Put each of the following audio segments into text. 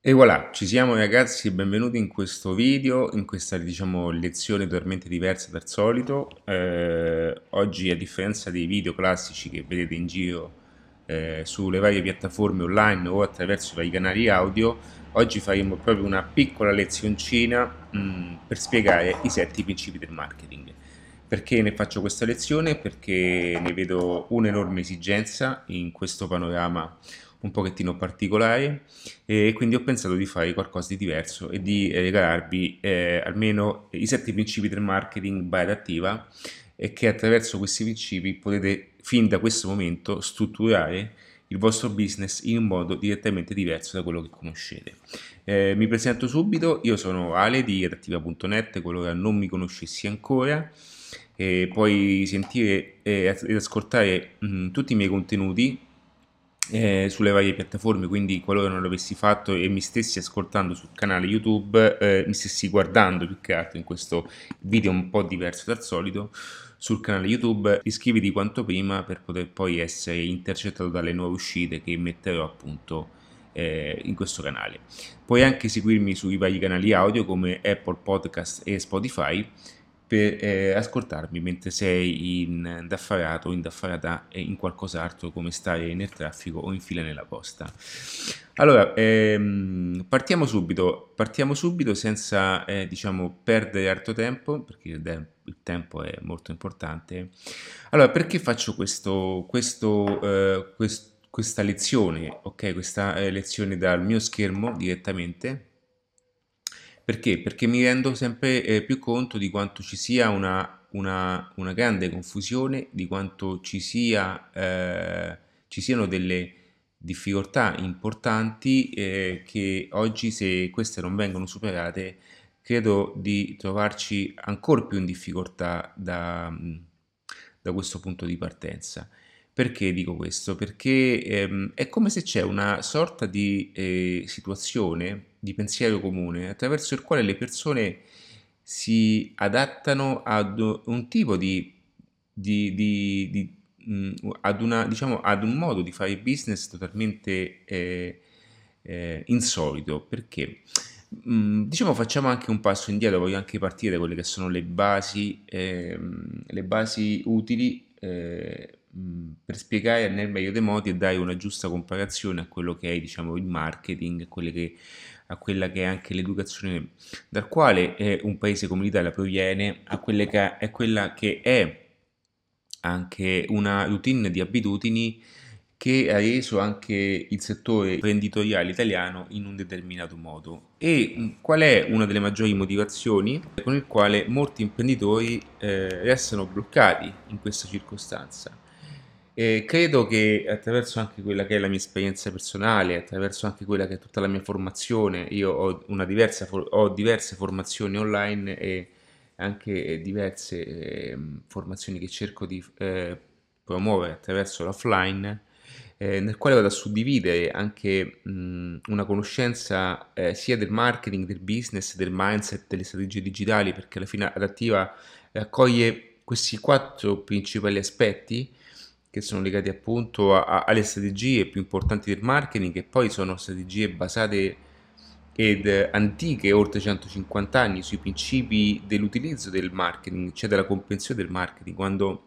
E voilà, ci siamo ragazzi, benvenuti in questo video, in questa diciamo lezione totalmente diversa dal solito. Eh, oggi a differenza dei video classici che vedete in giro eh, sulle varie piattaforme online o attraverso i vari canali audio, oggi faremo proprio una piccola lezioncina mh, mm, per spiegare i sette principi del marketing. Perché ne faccio questa lezione? Perché ne vedo un'enorme esigenza in questo panorama un pochettino particolare e quindi ho pensato di fare qualcosa di diverso e di regalarvi eh, almeno i sette principi del marketing by adattiva e che attraverso questi principi potete fin da questo momento strutturare il vostro business in un modo direttamente diverso da quello che conoscete. Eh, mi presento subito, io sono Ale di adattiva.net, qualora non mi conoscessi ancora, e puoi sentire ed ascoltare mh, tutti i miei contenuti eh, sulle varie piattaforme, quindi qualora non l'avessi fatto e mi stessi ascoltando sul canale YouTube, eh, mi stessi guardando più che altro in questo video un po' diverso dal solito, sul canale YouTube iscriviti quanto prima per poter poi essere intercettato dalle nuove uscite che metterò appunto eh, in questo canale. Puoi anche seguirmi sui vari canali audio come Apple Podcast e Spotify per eh, ascoltarmi mentre sei indaffarato o indaffarata in qualcos'altro come stare nel traffico o in fila nella posta. Allora, ehm, partiamo subito, partiamo subito senza eh, diciamo perdere altro tempo perché il, tempo è molto importante. Allora, perché faccio questo, questo, eh, quest- questa lezione, ok, questa eh, lezione dal mio schermo direttamente? Perché? Perché mi rendo sempre eh, più conto di quanto ci sia una, una, una grande confusione, di quanto ci, sia, eh, ci siano delle difficoltà importanti eh, che oggi se queste non vengono superate credo di trovarci ancora più in difficoltà da, da questo punto di partenza. Perché dico questo? Perché ehm, è come se c'è una sorta di eh, situazione, di pensiero comune, attraverso il quale le persone si adattano ad un tipo di, di, di, di mh, ad, una, diciamo, ad un modo di fare business totalmente eh, eh, insolito. Perché? Mh, diciamo facciamo anche un passo indietro, voglio anche partire da quelle che sono le basi, ehm, le basi utili eh, per spiegare nel meglio dei modi e dare una giusta comparazione a quello che è diciamo, il marketing, a, che, a quella che è anche l'educazione dal quale è un paese come l'Italia proviene, a quella che è, quella che è anche una routine di abitudini che ha reso anche il settore imprenditoriale italiano in un determinato modo. E qual è una delle maggiori motivazioni con il quale molti imprenditori eh, restano bloccati in questa circostanza? E credo che attraverso anche quella che è la mia esperienza personale, attraverso anche quella che è tutta la mia formazione, io ho, diversa, ho diverse formazioni online e anche diverse eh, formazioni che cerco di eh, promuovere attraverso l'offline, eh, nel quale vado a suddividere anche mh, una conoscenza eh, sia del marketing, del business, del mindset, delle strategie digitali, perché alla fine adattiva raccoglie questi quattro principali aspetti che sono legati appunto a, a, alle strategie più importanti del marketing e poi sono strategie basate ed antiche, oltre 150 anni, sui principi dell'utilizzo del marketing, cioè della comprensione del marketing, quando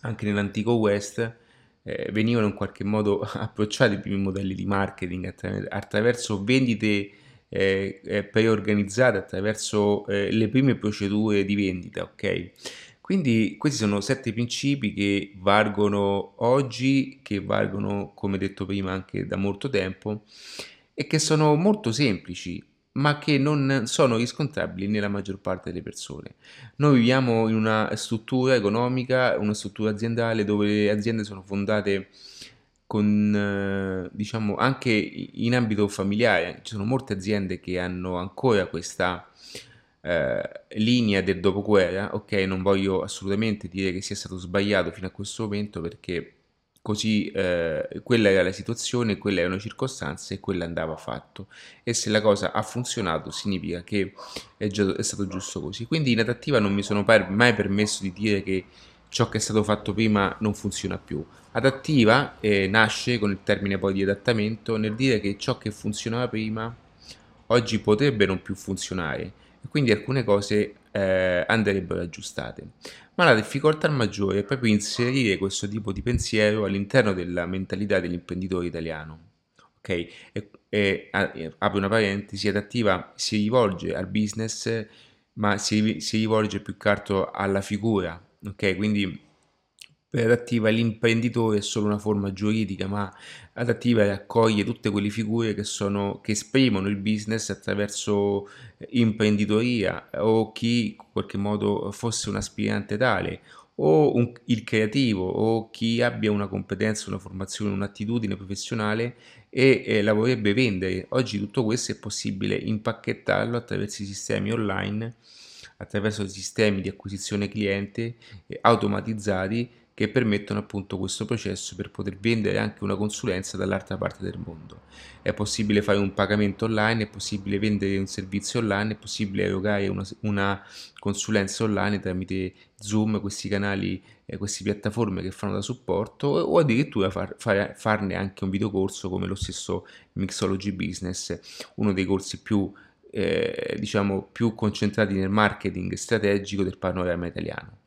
anche nell'antico West eh, venivano in qualche modo approcciati i primi modelli di marketing attraver- attraverso vendite eh, eh preorganizzate, attraverso eh, le prime procedure di vendita, ok? Quindi questi sono sette principi che valgono oggi, che valgono, come detto prima, anche da molto tempo e che sono molto semplici, ma che non sono riscontrabili nella maggior parte delle persone. Noi viviamo in una struttura economica, una struttura aziendale dove le aziende sono fondate con, diciamo, anche in ambito familiare. Ci sono molte aziende che hanno ancora questa eh, linea del dopoguerra, ok, non voglio assolutamente dire che sia stato sbagliato fino a questo momento perché così eh, quella era la situazione, quella erano le circostanze e quella andava fatto e se la cosa ha funzionato significa che è, già, è stato giusto così. Quindi in adattiva non mi sono mai permesso di dire che ciò che è stato fatto prima non funziona più. Adattiva eh, nasce con il termine poi di adattamento nel dire che ciò che funzionava prima oggi potrebbe non più funzionare quindi alcune cose eh, andrebbero aggiustate. Ma la difficoltà maggiore è proprio inserire questo tipo di pensiero all'interno della mentalità dell'imprenditore italiano. Ok? E, e, apre una parentesi, adattiva si rivolge al business, ma si, si rivolge più che altro alla figura. Ok? Quindi adattiva l'imprenditore è solo una forma giuridica, ma adattiva raccoglie tutte quelle figure che, sono, che esprimono il business attraverso imprenditoria o chi in qualche modo fosse un aspirante tale o un, il creativo o chi abbia una competenza, una formazione, un'attitudine professionale e eh, la vorrebbe vendere. Oggi tutto questo è possibile impacchettarlo attraverso i sistemi online, attraverso sistemi di acquisizione cliente eh, automatizzati che permettono appunto questo processo per poter vendere anche una consulenza dall'altra parte del mondo. È possibile fare un pagamento online, è possibile vendere un servizio online, è possibile erogare una, una consulenza online tramite Zoom, questi canali, eh, queste piattaforme che fanno da supporto o addirittura far, far, farne anche un videocorso come lo stesso Mixology Business, uno dei corsi più eh, diciamo più concentrati nel marketing strategico del panorama italiano.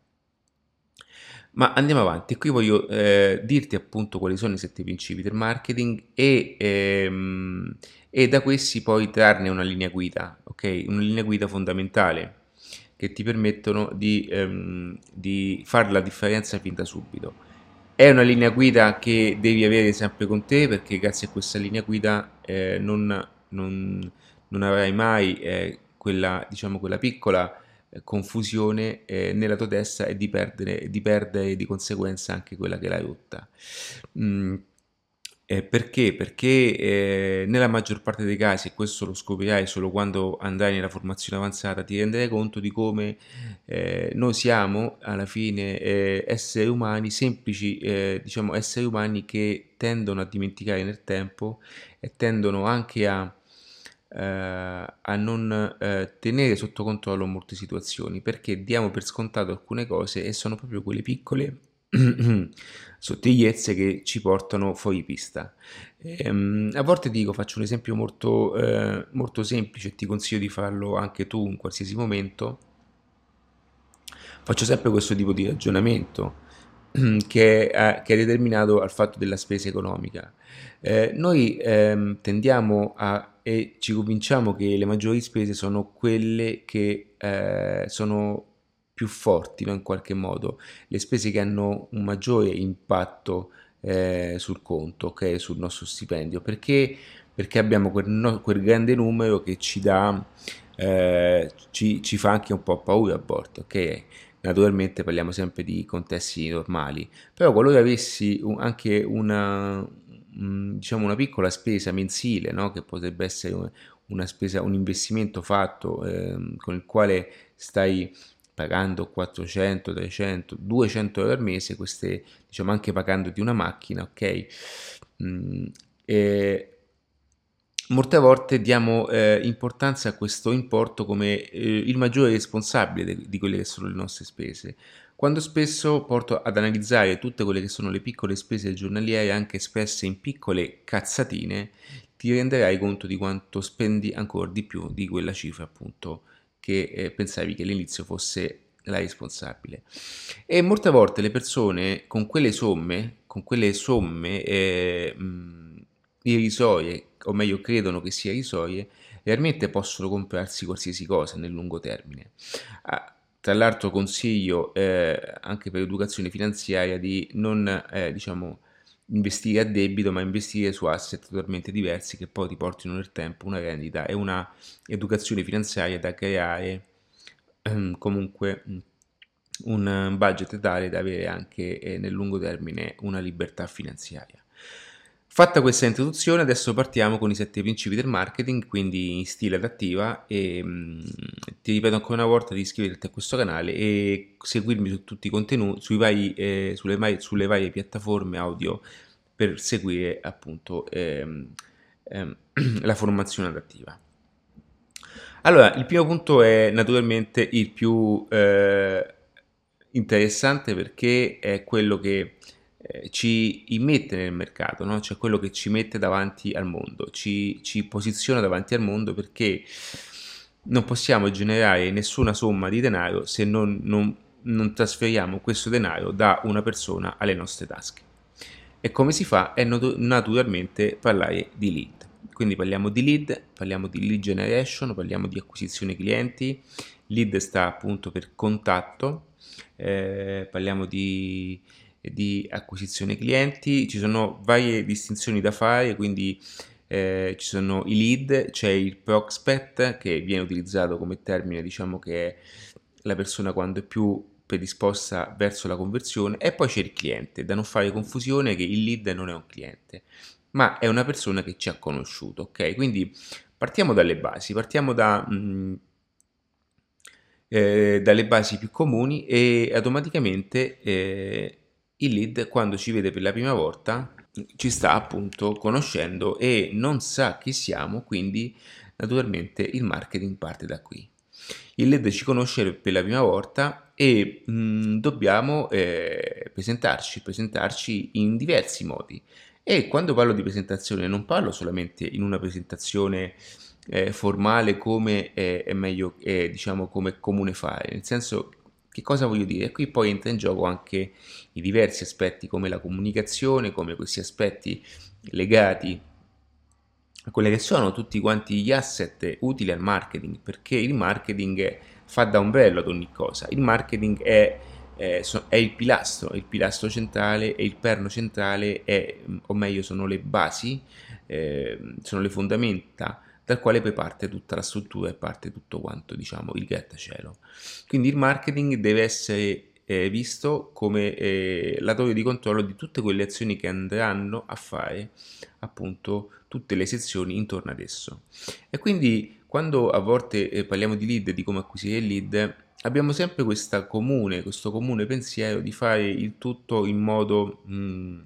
Ma andiamo avanti, qui voglio eh, dirti appunto quali sono i sette principi del marketing e, ehm, e, da questi poi trarne una linea guida, ok? Una linea guida fondamentale che ti permettono di, ehm, di fare la differenza fin da subito. È una linea guida che devi avere sempre con te perché grazie a questa linea guida eh, non, non, non, avrai mai eh, quella, diciamo, quella piccola confusione eh, nella tua testa e di perdere, di perdere di conseguenza anche quella che l'hai rotta. Mm, eh, perché? Perché eh, nella maggior parte dei casi, e questo lo scoprirai solo quando andrai nella formazione avanzata, ti renderai conto di come eh, noi siamo alla fine eh, esseri umani, semplici diciamo esseri umani che tendono a dimenticare nel tempo e tendono anche a eh, a non eh, tenere sotto controllo molte situazioni perché diamo per scontato alcune cose e sono proprio quelle piccole sottigliezze che ci portano fuori pista. Ehm, a volte dico, faccio un esempio molto, eh, molto semplice ti consiglio di farlo anche tu in qualsiasi momento. Faccio sempre questo tipo di ragionamento che, è, che è determinato al fatto della spesa economica. Eh, noi ehm, tendiamo a e ci convinciamo che le maggiori spese sono quelle che eh, sono più forti no? in qualche modo, le spese che hanno un maggiore impatto eh, sul conto, okay? sul nostro stipendio, perché, perché abbiamo quel, no, quel, grande numero che ci dà, eh, ci, ci, fa anche un po' paura a volte, ok? Naturalmente parliamo sempre di contesti normali, però qualora avessi un, anche una, diciamo una piccola spesa mensile, no? che potrebbe essere una spesa, un investimento fatto eh, con il quale stai pagando 400, 300, 200 euro al mese, queste diciamo anche pagandoti una macchina, ok? Mm, e molte volte diamo eh, importanza a questo importo come eh, il maggiore responsabile de- di quelle che sono le nostre spese quando spesso porto ad analizzare tutte quelle che sono le piccole spese giornaliere anche espresse in piccole cazzatine, ti renderai conto di quanto spendi ancora di più di quella cifra appunto che eh, pensavi che all'inizio fosse la responsabile. E molte volte le persone con quelle somme, con quelle somme eh, mh, irrisorie, o meglio credono che sia irrisorie, realmente possono comprarsi qualsiasi cosa nel lungo termine. Ah, tra l'altro consiglio eh, anche per educazione finanziaria di non eh, diciamo, investire a debito ma investire su asset totalmente diversi che poi ti portino nel tempo una rendita e una educazione finanziaria da creare ehm, comunque un budget tale da avere anche eh, nel lungo termine una libertà finanziaria. Fatta questa introduzione, adesso partiamo con i sette principi del marketing, quindi in stile adattiva e mh, mm, ti ripeto ancora una volta di iscriverti a questo canale e seguirmi su tutti i contenuti, vari, eh, sulle, mai, sulle, varie piattaforme audio per seguire appunto ehm, ehm, la formazione adattiva. Allora, il primo punto è naturalmente il più, eh, interessante perché è quello che eh, ci immette nel mercato, no? cioè quello che ci mette davanti al mondo, ci, ci posiziona davanti al mondo perché non possiamo generare nessuna somma di denaro se non, non, non trasferiamo questo denaro da una persona alle nostre tasche. E come si fa? È naturalmente parlare di lead. Quindi parliamo di lead, parliamo di lead generation, parliamo di acquisizione clienti. Lead sta appunto per contatto, eh, parliamo di, di acquisizione clienti. Ci sono varie distinzioni da fare, quindi eh, ci sono i lead, c'è il prospect che viene utilizzato come termine, diciamo che è la persona quando è più predisposta verso la conversione e poi c'è il cliente, da non fare confusione che il lead non è un cliente, ma è una persona che ci ha conosciuto, ok? Quindi partiamo dalle basi, partiamo da, mh, mm, eh, dalle basi più comuni e automaticamente eh, il lead quando ci vede per la prima volta ci sta appunto conoscendo e non sa chi siamo, quindi naturalmente il marketing parte da qui. Il lead ci conosce per la prima volta e mh, mm, dobbiamo eh, presentarci, presentarci in diversi modi. E quando parlo di presentazione non parlo solamente in una presentazione eh, formale come eh, è meglio, eh, diciamo, come comune fare, nel senso che cosa voglio dire? Qui poi entra in gioco anche i diversi aspetti come la comunicazione, come questi aspetti legati a quelli che sono tutti quanti gli asset utili al marketing, perché il marketing fa da ombrello ad ogni cosa. Il marketing è, è, il pilastro, il pilastro centrale e il perno centrale, è, o meglio sono le basi, eh, sono le fondamenta dal quale poi parte tutta la struttura e parte tutto quanto, diciamo, il grattacielo. Quindi il marketing deve essere eh, visto come eh, latore di controllo di tutte quelle azioni che andranno a fare appunto tutte le sezioni intorno ad esso. E quindi quando a volte eh, parliamo di lead di come acquisire il lead, abbiamo sempre comune, questo comune pensiero di fare il tutto in modo... Mh, mm,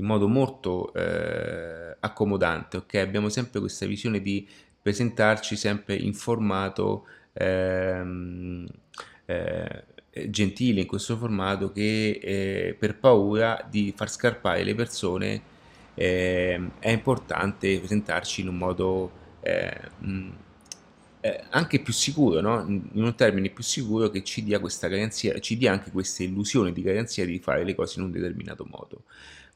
in modo molto eh, accomodante, ok? Abbiamo sempre questa visione di presentarci sempre in formato ehm, eh, gentile, in questo formato che eh, per paura di far scarpare le persone ehm, è importante presentarci in un modo eh, mh, eh, anche più sicuro, no? in un termine più sicuro che ci dia questa garanzia, ci dia anche questa illusione di garanzia di fare le cose in un determinato modo.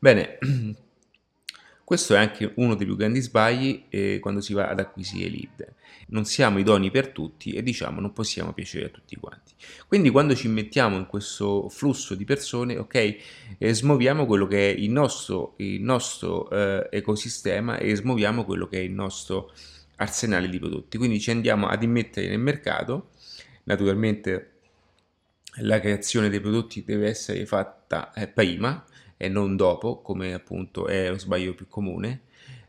Bene, questo è anche uno dei più grandi sbagli eh, quando si va ad acquisire lead. Non siamo idoni per tutti e diciamo non possiamo piacere a tutti quanti. Quindi quando ci mettiamo in questo flusso di persone, ok, eh, smuoviamo quello che è il nostro, il nostro eh, ecosistema e smuoviamo quello che è il nostro arsenale di prodotti. Quindi ci andiamo ad immettere nel mercato, naturalmente la creazione dei prodotti deve essere fatta eh, prima, e non dopo, come appunto è lo sbaglio più comune,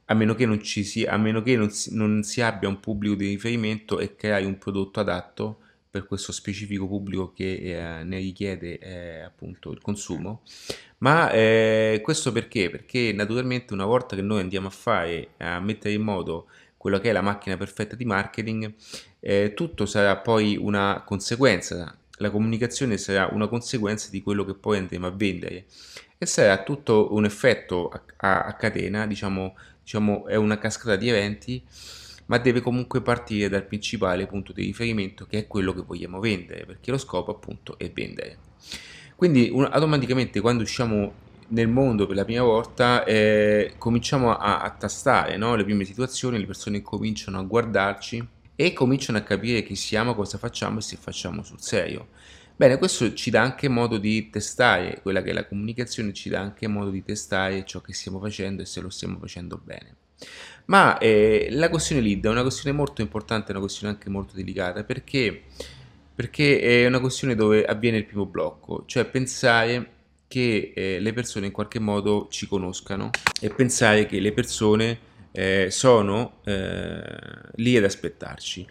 a meno che non, ci sia, a meno che non si, non si abbia un pubblico di riferimento e creare un prodotto adatto per questo specifico pubblico che eh, ne richiede eh, appunto il consumo. Ma eh, questo perché? Perché naturalmente una volta che noi andiamo a fare, a mettere in modo quello che è la macchina perfetta di marketing, eh, tutto sarà poi una conseguenza, la comunicazione sarà una conseguenza di quello che poi andremo a vendere e sarà tutto un effetto a, a, a catena, diciamo, diciamo è una cascata di eventi, ma deve comunque partire dal principale punto di riferimento che è quello che vogliamo vendere, perché lo scopo appunto è vendere. Quindi un, automaticamente quando usciamo nel mondo per la prima volta eh, cominciamo a, a tastare no? le prime situazioni, le persone cominciano a guardarci e cominciano a capire chi siamo, cosa facciamo e se facciamo sul serio. Bene, questo ci dà anche modo di testare quella che è la comunicazione, ci dà anche modo di testare ciò che stiamo facendo e se lo stiamo facendo bene. Ma eh, la questione lead è una questione molto importante, una questione anche molto delicata perché, perché è una questione dove avviene il primo blocco, cioè pensare che eh, le persone in qualche modo ci conoscano e pensare che le persone eh, sono eh, lì ad aspettarci.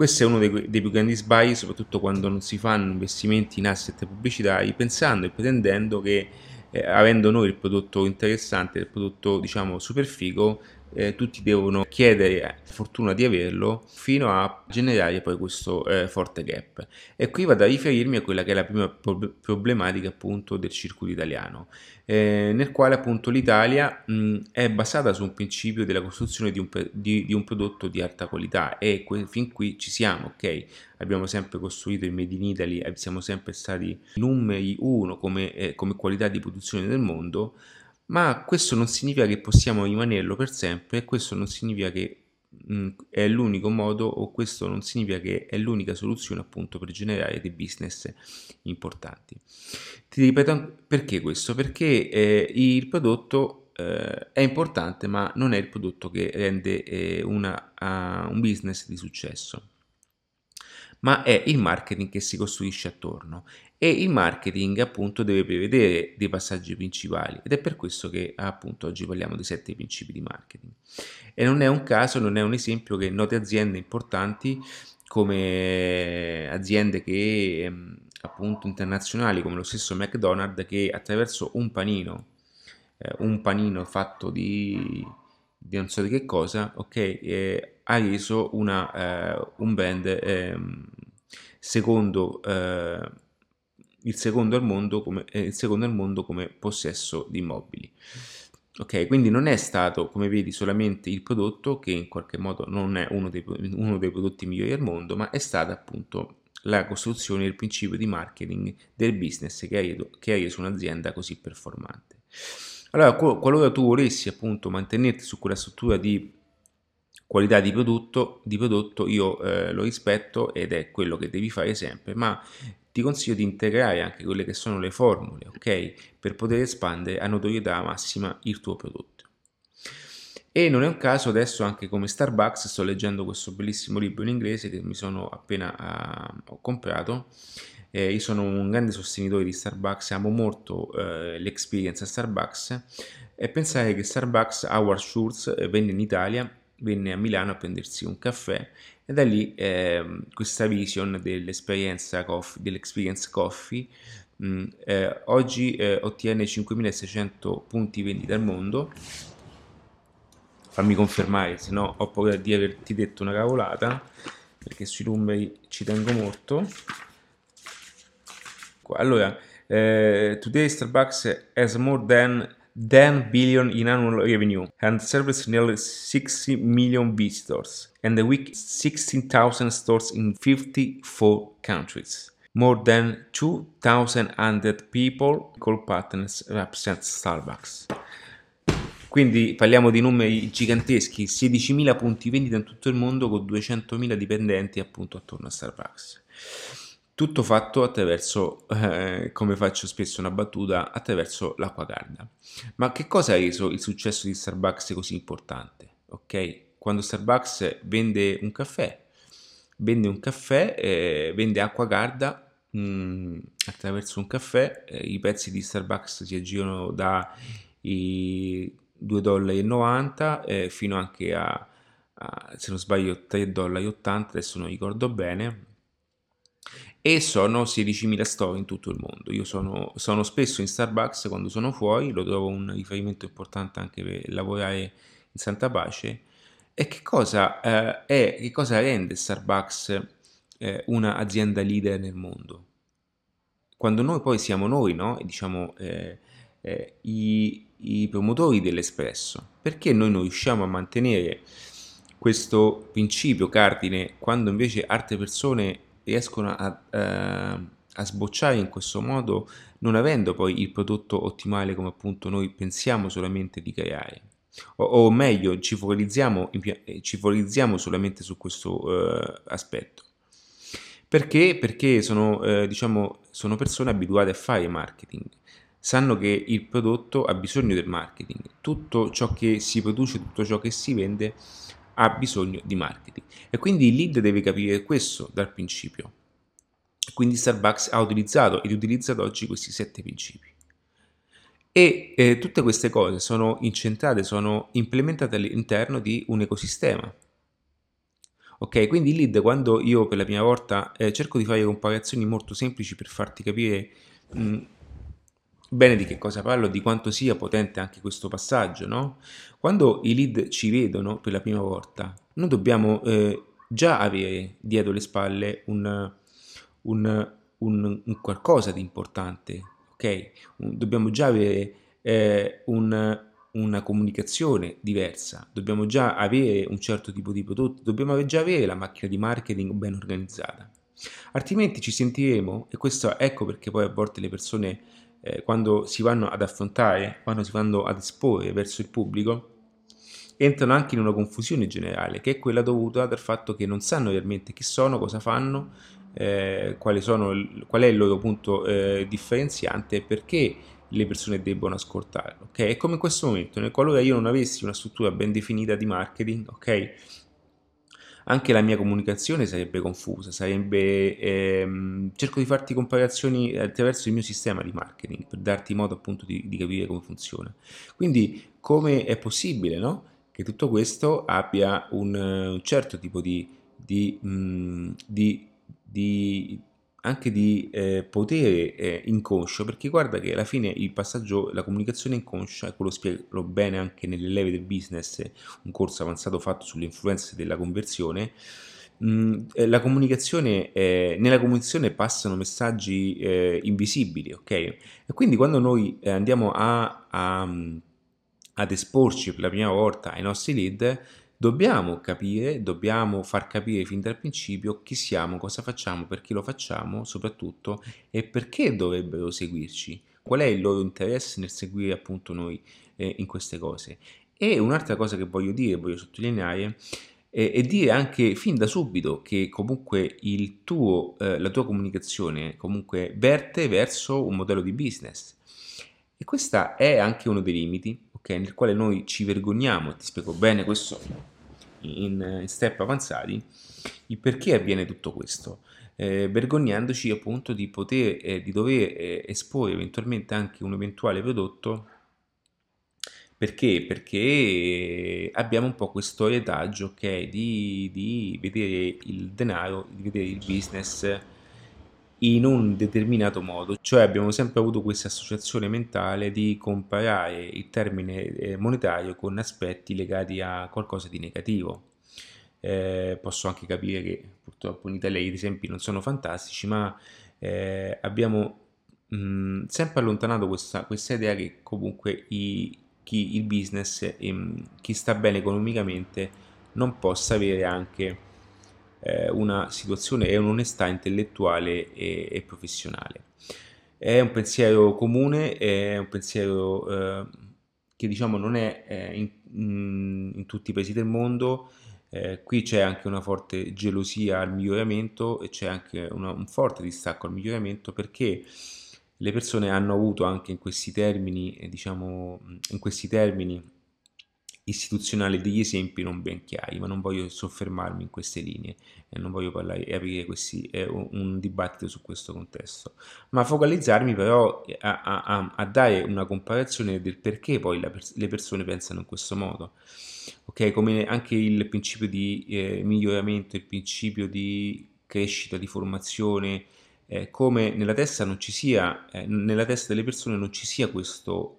Questo è uno dei, dei, più grandi sbagli, soprattutto quando non si fanno investimenti in asset pubblicitari, pensando e pretendendo che eh, avendo noi il prodotto interessante, il prodotto diciamo super figo, eh, tutti devono chiedere fortuna di averlo fino a generare poi questo eh, forte gap. E qui vado a riferirmi a quella che è la prima pro- problematica appunto del circuito italiano, eh, nel quale appunto l'Italia mh, è basata su un principio della costruzione di un, di, di un prodotto di alta qualità e que- fin qui ci siamo, ok? Abbiamo sempre costruito il Made in Italy, siamo sempre stati numeri uno come, eh, come qualità di produzione del mondo, ma questo non significa che possiamo rimanerlo per sempre e questo non significa che mh, mm, è l'unico modo o questo non significa che è l'unica soluzione appunto per generare dei business importanti. Ti ripeto perché questo? Perché eh, il prodotto eh, è importante ma non è il prodotto che rende eh, una, uh, un business di successo ma è il marketing che si costruisce attorno e il marketing appunto deve prevedere dei passaggi principali ed è per questo che appunto oggi parliamo dei sette principi di marketing. E non è un caso, non è un esempio che note aziende importanti come aziende che ehm, appunto internazionali come lo stesso McDonald's che attraverso un panino, eh, un panino fatto di, di, non so di che cosa, ok, eh, ha reso una, eh, un brand ehm, secondo eh, il secondo al mondo come, eh, al mondo come possesso di immobili. Ok, quindi non è stato, come vedi, solamente il prodotto che in qualche modo non è uno dei, uno dei prodotti migliori al mondo, ma è stata appunto la costruzione del principio di marketing del business che ha, reso, che ha reso un'azienda così performante. Allora, qualora tu volessi appunto mantenerti su quella struttura di qualità di prodotto, di prodotto io eh, lo rispetto ed è quello che devi fare sempre, ma ti consiglio di integrare anche quelle che sono le formule, ok? Per poter espandere a notorietà massima il tuo prodotto. E non è un caso adesso anche come Starbucks, sto leggendo questo bellissimo libro in inglese che mi sono appena uh, comprato. Eh, io sono un grande sostenitore di Starbucks, amo molto eh, l'experience a Starbucks e pensare che Starbucks Howard Schultz eh, venne in Italia, venne a Milano a prendersi un caffè e da lì eh, questa vision dell'esperienza coffee, dell'experience coffee mh, mm, eh, oggi eh, ottiene 5600 punti vendita al mondo. Fammi confermare se no ho paura di averti detto una cavolata perché sui numeri ci tengo molto. Allora eh, today Starbucks has more than 10 billion in annual revenue and serves nearly 60 million visitors and a week 16,000 stores in 54 countries. More than 2,100 people call partners represent Starbucks. Quindi parliamo di numeri giganteschi, 16.000 punti vendita in tutto il mondo con 200.000 dipendenti appunto attorno a Starbucks. Tutto fatto attraverso, eh, come faccio spesso una battuta, attraverso l'acqua calda. Ma che cosa ha reso il successo di Starbucks così importante? Ok? Quando Starbucks vende un caffè, vende un caffè, eh, vende acqua calda mm, attraverso un caffè, eh, i prezzi di Starbucks si aggirano da i 2,90 dollari eh, fino anche a, a, se non sbaglio, 3,80 dollari, adesso non ricordo bene, e sono 16.000 store in tutto il mondo. Io sono, sono, spesso in Starbucks quando sono fuori, lo trovo un riferimento importante anche per lavorare in Santa Pace. E che cosa, eh, è, che cosa rende Starbucks eh, un'azienda leader nel mondo? Quando noi poi siamo noi, no? diciamo, eh, eh, i, i promotori dell'espresso, perché noi non riusciamo a mantenere questo principio cardine quando invece altre persone riescono a, eh, a sbocciare in questo modo non avendo poi il prodotto ottimale come appunto noi pensiamo solamente di creare. O, o meglio, ci focalizziamo, eh, ci focalizziamo solamente su questo eh, aspetto. Perché? Perché sono, eh, diciamo, sono persone abituate a fare marketing, sanno che il prodotto ha bisogno del marketing, tutto ciò che si produce, tutto ciò che si vende ha bisogno di marketing e quindi il lead deve capire questo dal principio. Quindi Starbucks ha utilizzato ed utilizza ad oggi questi sette principi. E eh, tutte queste cose sono incentrate, sono implementate all'interno di un ecosistema. Ok, quindi il lead quando io per la prima volta eh, cerco di fare comparazioni molto semplici per farti capire mh, Bene di che cosa parlo? Di quanto sia potente anche questo passaggio, no? Quando i lead ci vedono per la prima volta, noi dobbiamo eh, già avere dietro le spalle un, un, un, un qualcosa di importante, ok? dobbiamo già avere eh, un, una comunicazione diversa, dobbiamo già avere un certo tipo di prodotto, dobbiamo già avere la macchina di marketing ben organizzata. Altrimenti ci sentiremo, e questo ecco perché poi a volte le persone eh, quando si vanno ad affrontare, quando si vanno ad esporre verso il pubblico, entrano anche in una confusione generale, che è quella dovuta dal fatto che non sanno realmente chi sono, cosa fanno, eh, sono, qual è il loro punto eh, differenziante e perché le persone debbono ascoltarlo. Ok? È come in questo momento, nel qualora io non avessi una struttura ben definita di marketing, ok? Anche la mia comunicazione sarebbe confusa, sarebbe, ehm, cerco di farti comparazioni attraverso il mio sistema di marketing per darti modo appunto di, di capire come funziona. Quindi come è possibile no? che tutto questo abbia un, un certo tipo di, di, mh, mm, di anche di eh, potere eh, inconscio, perché guarda che alla fine il passaggio, la comunicazione inconscia, e quello spiego bene anche nelle leve del business, un corso avanzato fatto sulle influenze della conversione, mm, eh, la comunicazione, eh, nella comunicazione passano messaggi eh, invisibili, ok? E quindi quando noi eh, andiamo a, a, ad esporci per la prima volta ai nostri lead, Dobbiamo capire, dobbiamo far capire fin dal principio chi siamo, cosa facciamo, perché lo facciamo soprattutto e perché dovrebbero seguirci, qual è il loro interesse nel seguire appunto noi eh, in queste cose. E un'altra cosa che voglio dire, voglio sottolineare, eh, è dire anche fin da subito che comunque tuo, eh, la tua comunicazione comunque verte verso un modello di business. E questo è anche uno dei limiti, okay, nel quale noi ci vergogniamo, ti spiego bene questo in, step avanzati il perché avviene tutto questo. Eh, vergognandoci appunto di poter, eh, di dover eh, esporre eventualmente anche un eventuale prodotto perché? Perché abbiamo un po' questo retaggio ok, di, di vedere il denaro, di vedere il business in un determinato modo, cioè abbiamo sempre avuto questa associazione mentale di comparare il termine eh, monetario con aspetti legati a qualcosa di negativo. Eh, posso anche capire che purtroppo in Italia gli esempi non sono fantastici, ma eh, abbiamo mh, mm, sempre allontanato questa, questa, idea che comunque i, chi, il business, e, chi sta bene economicamente, non possa avere anche eh, una situazione e un'onestà intellettuale e, e, professionale. È un pensiero comune, è un pensiero eh, che diciamo non è eh, in, in, in, tutti i paesi del mondo, eh, qui c'è anche una forte gelosia al miglioramento e c'è anche una, un forte distacco al miglioramento perché le persone hanno avuto anche in questi termini, eh, diciamo, in questi termini istituzionale degli esempi non ben chiari, ma non voglio soffermarmi in queste linee e non voglio parlare e aprire questi, eh, un dibattito su questo contesto, ma focalizzarmi però a, a, a dare una comparazione del perché poi pers- le persone pensano in questo modo. Ok, come anche il principio di eh, miglioramento, il principio di crescita, di formazione, eh, come nella testa non ci sia, eh, nella testa delle persone non ci sia questo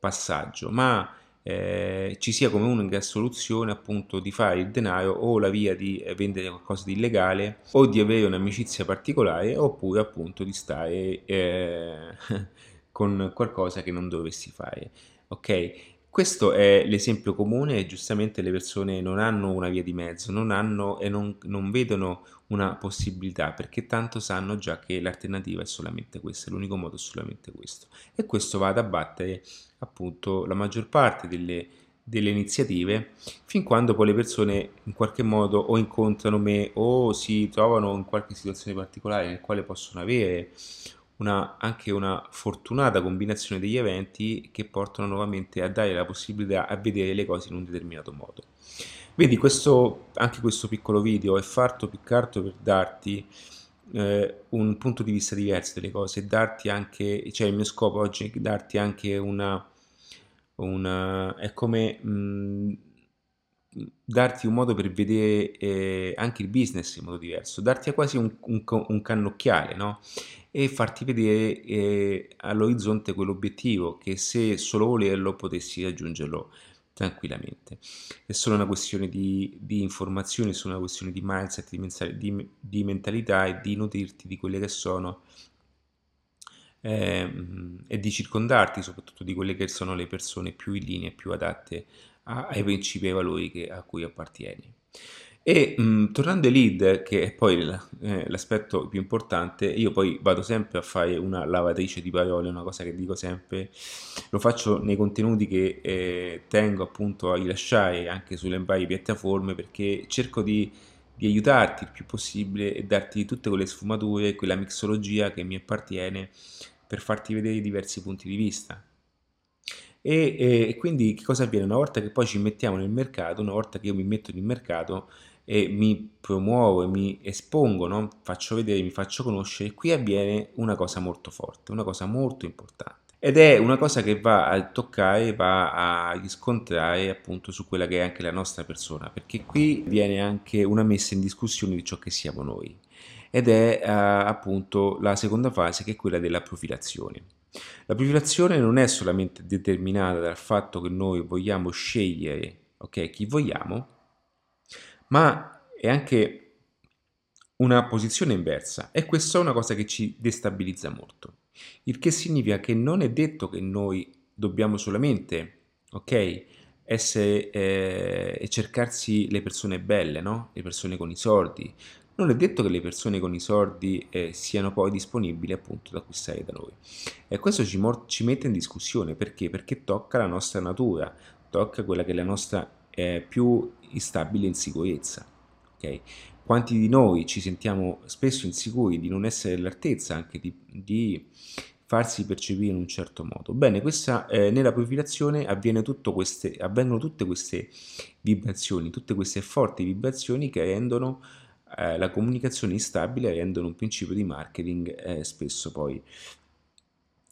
passaggio, ma eh, ci sia come unica soluzione appunto di fare il denaro o la via di eh, vendere qualcosa di illegale o di avere un'amicizia particolare oppure appunto di stare eh, con qualcosa che non dovresti fare ok questo è l'esempio comune giustamente le persone non hanno una via di mezzo, non hanno e non, non, vedono una possibilità perché tanto sanno già che l'alternativa è solamente questa, l'unico modo è solamente questo. E questo va ad abbattere appunto la maggior parte delle, delle iniziative fin quando poi le persone in qualche modo o incontrano me o si trovano in qualche situazione particolare nel quale possono avere una, anche una fortunata combinazione degli eventi che portano nuovamente a dare la possibilità a vedere le cose in un determinato modo. Vedi, questo, anche questo piccolo video è fatto più che altro per darti eh, un punto di vista diverso delle cose, darti anche, cioè il mio scopo oggi è darti anche una, una è come mh, darti un modo per vedere eh, anche il business in modo diverso, darti quasi un, un, un cannocchiale, no? E farti vedere eh, all'orizzonte quell'obiettivo che se solo volerlo potessi raggiungerlo tranquillamente. È solo una questione di, di informazioni, è solo una questione di mindset, di, di, di mentalità e di nutrirti di quelle che sono eh, e di circondarti soprattutto di quelle che sono le persone più in linea, più adatte a, ai principi e ai valori che, a cui appartieni. E mh, tornando ai lead, che è poi eh, l'aspetto più importante, io poi vado sempre a fare una lavatrice di parole, una cosa che dico sempre, lo faccio nei contenuti che eh, tengo appunto a rilasciare anche sulle varie piattaforme perché cerco di, di aiutarti il più possibile e darti tutte quelle sfumature, quella mixologia che mi appartiene per farti vedere diversi punti di vista. E, e, quindi che cosa avviene? Una volta che poi ci mettiamo nel mercato, una volta che io mi metto nel mercato e mi promuovo e mi espongo, no? faccio vedere, mi faccio conoscere, qui avviene una cosa molto forte, una cosa molto importante. Ed è una cosa che va a toccare, va a riscontrare appunto su quella che è anche la nostra persona, perché qui viene anche una messa in discussione di ciò che siamo noi. Ed è uh, appunto la seconda fase che è quella della profilazione. La profilazione non è solamente determinata dal fatto che noi vogliamo scegliere okay, chi vogliamo, ma è anche una posizione inversa e questa è una cosa che ci destabilizza molto. Il che significa che non è detto che noi dobbiamo solamente, ok, essere eh, e cercarsi le persone belle, no? Le persone con i soldi, non è detto che le persone con i soldi eh, siano poi disponibili appunto da acquistare da noi. E questo ci, ci, mette in discussione perché? Perché tocca la nostra natura, tocca quella che è la nostra eh, più instabile insicurezza. Okay? Quanti di noi ci sentiamo spesso insicuri di non essere all'altezza anche di, di farsi percepire in un certo modo. Bene, questa, eh, nella profilazione queste, avvengono tutte queste vibrazioni, tutte queste forti vibrazioni che rendono eh, la comunicazione instabile rendono un principio di marketing eh, spesso poi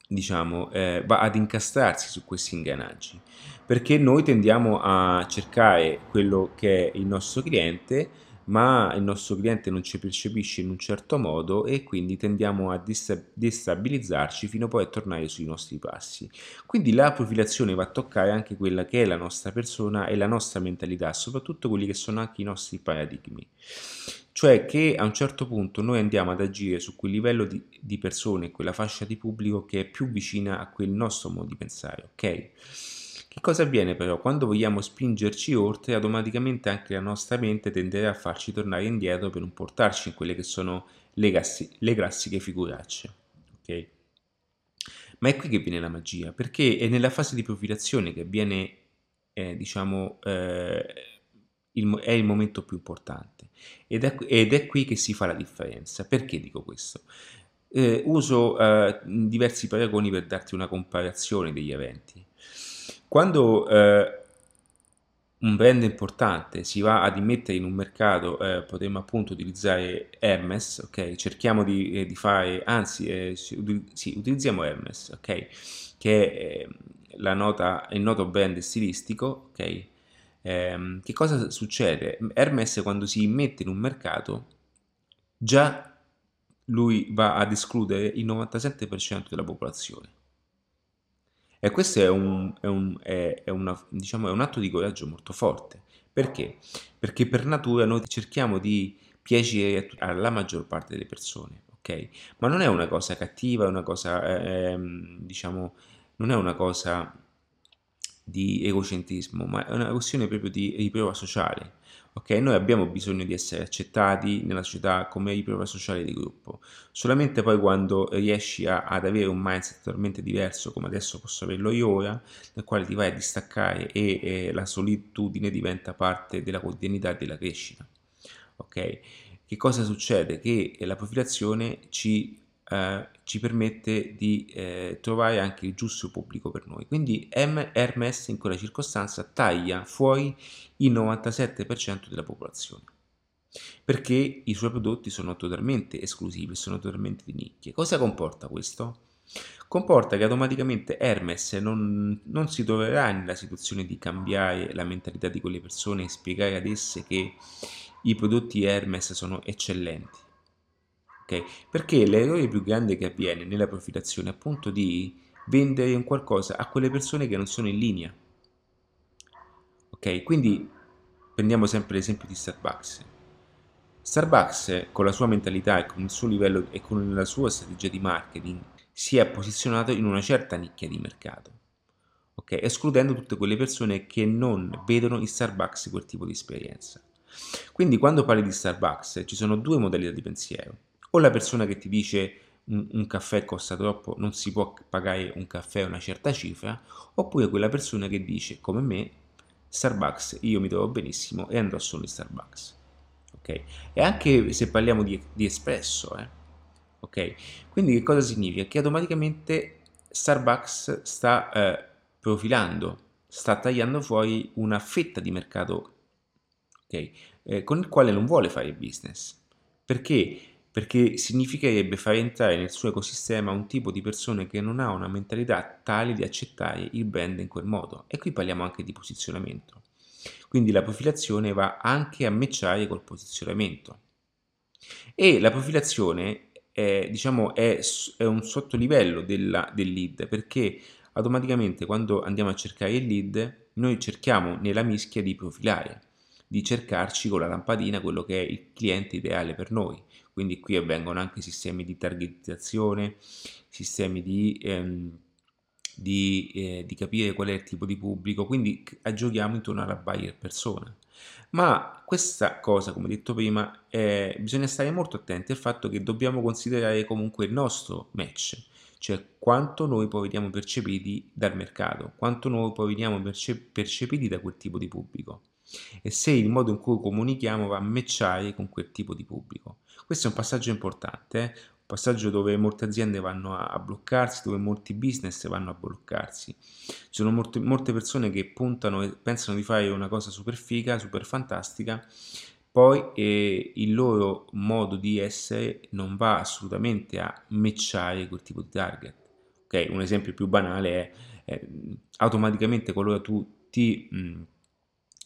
diciamo eh, va ad incastrarsi su questi ingranaggi perché noi tendiamo a cercare quello che è il nostro cliente ma il nostro cliente non ci percepisce in un certo modo e quindi tendiamo a destabilizzarci fino poi a tornare sui nostri passi. Quindi la profilazione va a toccare anche quella che è la nostra persona e la nostra mentalità, soprattutto quelli che sono anche i nostri paradigmi. Cioè che a un certo punto noi andiamo ad agire su quel livello di, di persone, quella fascia di pubblico che è più vicina a quel nostro modo di pensare, ok? Che cosa avviene però? Quando vogliamo spingerci oltre, automaticamente anche la nostra mente tenderà a farci tornare indietro per non portarci in quelle che sono le, gassi, le classiche figuracce. Ok? Ma è qui che viene la magia, perché è nella fase di profilazione che viene, eh, diciamo, eh, il, è il momento più importante. Ed è, ed è, qui che si fa la differenza. Perché dico questo? Eh, uso eh, diversi paragoni per darti una comparazione degli eventi. Quando eh, un brand importante si va ad immettere in un mercato, eh, potremmo appunto utilizzare Hermes, ok? Cerchiamo di, eh, di fare, anzi, eh, sì, utilizziamo Hermes, ok? Che è la nota, il noto brand stilistico, ok? Eh, che cosa succede? Hermes quando si immette in un mercato, già lui va ad escludere il 97% della popolazione. E questo è un, è un, è, è una, diciamo, un atto di coraggio molto forte. Perché? Perché per natura noi cerchiamo di piacere alla maggior parte delle persone, ok? Ma non è una cosa cattiva, è una cosa, eh, ehm, diciamo, non è una cosa di egocentrismo, ma è una questione proprio di riprova sociale. Ok, noi abbiamo bisogno di essere accettati nella società come riprova sociale di gruppo. Solamente poi quando riesci a, ad avere un mindset totalmente diverso, come adesso posso averlo io ora, nel quale ti vai a distaccare e, e la solitudine diventa parte della quotidianità e della crescita. Ok? Che cosa succede? Che la profilazione ci eh, ci permette di eh, trovare anche il giusto pubblico per noi. Quindi Hermes in quella circostanza taglia fuori il 97% della popolazione perché i suoi prodotti sono totalmente esclusivi, sono totalmente di nicchia. Cosa comporta questo? comporta che automaticamente Hermes non, non, si troverà nella situazione di cambiare la mentalità di quelle persone e spiegare ad esse che i prodotti Hermes sono eccellenti. Okay? Perché l'errore più grande che avviene nella profilazione è appunto di vendere un qualcosa a quelle persone che non sono in linea. Ok, quindi prendiamo sempre l'esempio di Starbucks. Starbucks con la sua mentalità e con il suo livello e con la sua strategia di marketing si è posizionato in una certa nicchia di mercato, ok? escludendo tutte quelle persone che non vedono in Starbucks quel tipo di esperienza. Quindi quando parli di Starbucks ci sono due modalità di pensiero, o la persona che ti dice un, un caffè costa troppo, non si può pagare un caffè una certa cifra, oppure quella persona che dice come me Starbucks io mi trovo benissimo e andrò solo in Starbucks. Ok? E anche se parliamo di, di espresso, eh, ok? Quindi che cosa significa? Che automaticamente Starbucks sta eh, profilando, sta tagliando fuori una fetta di mercato, ok? Eh, con il quale non vuole fare business. Perché? Perché significherebbe far entrare nel suo ecosistema un tipo di persone che non ha una mentalità tale di accettare il brand in quel modo. E qui parliamo anche di posizionamento. Quindi la profilazione va anche a matchare col posizionamento. E la profilazione è, diciamo, è, è un sottolivello della, del lead perché automaticamente quando andiamo a cercare il lead noi cerchiamo nella mischia di profilare, di cercarci con la lampadina quello che è il cliente ideale per noi. Quindi qui avvengono anche sistemi di targetizzazione, sistemi di, ehm, di, eh, di capire qual è il tipo di pubblico, quindi giochiamo intorno alla buyer persona. Ma questa cosa, come detto prima, eh, bisogna stare molto attenti al fatto che dobbiamo considerare comunque il nostro match, cioè quanto noi poi veniamo percepiti dal mercato, quanto noi poi veniamo perce percepiti da quel tipo di pubblico e se il modo in cui comunichiamo va a matchare con quel tipo di pubblico. Questo è un passaggio importante, eh? passaggio dove molte aziende vanno a, bloccarsi, dove molti business vanno a bloccarsi. Ci sono molte, molte persone che puntano e pensano di fare una cosa super figa, super fantastica, poi eh, il loro modo di essere non va assolutamente a matchare quel tipo di target. Okay? Un esempio più banale è eh, automaticamente qualora tu ti mh,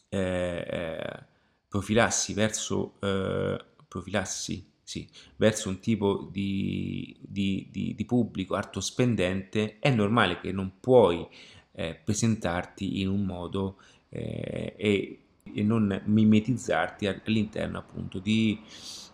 eh, eh profilassi verso eh, profilassi sì, verso un tipo di, di, di, di pubblico spendente, è normale che non puoi eh, presentarti in un modo eh, e, e, non mimetizzarti all'interno appunto di,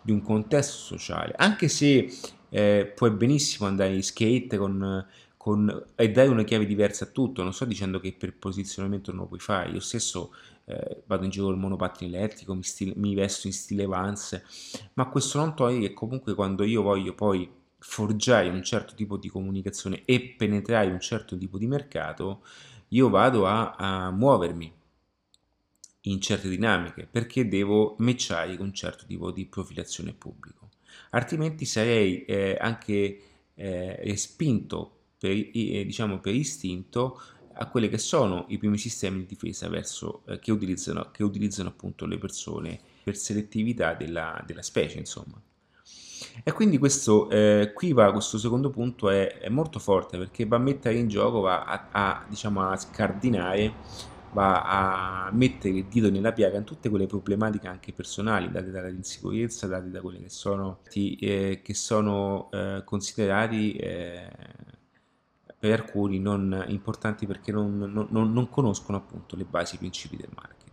un contesto sociale, anche se eh, puoi benissimo andare in skate con, con, e dare una chiave diversa a tutto, non sto dicendo che per posizionamento non lo puoi fare, io stesso eh, vado in giro col monopattino elettrico, mi, stile, mi, vesto in stile Vance, ma questo non toglie che comunque quando io voglio poi forgiare un certo tipo di comunicazione e penetrare un certo tipo di mercato, io vado a, a muovermi in certe dinamiche perché devo matchare con un certo tipo di profilazione pubblico. Altrimenti sarei eh, anche eh, spinto per, eh, diciamo, per istinto a quelli che sono i primi sistemi di difesa verso, eh, che, utilizzano, che, utilizzano, appunto le persone per selettività della, della specie, insomma. E quindi questo, eh, qui va, questo secondo punto è, è, molto forte perché va a mettere in gioco, va a, a, diciamo, a scardinare, va a mettere il dito nella piaga in tutte quelle problematiche anche personali date dall'insicurezza, date da quelli che sono, eh, che sono eh, considerati per alcuni non importanti perché non, non, non conoscono appunto le basi, i principi del marketing.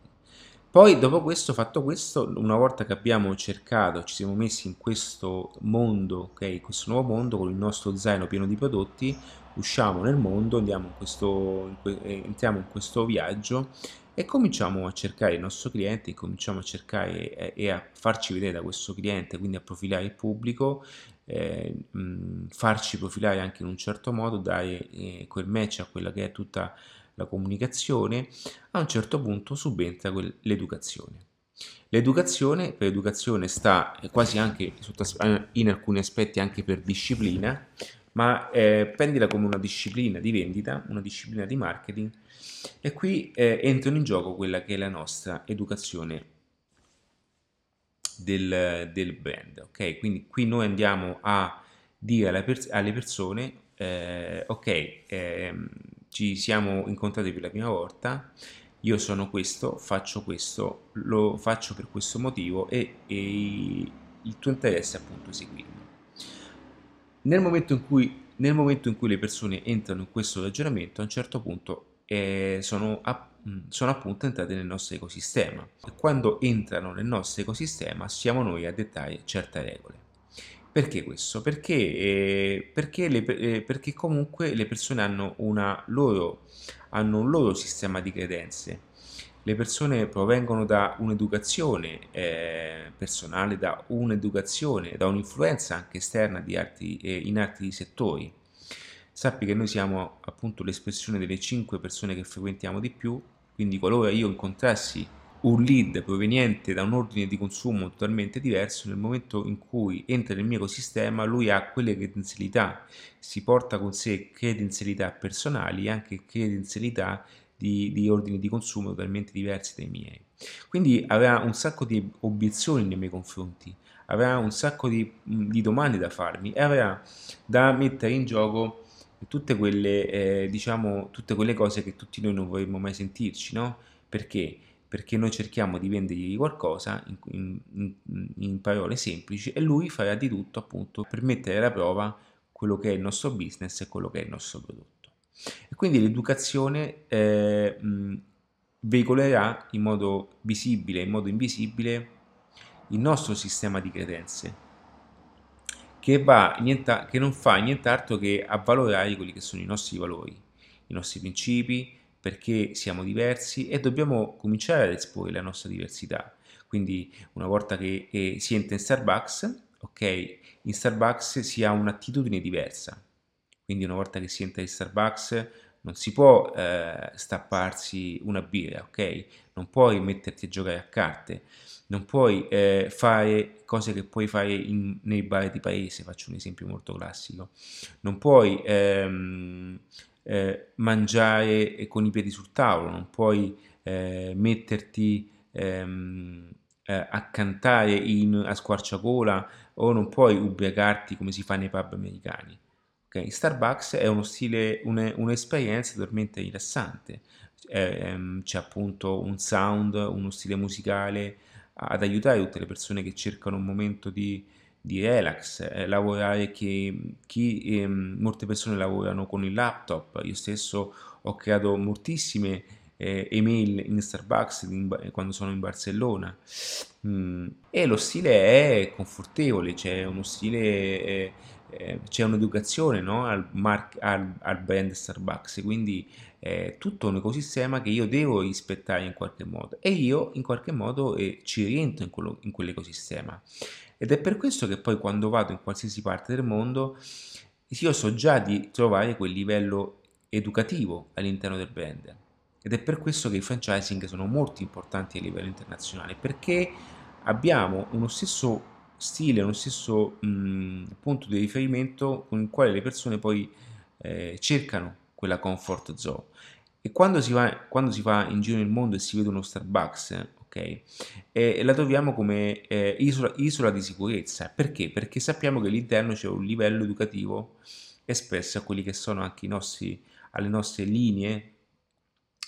Poi dopo questo, fatto questo, una volta che abbiamo cercato, ci siamo messi in questo mondo, ok, questo nuovo mondo con il nostro zaino pieno di prodotti, usciamo nel mondo, in questo, eh, entriamo in questo viaggio e cominciamo a cercare il nostro cliente, cominciamo a cercare e, e a farci vedere da questo cliente, quindi a profilare il pubblico eh, farci profilare anche in un certo modo, dare eh, quel match a quella che è tutta la comunicazione, a un certo punto subentra l'educazione. L'educazione, per educazione sta quasi anche in alcuni aspetti anche per disciplina, ma eh, prendila come una disciplina di vendita, una disciplina di marketing e qui eh, entrano in gioco quella che è la nostra educazione del, del brand. Ok, quindi qui noi andiamo a dire alle, pers alle persone eh, ok, ehm, ci siamo incontrati per la prima volta, io sono questo, faccio questo, lo faccio per questo motivo e, e il tuo interesse è appunto seguirlo. Nel momento, in cui, nel momento in cui le persone entrano in questo ragionamento, a un certo punto eh, sono, sono, appunto entrate nel nostro ecosistema e quando entrano nel nostro ecosistema siamo noi a dettare certe regole. Perché questo? Perché, eh, perché, le, eh, perché comunque le persone hanno, loro, hanno, un loro sistema di credenze. Le persone provengono da un'educazione eh, personale, da un'educazione, da un'influenza anche esterna arti, eh, in altri settori. Sappi che noi siamo appunto l'espressione delle 5 persone che frequentiamo di più, quindi qualora io incontrassi un lead proveniente da un ordine di consumo totalmente diverso, nel momento in cui entra nel mio ecosistema, lui ha quelle credenzialità, si porta con sé credenzialità personali e anche credenzialità di, di ordini di consumo totalmente diversi dai miei. Quindi aveva un sacco di obiezioni nei miei confronti, aveva un sacco di, di domande da farmi e aveva da mettere in gioco tutte quelle, eh, diciamo, tutte quelle cose che tutti noi non vorremmo mai sentirci, no? Perché? perché noi cerchiamo di vendergli qualcosa in, in, in, parole semplici e lui farà di tutto appunto per mettere alla prova quello che è il nostro business e quello che è il nostro prodotto. E quindi l'educazione eh, veicolerà in modo visibile in modo invisibile il nostro sistema di credenze che, va, che non fa nient'altro che avvalorare quelli che sono i nostri valori, i nostri principi, perché siamo diversi e dobbiamo cominciare ad esporre la nostra diversità. Quindi una volta che eh, si entra in Starbucks, ok, in Starbucks si ha un'attitudine diversa. Quindi una volta che si entra in Starbucks non si può eh, stapparsi una birra, ok? Non puoi metterti a giocare a carte, non puoi eh, fare cose che puoi fare in, nei bar di paese, faccio un esempio molto classico. Non puoi ehm, eh, mangiare con i piedi sul tavolo, non puoi eh, metterti ehm, eh, a cantare in, a squarciagola o non puoi ubriacarti come si fa nei pub americani. Okay? Starbucks è uno stile, un'esperienza totalmente rilassante, ehm, c'è appunto un sound, uno stile musicale ad aiutare tutte le persone che cercano un momento di, di relax, eh, lavorare che chi, eh, molte persone lavorano con il laptop, io stesso ho creato moltissime eh, email in Starbucks in, quando sono in Barcellona mm, e lo stile è confortevole, c'è uno stile, eh, eh, c'è un'educazione no? al, mark, al, al, brand Starbucks, quindi è tutto un ecosistema che io devo rispettare in qualche modo e io in qualche modo eh, ci rientro in, quello, in quell'ecosistema. Ed è per questo che poi quando vado in qualsiasi parte del mondo io so già di trovare quel livello educativo all'interno del brand. Ed è per questo che i franchising sono molto importanti a livello internazionale, perché abbiamo uno stesso stile, uno stesso mh, punto di riferimento con il quale le persone poi eh, cercano quella comfort zone. E quando si, va, quando si va in giro nel mondo e si vede uno Starbucks, ok? E la troviamo come eh, isola, isola, di sicurezza. Perché? Perché sappiamo che all'interno c'è un livello educativo espresso a quelli che sono anche i nostri, alle nostre linee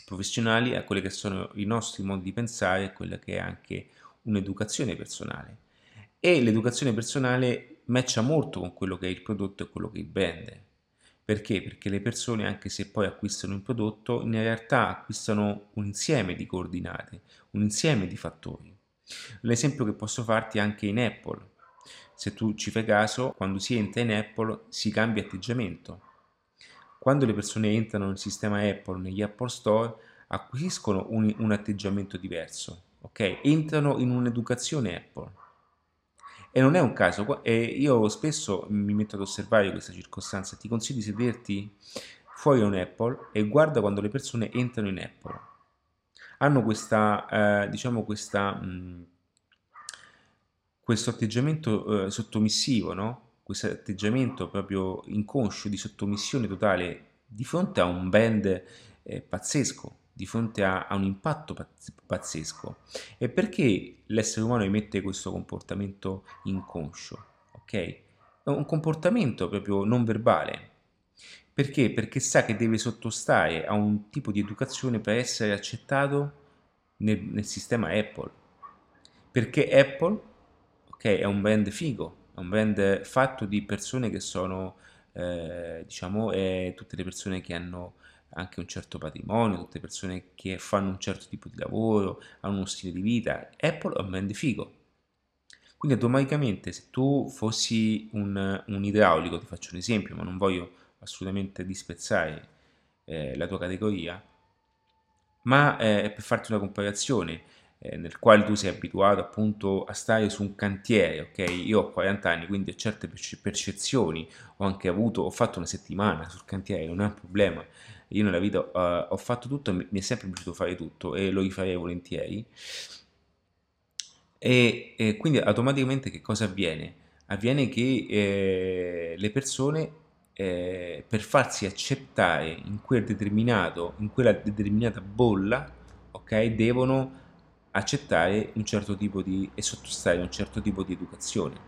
professionali, a quelli che sono i nostri modi di pensare, a quella che è anche un'educazione personale. E l'educazione personale matcha molto con quello che è il prodotto e quello che brand. Perché? Perché le persone, anche se poi acquistano un prodotto, in realtà acquistano un insieme di coordinate, un insieme di fattori. L'esempio che posso farti è anche in Apple. Se tu ci fai caso, quando si entra in Apple si cambia atteggiamento. Quando le persone entrano nel sistema Apple, negli Apple Store, acquisiscono un, un atteggiamento diverso, ok? Entrano in un'educazione Apple e non è un caso, e io spesso mi metto ad osservare questa circostanza, ti consiglio di sederti fuori un Apple e guarda quando le persone entrano in Apple. Hanno questa, eh, diciamo questa, mh, mm, questo atteggiamento eh, sottomissivo, no? Questo atteggiamento proprio inconscio di sottomissione totale di fronte a un band eh, pazzesco, di fronte a, a un impatto pazzesco. E perché l'essere umano emette questo comportamento inconscio? Ok? È un comportamento proprio non verbale. Perché? Perché sa che deve sottostare a un tipo di educazione per essere accettato nel, nel sistema Apple. Perché Apple okay, è un brand figo, è un brand fatto di persone che sono, eh, diciamo, eh, tutte le persone che hanno anche un certo patrimonio, tutte persone che fanno un certo tipo di lavoro, hanno uno stile di vita. Apple è un brand figo. Quindi automaticamente se tu fossi un, un idraulico, ti faccio un esempio, ma non voglio assolutamente disprezzare eh, la tua categoria, ma eh, per farti una comparazione, eh, nel quale tu sei abituato appunto a stare su un cantiere, ok? Io ho 40 anni, quindi ho certe percezioni, ho anche avuto, ho fatto una settimana sul cantiere, non è un problema. Io nella vita uh, ho fatto tutto, mi, mi è sempre piaciuto fare tutto e lo rifarei volentieri. E, e quindi automaticamente che cosa avviene? Avviene che eh, le persone eh, per farsi accettare in quel determinato, in quella determinata bolla, ok, devono accettare un certo tipo di e sottostare a un certo tipo di educazione.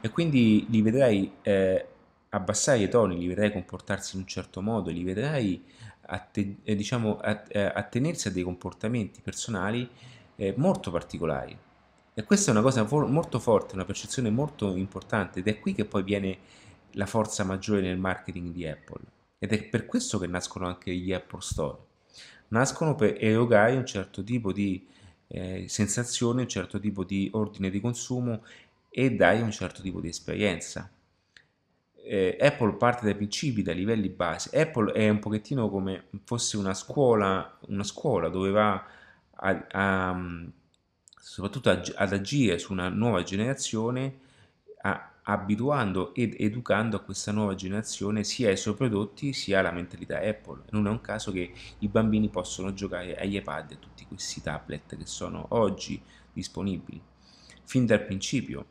E quindi li vedrai eh, abbassare i toni, li vedrai comportarsi in un certo modo, li vedrai atte, eh, diciamo, eh, attenersi a dei comportamenti personali eh, molto particolari. E questa è una cosa for molto forte, una percezione molto importante ed è qui che poi viene la forza maggiore nel marketing di Apple. Ed è per questo che nascono anche gli Apple Store. Nascono per erogare un certo tipo di eh, sensazione, un certo tipo di ordine di consumo e dare un certo tipo di esperienza. Eh, Apple parte dai principi, dai livelli base. Apple è un pochettino come fosse una scuola, una scuola dove va a, a, soprattutto ad agire su una nuova generazione, a, abituando ed educando a questa nuova generazione sia ai suoi prodotti sia alla mentalità Apple. Non è un caso che i bambini possono giocare agli iPad e a tutti questi tablet che sono oggi disponibili, fin dal principio,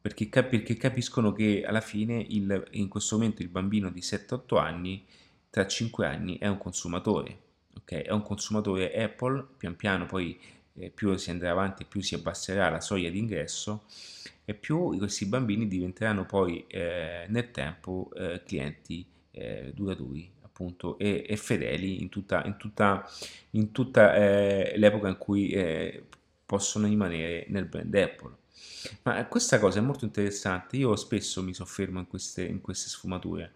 perché, perché capiscono che alla fine il, in questo momento il bambino di 7-8 anni, tra 5 anni, è un consumatore. Okay? È un consumatore Apple, pian piano poi eh, più si andrà avanti più si abbasserà la soglia d'ingresso e più questi bambini diventeranno poi eh, nel tempo eh, clienti eh, duraturi appunto e, e, fedeli in tutta, in tutta, in tutta eh, l'epoca in cui eh, possono rimanere nel brand Apple. Ma questa cosa è molto interessante, io spesso mi soffermo in queste, in queste sfumature.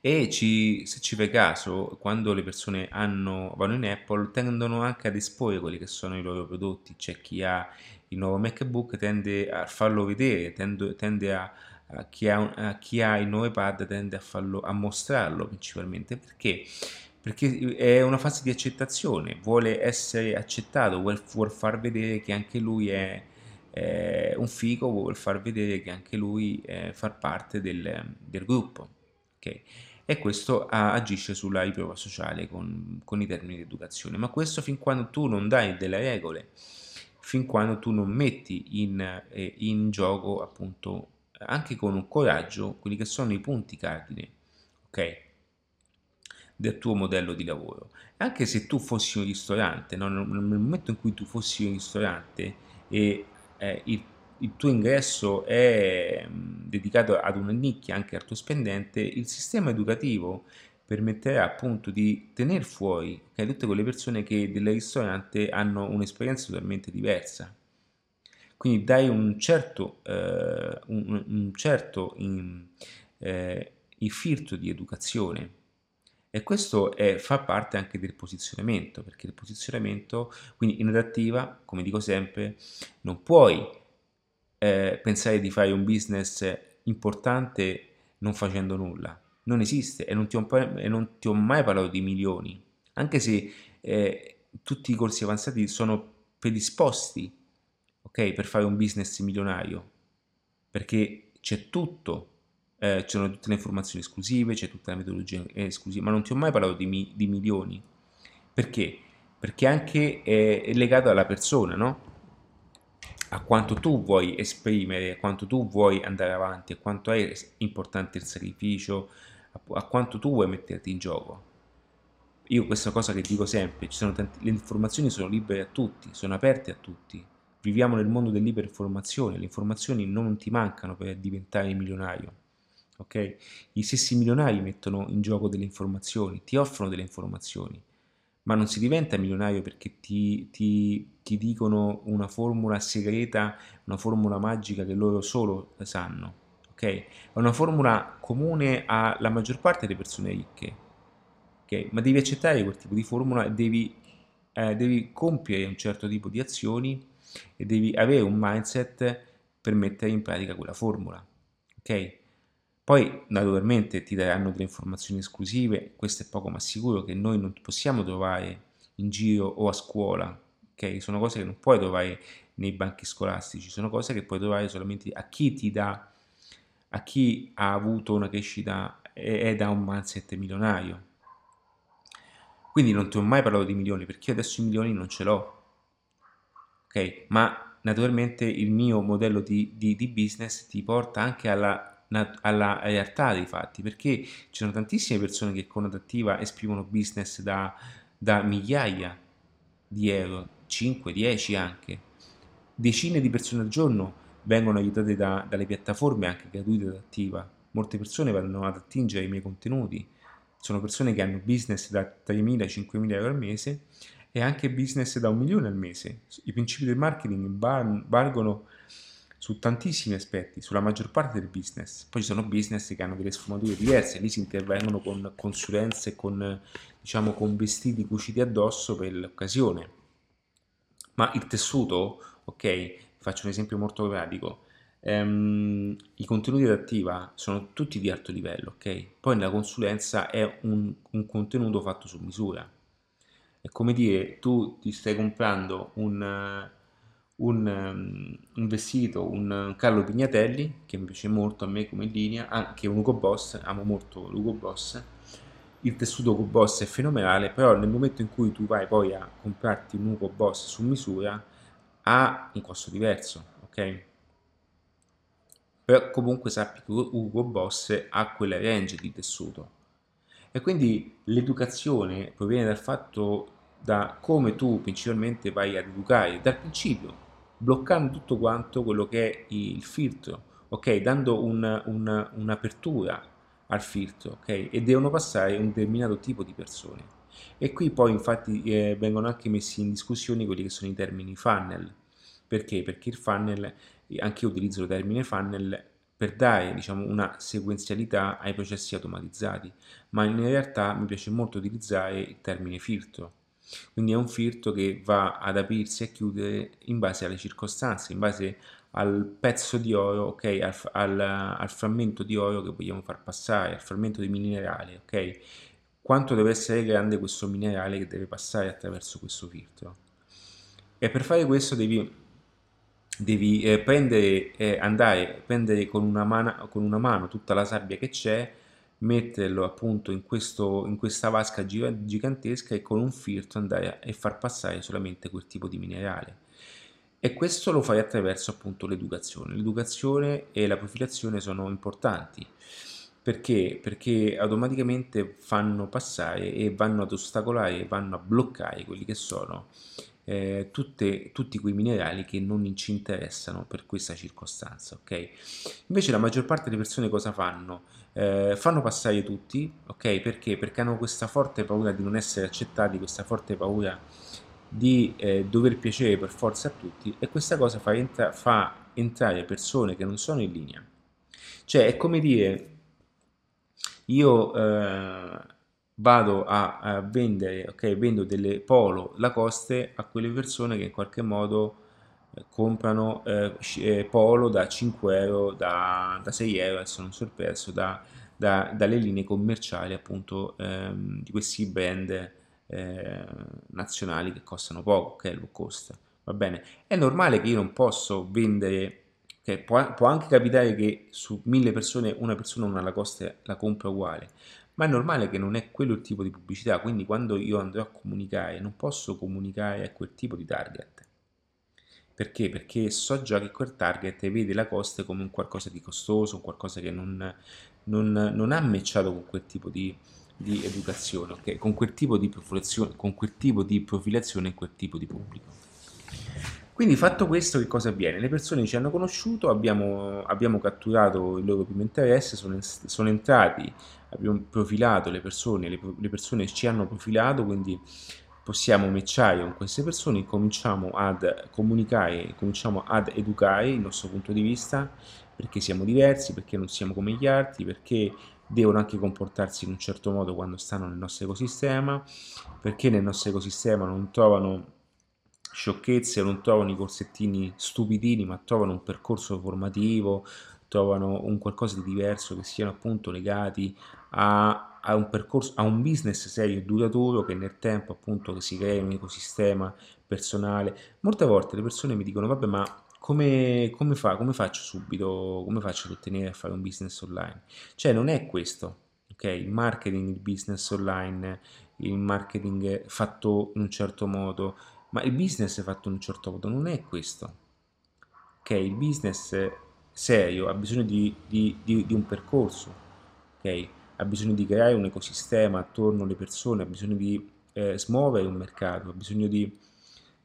E ci, se ci fai caso, quando le persone hanno, vanno in Apple tendono anche ad esporre quelli che sono i loro prodotti, c'è chi ha il nuovo MacBook tende a farlo vedere, tende, tende a, a, chi ha, a, chi ha, il nuovo iPad tende a, farlo, a mostrarlo principalmente. Perché? Perché è una fase di accettazione, vuole essere accettato, vuole, far vedere che anche lui è, è un figo, vuole far vedere che anche lui è, fa parte del, del gruppo. Okay? e questo agisce sulla riprova sociale con, con, i termini di educazione. Ma questo fin quando tu non dai delle regole, fin quando tu non metti in, eh, in gioco appunto anche con un coraggio quelli che sono i punti cardine, ok? del tuo modello di lavoro. Anche se tu fossi un ristorante, no? nel momento in cui tu fossi un ristorante e eh, il il tuo ingresso è dedicato ad una nicchia anche al tuo spendente, il sistema educativo permetterà appunto di tenere fuori okay, tutte quelle persone che del ristorante hanno un'esperienza totalmente diversa. Quindi dai un certo, eh, un, un certo in, eh, il filtro di educazione e questo è, fa parte anche del posizionamento, perché il posizionamento, quindi in adattiva, come dico sempre, non puoi eh, pensare di fare un business importante non facendo nulla. Non esiste e non ti ho, non ti ho mai parlato di milioni, anche se eh, tutti i corsi avanzati sono predisposti okay, per fare un business milionario, perché c'è tutto, eh, c'è tutte le informazioni esclusive, c'è tutta la metodologia esclusiva, ma non ti ho mai parlato di, mi, di milioni. Perché? Perché anche è legato alla persona, no? a quanto tu vuoi esprimere, a quanto tu vuoi andare avanti, a quanto è importante il sacrificio, a, quanto tu vuoi metterti in gioco. Io questa cosa che dico sempre, tanti, le informazioni sono libere a tutti, sono aperte a tutti. Viviamo nel mondo dell'iperinformazione, le informazioni non ti mancano per diventare milionario. Ok? Gli stessi milionari mettono in gioco delle informazioni, ti offrono delle informazioni, ma non si diventa milionario perché ti, ti, ti dicono una formula segreta, una formula magica che loro solo sanno, ok? È una formula comune alla maggior parte delle persone ricche, ok? Ma devi accettare quel tipo di formula e devi, eh, devi compiere un certo tipo di azioni e devi avere un mindset per mettere in pratica quella formula, ok? Poi naturalmente ti daranno delle informazioni esclusive, questo è poco ma sicuro che noi non possiamo trovare in giro o a scuola, ok? Sono cose che non puoi trovare nei banchi scolastici, sono cose che puoi trovare solamente a chi ti dà, a chi ha avuto una crescita e da un mindset milionario. Quindi non ti ho mai parlato di milioni, perché io adesso i milioni non ce l'ho, ok? Ma naturalmente il mio modello di, di, di business ti porta anche alla alla realtà dei fatti, perché ci sono tantissime persone che con Adattiva esprimono business da, da migliaia di euro, 5, 10 anche. Decine di persone al giorno vengono aiutate da, dalle piattaforme anche gratuite Adattiva. Molte persone vanno ad attingere i miei contenuti. Sono persone che hanno business da 3.000-5.000 euro al mese e anche business da un milione al mese. I principi del marketing valgono su tantissimi aspetti, sulla maggior parte del business. Poi ci sono business che hanno delle sfumature diverse, lì si intervengono con consulenze, con, diciamo, con vestiti cuciti addosso per l'occasione. Ma il tessuto, ok, faccio un esempio molto pratico, ehm, i contenuti adattiva sono tutti di alto livello, ok? Poi nella consulenza è un, un contenuto fatto su misura. È come dire, tu ti stai comprando un un, um, un vestito, un Carlo Pignatelli, che mi piace molto a me come linea, anche un Ugo Boss, amo molto l'Ugo Boss, il tessuto Ugo Boss è fenomenale, però nel momento in cui tu vai poi a comprarti un Ugo Boss su misura, ha un costo diverso, ok? Però comunque sappi che Ugo Boss ha quella range di tessuto. E quindi l'educazione proviene dal fatto da come tu principalmente vai ad educare, dal principio, bloccando tutto quanto quello che è il filtro, ok? Dando un, un, un'apertura al filtro, ok? E devono passare un determinato tipo di persone. E qui poi infatti eh, vengono anche messi in discussione quelli che sono i termini funnel. Perché? Perché il funnel, anche io utilizzo il termine funnel per dare diciamo, una sequenzialità ai processi automatizzati, ma in realtà mi piace molto utilizzare il termine filtro quindi è un filtro che va ad aprirsi e chiudere in base alle circostanze, in base al pezzo di oro, ok, al, al, al frammento di oro che vogliamo far passare, al frammento di minerale, ok? Quanto deve essere grande questo minerale che deve passare attraverso questo filtro. E per fare questo devi, devi eh, prendere, eh, andare, prendere con una, mano, con una mano tutta la sabbia che c'è metterlo appunto in, questo, in questa vasca gigantesca e con un filtro andare a, far passare solamente quel tipo di minerale. E questo lo fai attraverso appunto l'educazione. L'educazione e la profilazione sono importanti. Perché? Perché automaticamente fanno passare e vanno ad ostacolare, vanno a bloccare quelli che sono eh, tutte, tutti quei minerali che non ci interessano per questa circostanza, ok? Invece la maggior parte delle persone cosa fanno? Eh, fanno passare tutti, ok? Perché? Perché hanno questa forte paura di non essere accettati, questa forte paura di eh, dover piacere per forza a tutti e questa cosa fa, entra fa entrare persone che non sono in linea. Cioè è come dire, io eh, vado a, a vendere, ok, vendo delle polo Lacoste a quelle persone che in qualche modo comprano eh, eh polo da 5 euro, da, da 6 euro, adesso non so il prezzo, da, da, dalle linee commerciali appunto ehm, di questi brand eh, nazionali che costano poco, ok, low cost, va bene. È normale che io non posso vendere, okay, può, può anche capitare che su mille persone una persona una Lacoste la compra uguale, ma è normale che non è quello il tipo di pubblicità, quindi quando io andrò a comunicare non posso comunicare a quel tipo di target. Perché? Perché so già che quel target vede la costa come un qualcosa di costoso, un qualcosa che non, non, non ha matchato con quel tipo di, di educazione, okay? con, quel tipo di con quel tipo di profilazione e quel tipo di pubblico. Quindi fatto questo che cosa avviene? Le persone ci hanno conosciuto, abbiamo, abbiamo catturato il loro primo interesse, sono, sono, entrati, abbiamo profilato le persone, le, le persone ci hanno profilato, quindi possiamo matchare con queste persone, cominciamo ad comunicare, cominciamo ad educare il nostro punto di vista, perché siamo diversi, perché non siamo come gli altri, perché devono anche comportarsi in un certo modo quando stanno nel nostro ecosistema, perché nel nostro ecosistema non trovano sciocchezze, non trovano i corsettini stupidini, ma trovano un percorso formativo, trovano un qualcosa di diverso che siano appunto legati a, a un percorso, a un business serio e duraturo che nel tempo appunto che si crea un ecosistema personale. Molte volte le persone mi dicono vabbè ma come, come, fa, come faccio subito, come faccio ad ottenere a fare un business online? Cioè non è questo, ok? Il marketing, il business online, il marketing fatto in un certo modo, ma il business fatto in un certo modo non è questo. Ok, il business serio ha bisogno di, di, di, di un percorso, ok? Ha bisogno di creare un ecosistema attorno alle persone, ha bisogno di eh, smuovere un mercato, ha bisogno di,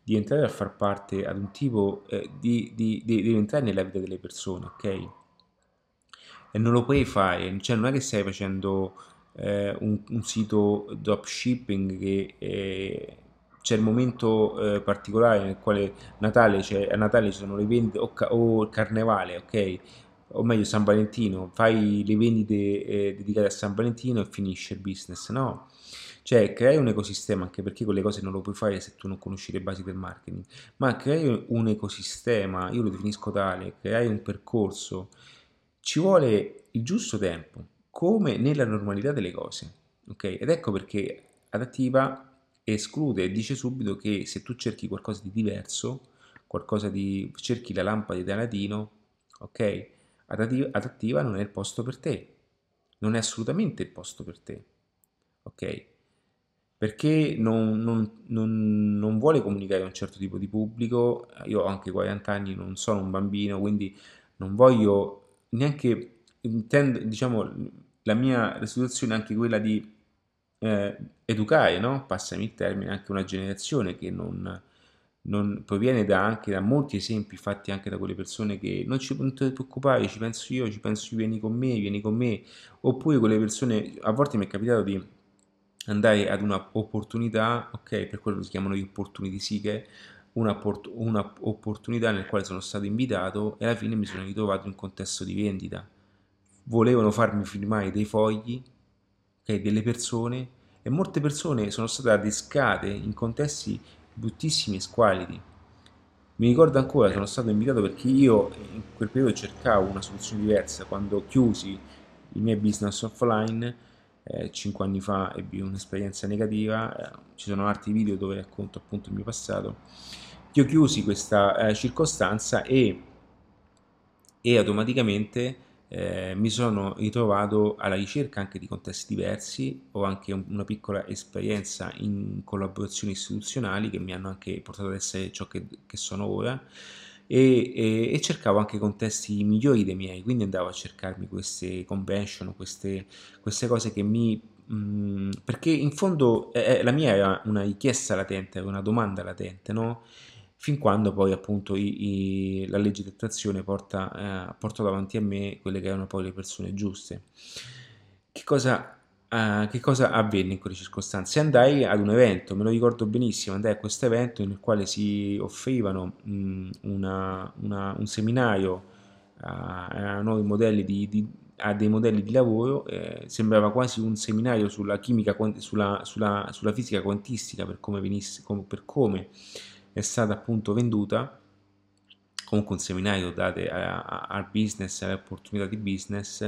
di entrare a far parte ad un tipo eh, di, di, di, entrare nella vita delle persone, ok? E non lo puoi fare, cioè non è che stai facendo eh, un, un, sito dropshipping che eh, c'è il momento eh, particolare nel quale Natale, a Natale ci sono le vendite o, o, il carnevale, ok? O meglio San Valentino, fai le vendite eh, dedicate a San Valentino e finisce il business, no? Cioè, crei un ecosistema, anche perché quelle cose non lo puoi fare se tu non conosci le basi del marketing, ma crei un ecosistema, io lo definisco tale, crei un percorso, ci vuole il giusto tempo, come nella normalità delle cose, ok? Ed ecco perché adattiva esclude e dice subito che se tu cerchi qualcosa di diverso, qualcosa di cerchi la lampada di Aladino, ok? Adattiva non è il posto per te, non è assolutamente il posto per te, ok? Perché non, non, non, non vuole comunicare a un certo tipo di pubblico, io ho anche 40 anni, non sono un bambino, quindi non voglio neanche, intendo, diciamo, la mia situazione è anche quella di eh, educare, no? passami il termine, anche una generazione che non, non proviene da, anche da molti esempi fatti anche da quelle persone che non ci non ti preoccupare, ci penso io, ci penso io, vieni con me, vieni con me, oppure quelle persone, a volte mi è capitato di andare ad una opportunità, ok, per quello si chiamano gli opportunity seeker, una, una opportunità nel quale sono stato invitato e alla fine mi sono ritrovato in un contesto di vendita. Volevano farmi firmare dei fogli okay, delle persone e molte persone sono state adescate in contesti bruttissimi e squalidi. Mi ricordo ancora, sono stato invitato perché io in quel periodo cercavo una soluzione diversa, quando chiusi i miei business offline, eh, 5 anni fa ebbi un'esperienza negativa, eh, ci sono altri video dove racconto appunto il mio passato, io chiusi questa eh, circostanza e, e automaticamente eh, mi sono ritrovato alla ricerca anche di contesti diversi, ho anche un, una piccola esperienza in collaborazioni istituzionali che mi hanno anche portato ad essere ciò che, che sono ora e, e, e, cercavo anche contesti migliori dei miei, quindi andavo a cercarmi queste convention, queste, queste cose che mi... Mh, mm, perché in fondo eh, eh, la mia era una richiesta latente, era una domanda latente, no? Fin quando poi appunto i, i, la legge di attrazione porta, eh, portò davanti a me quelle che erano poi le persone giuste. Che cosa, eh, che cosa avvenne in quelle circostanze? Andai ad un evento, me lo ricordo benissimo, andai a questo evento nel quale si offrivano mh, una, una, un seminario a, a modelli di, di a dei modelli di lavoro, eh, sembrava quasi un seminario sulla chimica, sulla, sulla, sulla fisica quantistica per come, venisse, come, per come è stata appunto venduta comunque un seminario date al business, alle opportunità di business,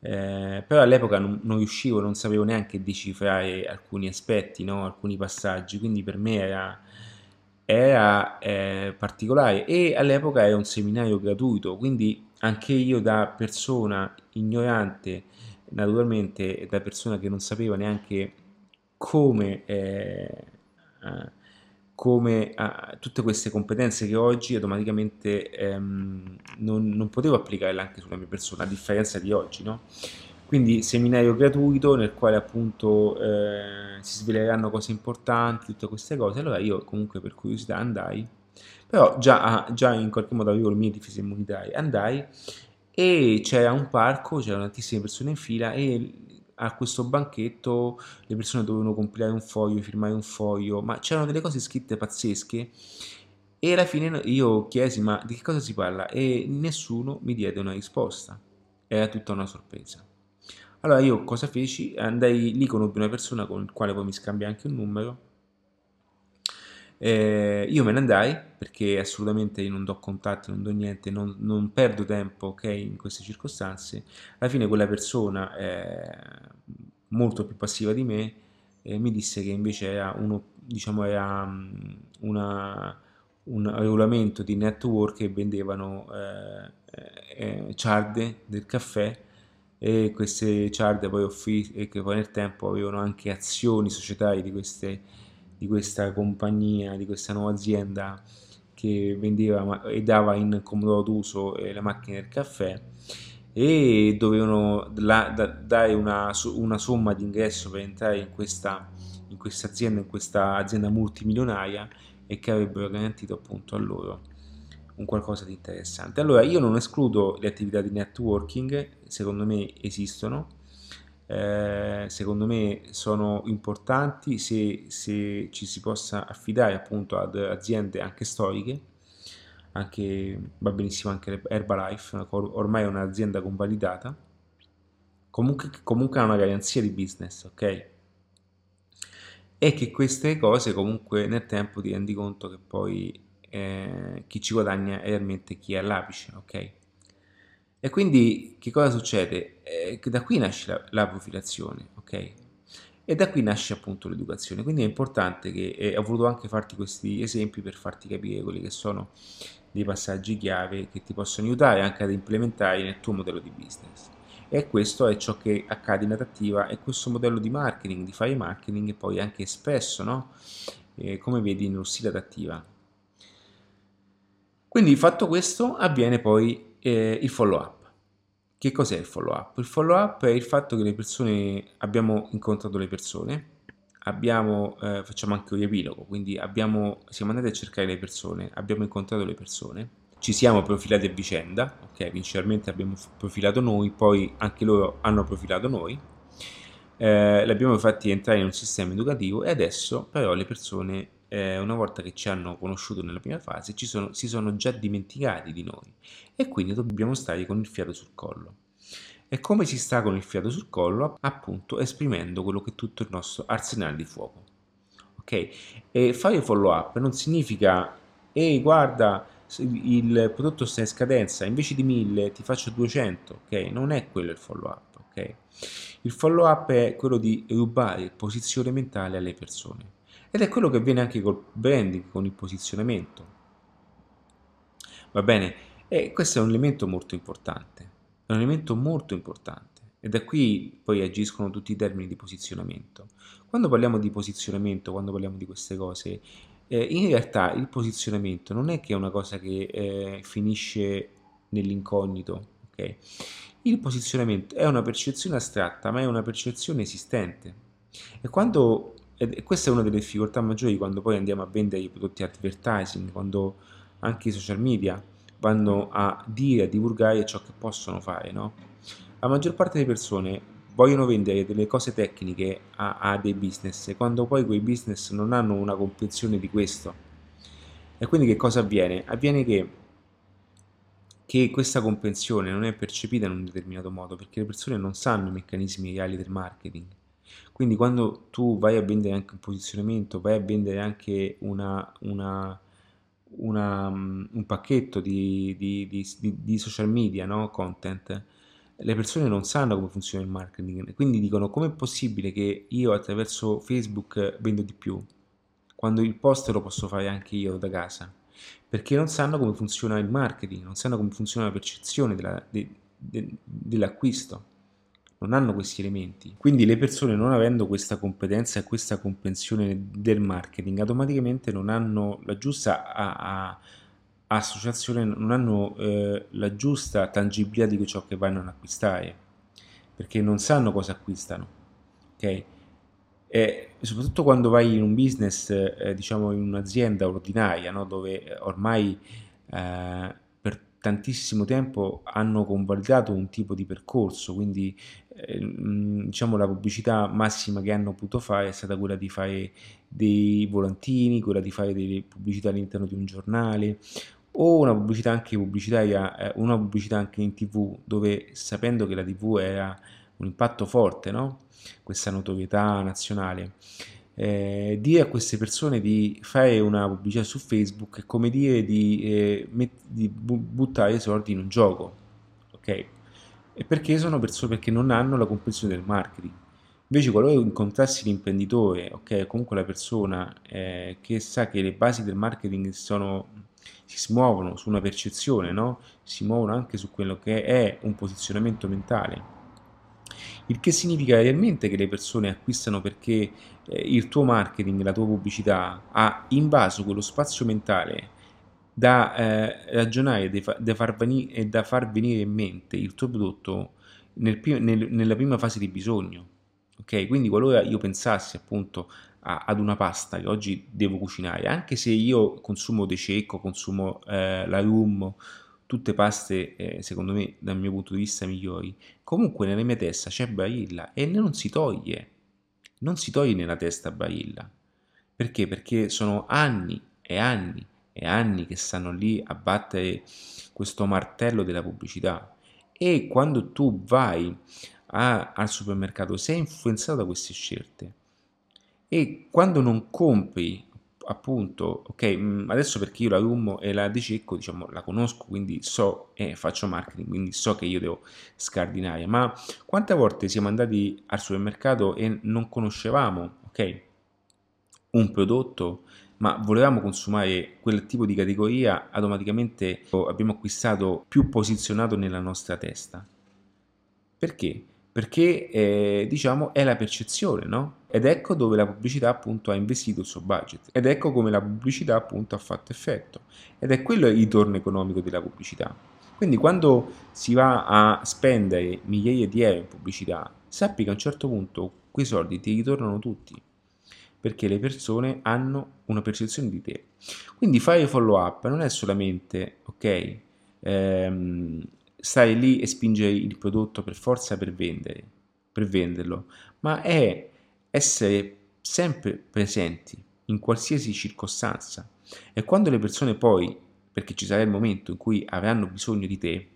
eh, però all'epoca non, non, riuscivo, non sapevo neanche decifrare alcuni aspetti, no? alcuni passaggi, quindi per me era, era eh, particolare e all'epoca era un seminario gratuito, quindi anche io da persona ignorante, naturalmente da persona che non sapeva neanche come... Eh, eh come a tutte queste competenze che oggi automaticamente ehm, non, non, potevo applicarle anche sulla mia persona, a differenza di oggi, no? Quindi seminario gratuito nel quale appunto eh, si sveleranno cose importanti, tutte queste cose. Allora io comunque per curiosità andai Però già, già in qualche modo avevo le mie difese immunitarie, andai e c'era un parco, c'erano tantissime persone in fila e a questo banchetto le persone dovevano compilare un foglio, firmare un foglio, ma c'erano delle cose scritte pazzesche e alla fine io chiesi ma di che cosa si parla e nessuno mi diede una risposta, era tutta una sorpresa. Allora io cosa feci? Andai lì, conobbi una persona con il quale poi mi scambiai anche un numero. Eh, io me ne andai perché assolutamente non do contatti, non do niente, non, non perdo tempo ok, in queste circostanze. Alla fine quella persona, eh, molto più passiva di me, eh, mi disse che invece era, uno, diciamo, era um, una, un regolamento di network che vendevano eh, eh, ciarde del caffè e queste ciarde poi offrì e che poi nel tempo avevano anche azioni societarie di, queste, di questa compagnia, di questa nuova azienda che vendeva e dava in comodo d'uso eh, le macchine del caffè e dovevano dare una, una, somma di ingresso per entrare in questa, in questa azienda, in questa azienda multimilionaria e che avrebbero garantito appunto a loro un qualcosa di interessante. Allora io non escludo le attività di networking, secondo me esistono, eh, secondo me sono importanti se, se, ci si possa affidare appunto ad aziende anche storiche, anche, va benissimo anche Herbalife, ormai è un'azienda convalidata, comunque, comunque ha una garanzia di business, ok? E che queste cose comunque nel tempo ti rendi conto che poi eh, chi ci guadagna è realmente chi è all'apice, ok? E quindi che cosa succede? Eh, da qui nasce la, la, profilazione, ok? E da qui nasce appunto l'educazione. Quindi è importante che eh, ho voluto anche farti questi esempi per farti capire quelli che sono dei passaggi chiave che ti possono aiutare anche ad implementare nel tuo modello di business. E questo è ciò che accade in adattiva e questo modello di marketing, di fare marketing, è poi anche espresso, no? Eh, come vedi nello stile adattiva quindi fatto questo avviene poi eh, il follow up. Che cos'è il follow up? Il follow up è il fatto che le persone, abbiamo incontrato le persone, abbiamo, eh, facciamo anche un riepilogo, quindi abbiamo, siamo andati a cercare le persone, abbiamo incontrato le persone, ci siamo profilati a vicenda, ok, inizialmente abbiamo profilato noi, poi anche loro hanno profilato noi, eh, abbiamo fatti entrare in un sistema educativo e adesso però le persone eh, una volta che ci hanno conosciuto nella prima fase, sono, si sono già dimenticati di noi e quindi dobbiamo stare con il fiato sul collo. E come si sta con il fiato sul collo? Appunto esprimendo quello che è tutto il nostro arsenale di fuoco. Ok? E fare follow up non significa, ehi guarda, il prodotto sta in scadenza, invece di 1000 ti faccio 200, ok? Non è quello il follow up, ok? Il follow up è quello di rubare posizione mentale alle persone ed è quello che avviene anche col branding, con il posizionamento. Va bene? E questo è un elemento molto importante, è un elemento molto importante e da qui poi agiscono tutti i termini di posizionamento. Quando parliamo di posizionamento, quando parliamo di queste cose, eh, in realtà il posizionamento non è che è una cosa che eh, finisce nell'incognito, ok? Il posizionamento è una percezione astratta, ma è una percezione esistente. E quando e questa è una delle difficoltà maggiori quando poi andiamo a vendere i prodotti advertising, quando anche i social media vanno a dire, a divulgare ciò che possono fare, no? La maggior parte delle persone vogliono vendere delle cose tecniche a, a dei business quando poi quei business non hanno una comprensione di questo. E quindi che cosa avviene? Avviene che, che questa comprensione non è percepita in un determinato modo perché le persone non sanno i meccanismi reali del marketing quindi quando tu vai a vendere anche un posizionamento, vai a vendere anche una, una, una, un pacchetto di, di, di, di social media, no? content, le persone non sanno come funziona il marketing, quindi dicono com'è possibile che io attraverso Facebook vendo di più, quando il post lo posso fare anche io da casa, perché non sanno come funziona il marketing, non sanno come funziona la percezione della, de, de, dell'acquisto non hanno questi elementi. Quindi le persone non avendo questa competenza e questa comprensione del marketing automaticamente non hanno la giusta a, a, associazione, non hanno eh, la giusta tangibilità di ciò che vanno ad acquistare, perché non sanno cosa acquistano. Ok? E soprattutto quando vai in un business, eh, diciamo in un'azienda ordinaria, no? dove ormai eh, tantissimo tempo hanno convalidato un tipo di percorso, quindi eh, diciamo la pubblicità massima che hanno potuto fare è stata quella di fare dei volantini, quella di fare delle pubblicità all'interno di un giornale o una pubblicità anche pubblicitaria, eh, una pubblicità anche in tv dove sapendo che la tv era un impatto forte, no? questa notorietà nazionale. Eh, dire a queste persone di fare una pubblicità su Facebook è come dire di, eh, met- di bu- buttare i soldi in un gioco, ok? E perché sono persone perché non hanno la comprensione del marketing. Invece qualora incontrassi l'imprenditore, ok, comunque la persona eh, che sa che le basi del marketing sono, si muovono su una percezione, no? Si muovono anche su quello che è un posizionamento mentale il che significa realmente che le persone acquistano perché il tuo marketing, la tua pubblicità ha invaso quello spazio mentale da eh, ragionare da far venire, e da far venire in mente il tuo prodotto nel, nel, nella prima fase di bisogno. Ok, quindi qualora io pensassi appunto a, ad una pasta che oggi devo cucinare, anche se io consumo De Cecco, consumo eh, la Rum, tutte paste eh, secondo me dal mio punto di vista migliori, comunque nella mia testa c'è Barilla e non si toglie, non si toglie nella testa Barilla. Perché? Perché sono anni e anni e anni che stanno lì a battere questo martello della pubblicità e quando tu vai a, al supermercato sei influenzato da queste scelte e quando non compri appunto, ok, mm, adesso perché io la Rummo e la De Cecco, diciamo, la conosco, quindi so e faccio marketing, quindi so che io devo scardinare, ma quante volte siamo andati al supermercato e non conoscevamo, ok, un prodotto, ma volevamo consumare quel tipo di categoria, automaticamente abbiamo acquistato più posizionato nella nostra testa. Perché? perché eh, diciamo è la percezione, no? Ed ecco dove la pubblicità appunto ha investito il suo budget ed ecco come la pubblicità appunto ha fatto effetto ed è quello il ritorno economico della pubblicità. Quindi quando si va a spendere migliaia di euro in pubblicità, sappi che a un certo punto quei soldi ti ritornano tutti perché le persone hanno una percezione di te. Quindi fare follow up non è solamente, ok, ehm, stare lì e spingere il prodotto per forza per vendere, per venderlo, ma è essere sempre presenti in qualsiasi circostanza. E quando le persone poi, perché ci sarà il momento in cui avranno bisogno di te,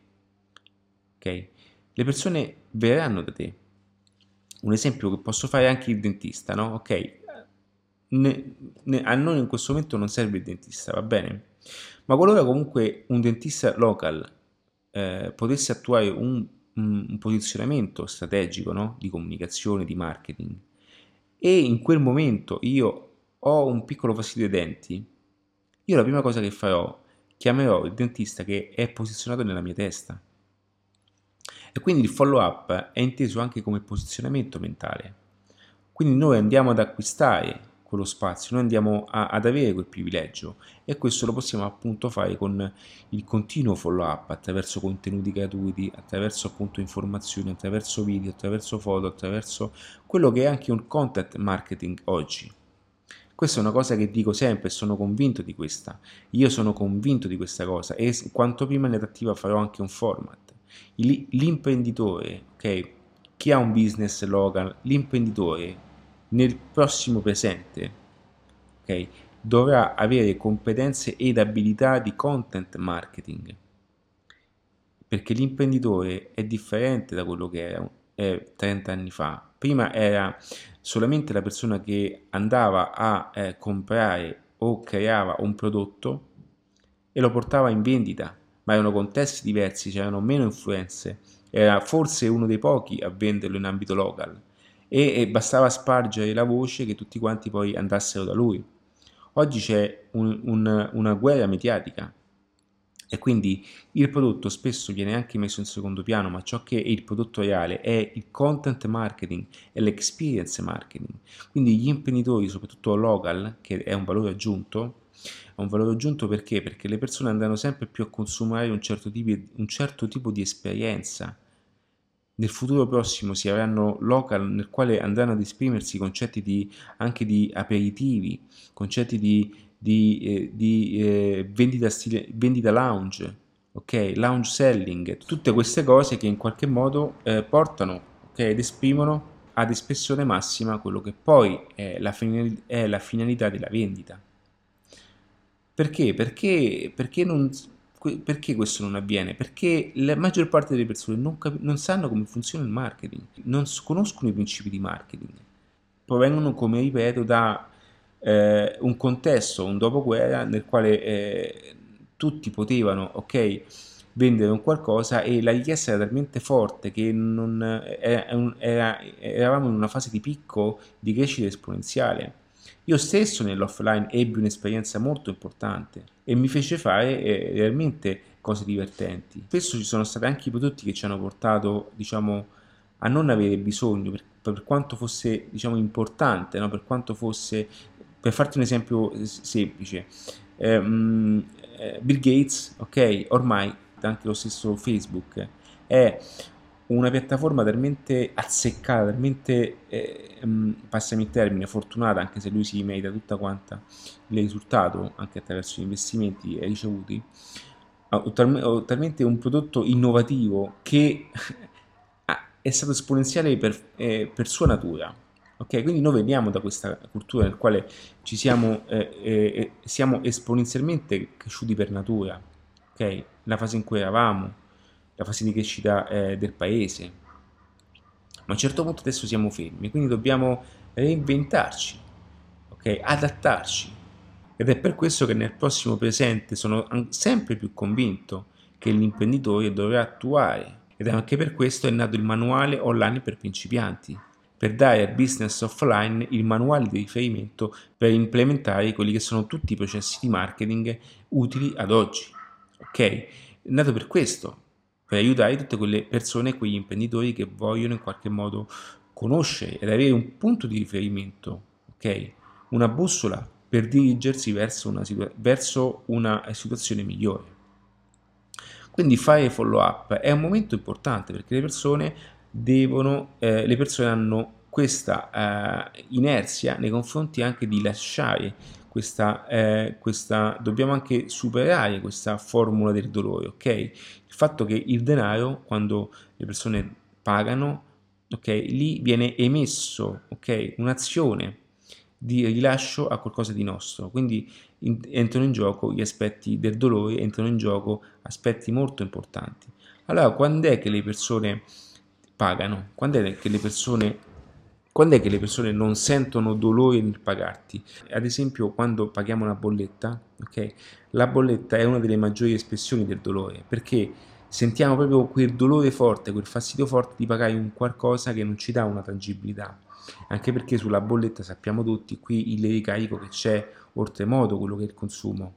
ok? Le persone verranno da te. Un esempio che posso fare anche il dentista, no? Ok, ne, ne, a noi in questo momento non serve il dentista, va bene? Ma qualora comunque un dentista local eh, potesse attuare un, un, un posizionamento strategico no? di comunicazione, di marketing, e in quel momento io ho un piccolo fastidio ai denti, io la prima cosa che farò, chiamerò il dentista che è posizionato nella mia testa. E quindi il follow up è inteso anche come posizionamento mentale. Quindi noi andiamo ad acquistare quello spazio, noi andiamo a, ad avere quel privilegio e questo lo possiamo appunto fare con il continuo follow up attraverso contenuti gratuiti, attraverso appunto informazioni, attraverso video, attraverso foto, attraverso quello che è anche un content marketing oggi. Questa è una cosa che dico sempre sono convinto di questa. Io sono convinto di questa cosa e quanto prima in attiva farò anche un format. L'imprenditore, ok, chi ha un business local, l'imprenditore nel prossimo presente okay, dovrà avere competenze ed abilità di content marketing. Perché l'imprenditore è differente da quello che era eh, 30 anni fa. Prima era solamente la persona che andava a eh, comprare o creava un prodotto e lo portava in vendita ma erano contesti diversi c'erano meno influenze. Era forse uno dei pochi a venderlo in ambito local e, e bastava spargere la voce che tutti quanti poi andassero da lui. Oggi c'è un, un, una guerra mediatica e quindi il prodotto spesso viene anche messo in secondo piano, ma ciò che è il prodotto reale è il content marketing e l'experience marketing. Quindi gli imprenditori, soprattutto local, che è un valore aggiunto, è un valore aggiunto perché? Perché le persone andranno sempre più a consumare un certo tipo, un certo tipo di esperienza nel futuro prossimo si avranno local nel quale andranno ad esprimersi concetti di, anche di aperitivi, concetti di, di, eh, di eh, vendita, stile, vendita lounge, ok? Lounge selling, tutte queste cose che in qualche modo eh, portano okay, ed esprimono ad espressione massima quello che poi è la, è la finalità della vendita. Perché? Perché, perché non, perché questo non avviene? Perché la maggior parte delle persone non, non sanno come funziona il marketing, non conoscono i principi di marketing, provengono, come ripeto, da eh, un contesto, un dopoguerra nel quale eh, tutti potevano, ok, vendere un qualcosa e la richiesta era talmente forte che non, era, era, eravamo in una fase di picco di crescita esponenziale io stesso nell'offline ebbi un'esperienza molto importante e mi fece fare eh, realmente cose divertenti. Spesso ci sono stati anche i prodotti che ci hanno portato, diciamo, a non avere bisogno, per, per quanto fosse, diciamo, importante, no? per quanto fosse, per farti un esempio semplice, ehm, eh, Bill Gates, ok, ormai anche lo stesso Facebook, è una piattaforma talmente azzeccata, talmente, eh, mm, passami il termine, fortunata, anche se lui si merita tutta quanta il risultato, anche attraverso gli investimenti ricevuti, ha talmente un prodotto innovativo che è stato esponenziale per, eh, per sua natura. Ok, quindi noi veniamo da questa cultura nel quale ci siamo, eh, eh, siamo esponenzialmente cresciuti per natura, ok? La fase in cui eravamo, la fase di crescita eh, del paese. Ma a un certo punto adesso siamo fermi, quindi dobbiamo reinventarci, okay? adattarci. Ed è per questo che nel prossimo presente sono sempre più convinto che l'imprenditore dovrà attuare. Ed è anche per questo è nato il manuale online per principianti, per dare al business offline il manuale di riferimento per implementare quelli che sono tutti i processi di marketing utili ad oggi. Ok? È nato per questo, per aiutare tutte quelle persone, quegli imprenditori che vogliono in qualche modo conoscere ed avere un punto di riferimento, ok? Una bussola per dirigersi verso una, situa- verso una situazione migliore. Quindi fare follow up è un momento importante perché le persone devono, eh, le persone hanno questa eh, inerzia nei confronti anche di lasciare questa, eh, questa, dobbiamo anche superare questa formula del dolore, ok? Il fatto che il denaro, quando le persone pagano, ok, lì viene emesso, ok, un'azione di rilascio a qualcosa di nostro, quindi in, entrano in gioco gli aspetti del dolore, entrano in gioco aspetti molto importanti. Allora, quando è che le persone pagano? Quando è che le persone quando è che le persone non sentono dolore nel pagarti? Ad esempio, quando paghiamo una bolletta, ok? La bolletta è una delle maggiori espressioni del dolore, perché sentiamo proprio quel dolore forte, quel fastidio forte di pagare un qualcosa che non ci dà una tangibilità. Anche perché sulla bolletta sappiamo tutti qui il ricarico che c'è oltremodo quello che è il consumo.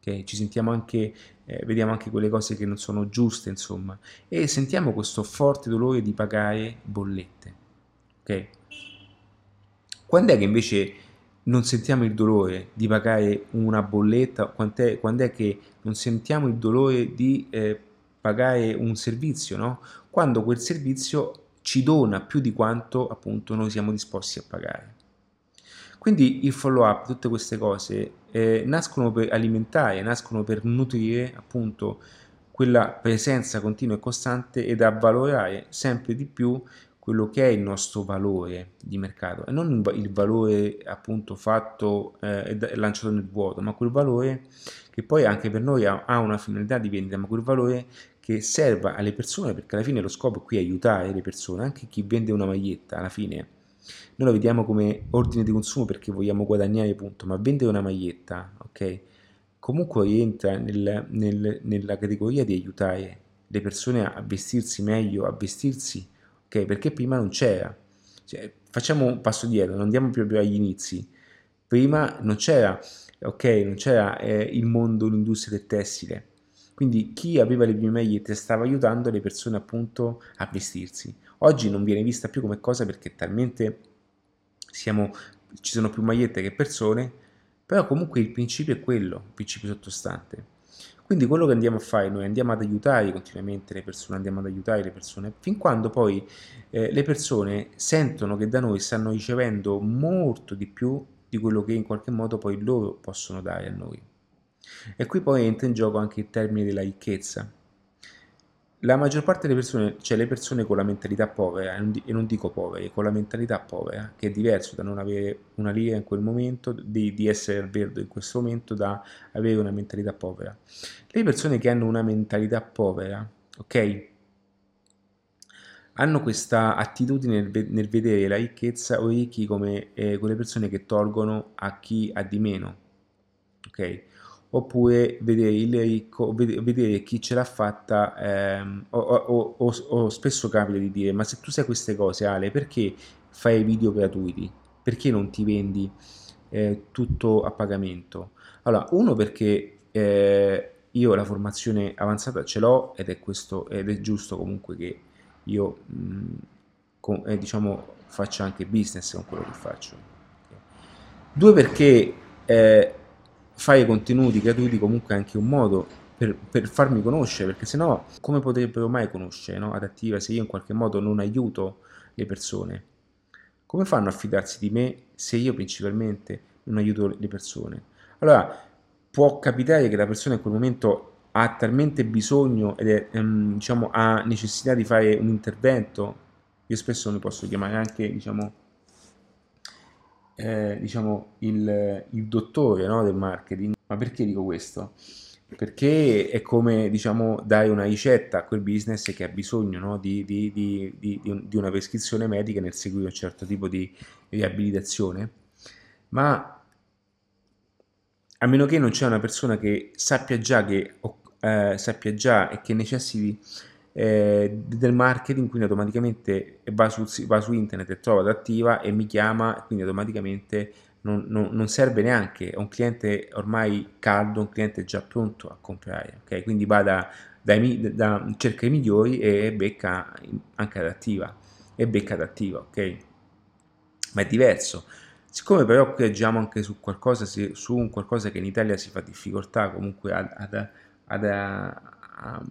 Okay? Ci sentiamo anche, eh, vediamo anche quelle cose che non sono giuste, insomma, e sentiamo questo forte dolore di pagare bollette. Ok? Quando è che invece non sentiamo il dolore di pagare una bolletta? Quant'è, quando è che non sentiamo il dolore di eh, pagare un servizio? No? Quando quel servizio ci dona più di quanto appunto noi siamo disposti a pagare. Quindi il follow up, tutte queste cose eh, nascono per alimentare, nascono per nutrire appunto quella presenza continua e costante ed avvalorare sempre di più quello che è il nostro valore di mercato e non il valore appunto fatto eh, e lanciato nel vuoto, ma quel valore che poi anche per noi ha, ha, una finalità di vendita, ma quel valore che serva alle persone, perché alla fine lo scopo qui è aiutare le persone, anche chi vende una maglietta, alla fine noi lo vediamo come ordine di consumo perché vogliamo guadagnare punto, ma vendere una maglietta, ok? Comunque rientra nel, nel, nella categoria di aiutare le persone a vestirsi meglio, a vestirsi ok? Perché prima non c'era. Cioè, facciamo un passo dietro, non andiamo proprio agli inizi. Prima non c'era, ok, non c'era eh, il mondo, l'industria del tessile. Quindi chi aveva le prime magliette stava aiutando le persone appunto a vestirsi. Oggi non viene vista più come cosa perché talmente siamo, ci sono più magliette che persone, però comunque il principio è quello, il principio sottostante. Quindi quello che andiamo a fare noi andiamo ad aiutare continuamente le persone, andiamo ad aiutare le persone, fin quando poi eh, le persone sentono che da noi stanno ricevendo molto di più di quello che in qualche modo poi loro possono dare a noi. E qui poi entra in gioco anche il termine della ricchezza la maggior parte delle persone, cioè le persone con la mentalità povera, e non dico povere, con la mentalità povera, che è diverso da non avere una lira in quel momento, di, di essere al verde in questo momento, da avere una mentalità povera. Le persone che hanno una mentalità povera, ok? Hanno questa attitudine nel, vedere la ricchezza o i ricchi come eh, quelle persone che tolgono a chi ha di meno, ok? Oppure vedere ricco, vedere chi ce l'ha fatta, ehm, o, o, o, o, spesso capita di dire, ma se tu sai queste cose Ale, perché fai video gratuiti? Perché non ti vendi eh, tutto a pagamento? Allora, uno perché eh, io la formazione avanzata ce l'ho ed è questo, ed è giusto comunque che io mh, con, eh, diciamo faccia anche business con quello che faccio. Due perché eh, fare contenuti gratuiti comunque è anche un modo per, per, farmi conoscere, perché sennò come potrebbero mai conoscere no? Adattiva se io in qualche modo non aiuto le persone? Come fanno a fidarsi di me se io principalmente non aiuto le persone? Allora, può capitare che la persona in quel momento ha talmente bisogno ed è, um, diciamo, ha necessità di fare un intervento, io spesso mi posso chiamare anche, diciamo, eh, diciamo, il, il dottore no, del marketing. Ma perché dico questo? Perché è come diciamo, dare una ricetta a quel business che ha bisogno no, di, di, di, di, una prescrizione medica nel seguire un certo tipo di riabilitazione, ma a meno che non c'è una persona che sappia già, che, eh, sappia già e che necessiti eh, del marketing, quindi automaticamente va su, va su, internet e trova adattiva e mi chiama, quindi automaticamente non, non, non, serve neanche, è un cliente ormai caldo, un cliente già pronto a comprare, ok? Quindi va da, dai, da, cerca i migliori e becca anche adattiva, e becca adattiva, ok? Ma è diverso. Siccome però qui agiamo anche su qualcosa, su un qualcosa che in Italia si fa difficoltà comunque ad, ad, ad, a,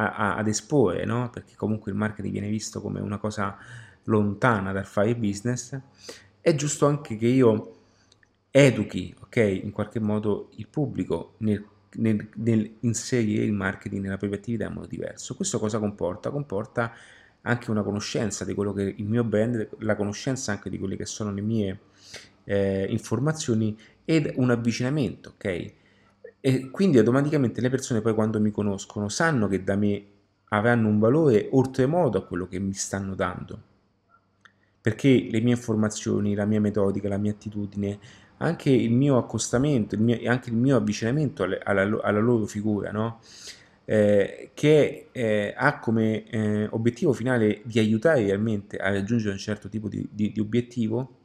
a, a, ad esporre, no? perché comunque il marketing viene visto come una cosa lontana dal fare business, è giusto anche che io educhi, ok, in qualche modo il pubblico nel, nel, nel inserire il marketing nella propria attività in modo diverso. Questo cosa comporta? Comporta anche una conoscenza di quello che è il mio brand, la conoscenza anche di quelle che sono le mie eh, informazioni ed un avvicinamento, ok? E quindi automaticamente le persone poi quando mi conoscono sanno che da me avranno un valore oltremodo a quello che mi stanno dando. Perché le mie informazioni, la mia metodica, la mia attitudine, anche il mio accostamento, mio, anche il mio avvicinamento alla, alla loro figura, no? eh, che eh, ha come eh, obiettivo finale di aiutare realmente a raggiungere un certo tipo di, di, di obiettivo,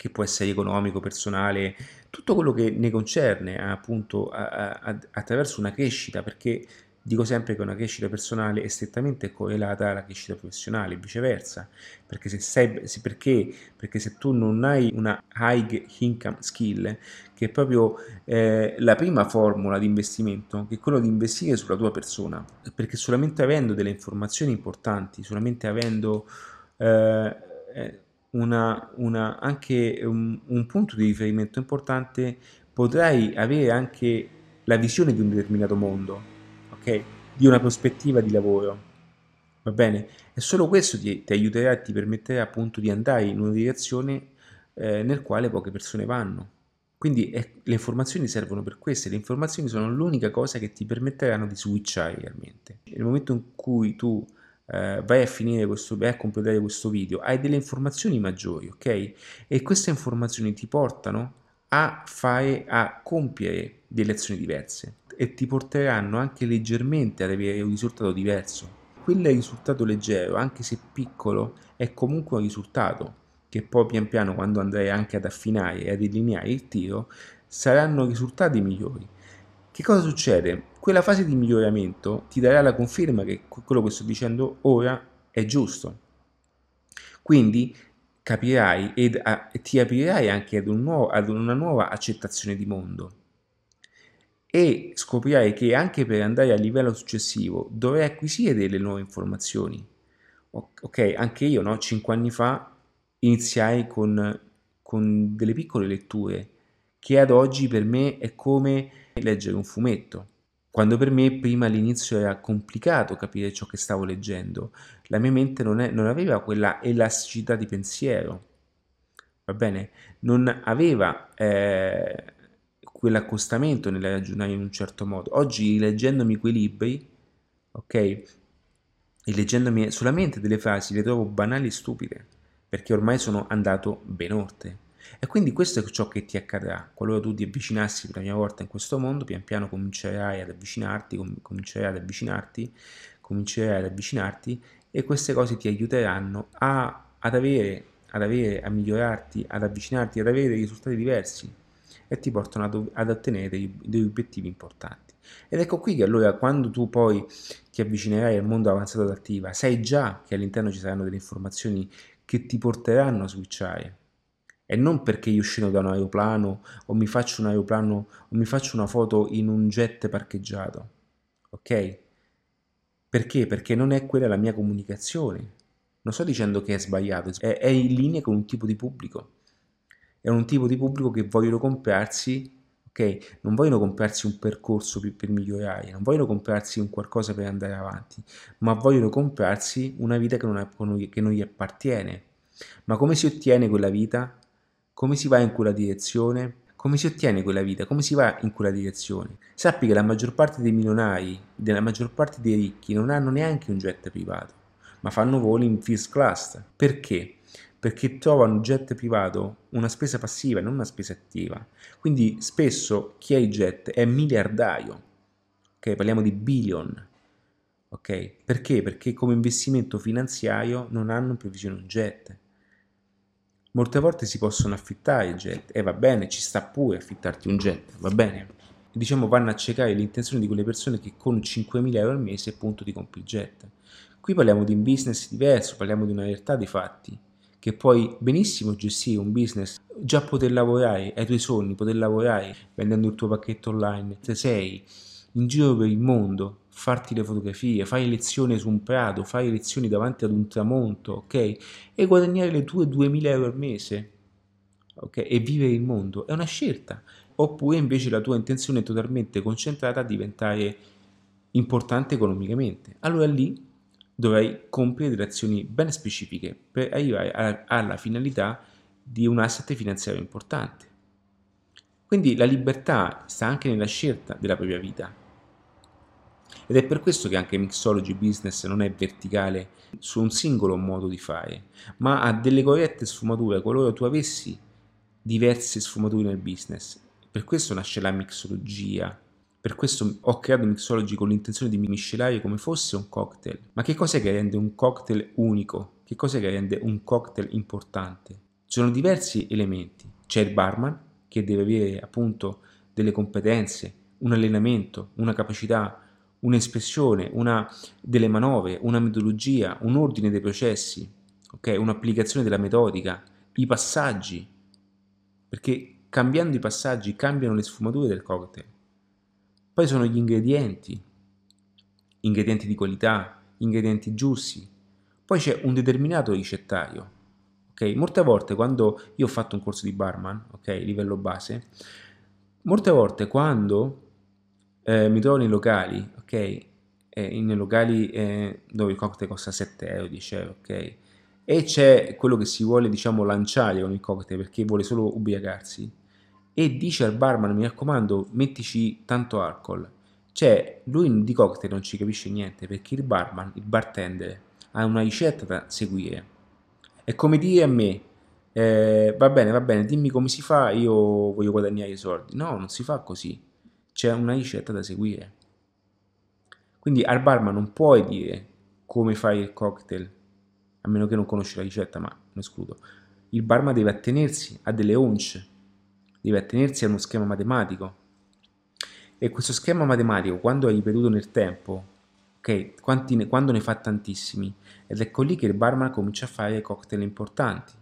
che può essere economico, personale, tutto quello che ne concerne appunto a, a, attraverso una crescita, perché dico sempre che una crescita personale è strettamente correlata alla crescita professionale, viceversa, perché se, sei, se, perché, perché se tu non hai una high income skill, che è proprio eh, la prima formula di investimento, che è quello di investire sulla tua persona, perché solamente avendo delle informazioni importanti, solamente avendo... Eh, eh una, una, anche un, un, punto di riferimento importante, potrai avere anche la visione di un determinato mondo, ok? Di una prospettiva di lavoro. Va bene? E solo questo ti, ti aiuterà e ti permetterà appunto di andare in una direzione eh, nel quale poche persone vanno. Quindi eh, le informazioni servono per questo, le informazioni sono l'unica cosa che ti permetteranno di switchare realmente. Nel momento in cui tu eh, vai a finire questo, vai a completare questo video, hai delle informazioni maggiori, ok? E queste informazioni ti portano a fare, a compiere delle azioni diverse e ti porteranno anche leggermente ad avere un risultato diverso. Quel risultato leggero, anche se piccolo, è comunque un risultato che poi pian piano quando andrai anche ad affinare e ad allineare il tiro saranno risultati migliori. Che cosa succede? Quella fase di miglioramento ti darà la conferma che quello che sto dicendo ora è giusto. Quindi capirai ed a, ti aprirai anche ad, un nuovo, ad una nuova accettazione di mondo. e scoprirai che anche per andare al livello successivo dovrai acquisire delle nuove informazioni. Ok, anche io no, 5 anni fa iniziai con, con delle piccole letture che ad oggi per me è come leggere un fumetto. Quando per me prima all'inizio era complicato capire ciò che stavo leggendo, la mia mente non, è, non aveva quella elasticità di pensiero, va bene? Non aveva eh, quell'accostamento nel ragionare in un certo modo. Oggi leggendomi quei libri, ok? E leggendomi solamente delle frasi le trovo banali e stupide, perché ormai sono andato ben oltre. E quindi questo è ciò che ti accadrà. Qualora tu ti avvicinassi per la prima volta in questo mondo, pian piano comincerai ad avvicinarti, com- comincerai ad avvicinarti, comincerai ad avvicinarti e queste cose ti aiuteranno a, ad, avere, ad avere, a migliorarti, ad avvicinarti, ad avere risultati diversi e ti portano ad, ad ottenere dei, degli obiettivi importanti. Ed ecco qui che allora quando tu poi ti avvicinerai al mondo avanzato adattiva, sai già che all'interno ci saranno delle informazioni che ti porteranno a switchare e non perché io scendo da un aeroplano o mi faccio un aeroplano o mi faccio una foto in un jet parcheggiato. Ok? Perché? Perché non è quella la mia comunicazione. Non sto dicendo che è sbagliato, è, è in linea con un tipo di pubblico. È un tipo di pubblico che vogliono comprarsi ok? Non vogliono comprarsi un percorso per, per, migliorare, non vogliono comprarsi un qualcosa per andare avanti, ma vogliono comprarsi una vita che non, che non gli appartiene. Ma come si ottiene quella vita? Come si va in quella direzione? Come si ottiene quella vita? Come si va in quella direzione? Sappi che la maggior parte dei milionari, della maggior parte dei ricchi, non hanno neanche un jet privato, ma fanno voli in first class. Perché? Perché trovano jet privato una spesa passiva, non una spesa attiva. Quindi spesso chi ha i jet è miliardario. Ok, parliamo di billion. Ok? Perché? Perché come investimento finanziario non hanno in previsione un jet Molte volte si possono affittare i jet e va bene, ci sta pure affittarti un jet, va bene. Diciamo vanno a cercare l'intenzione di quelle persone che con 5.000 euro al mese appunto ti compri il jet. Qui parliamo di un business diverso, parliamo di una realtà dei fatti, che puoi benissimo gestire un business, già poter lavorare ai tuoi sogni, poter lavorare vendendo il tuo pacchetto online, se sei in giro per il mondo, farti le fotografie, fare lezioni su un prato, fare lezioni davanti ad un tramonto, ok? E guadagnare le tue 2000 euro al mese, ok? E vivere il mondo, è una scelta. Oppure invece la tua intenzione è totalmente concentrata a diventare importante economicamente. Allora lì dovrai compiere delle azioni ben specifiche per arrivare alla, alla finalità di un asset finanziario importante. Quindi la libertà sta anche nella scelta della propria vita, ed è per questo che anche Mixology Business non è verticale su un singolo modo di fare, ma ha delle corrette sfumature qualora tu avessi diverse sfumature nel business. Per questo nasce la mixologia. Per questo ho creato Mixology con l'intenzione di miscelare come fosse un cocktail. Ma che cos'è che rende un cocktail unico? Che cos'è che rende un cocktail importante? Ci sono diversi elementi. C'è il barman che deve avere appunto delle competenze, un allenamento, una capacità, un'espressione, delle manovre, una metodologia, un ordine dei processi, okay? un'applicazione della metodica, i passaggi, perché cambiando i passaggi cambiano le sfumature del cocktail. Poi sono gli ingredienti, ingredienti di qualità, ingredienti giusti. Poi c'è un determinato ricettario. Okay? Molte volte quando io ho fatto un corso di barman, ok, livello base, molte volte quando eh, mi trovo nei locali, ok? Eh, nei locali eh, dove il cocktail costa 7 euro, 10 euro, ok? E c'è quello che si vuole, diciamo, lanciare con il cocktail perché vuole solo ubriacarsi. E dice al barman, mi raccomando, mettici tanto alcol. Cioè, lui di cocktail non ci capisce niente perché il barman, il bartender, ha una ricetta da seguire. È come dire a me, eh, va bene, va bene, dimmi come si fa, io voglio guadagnare i soldi. No, non si fa così c'è una ricetta da seguire. Quindi al barman non puoi dire come fai il cocktail, a meno che non conosci la ricetta, ma non escludo. Il barman deve attenersi a delle once, deve attenersi a uno schema matematico. E questo schema matematico, quando è ripetuto nel tempo, ok, ne, quando ne fa tantissimi, ed ecco lì che il barman comincia a fare cocktail importanti.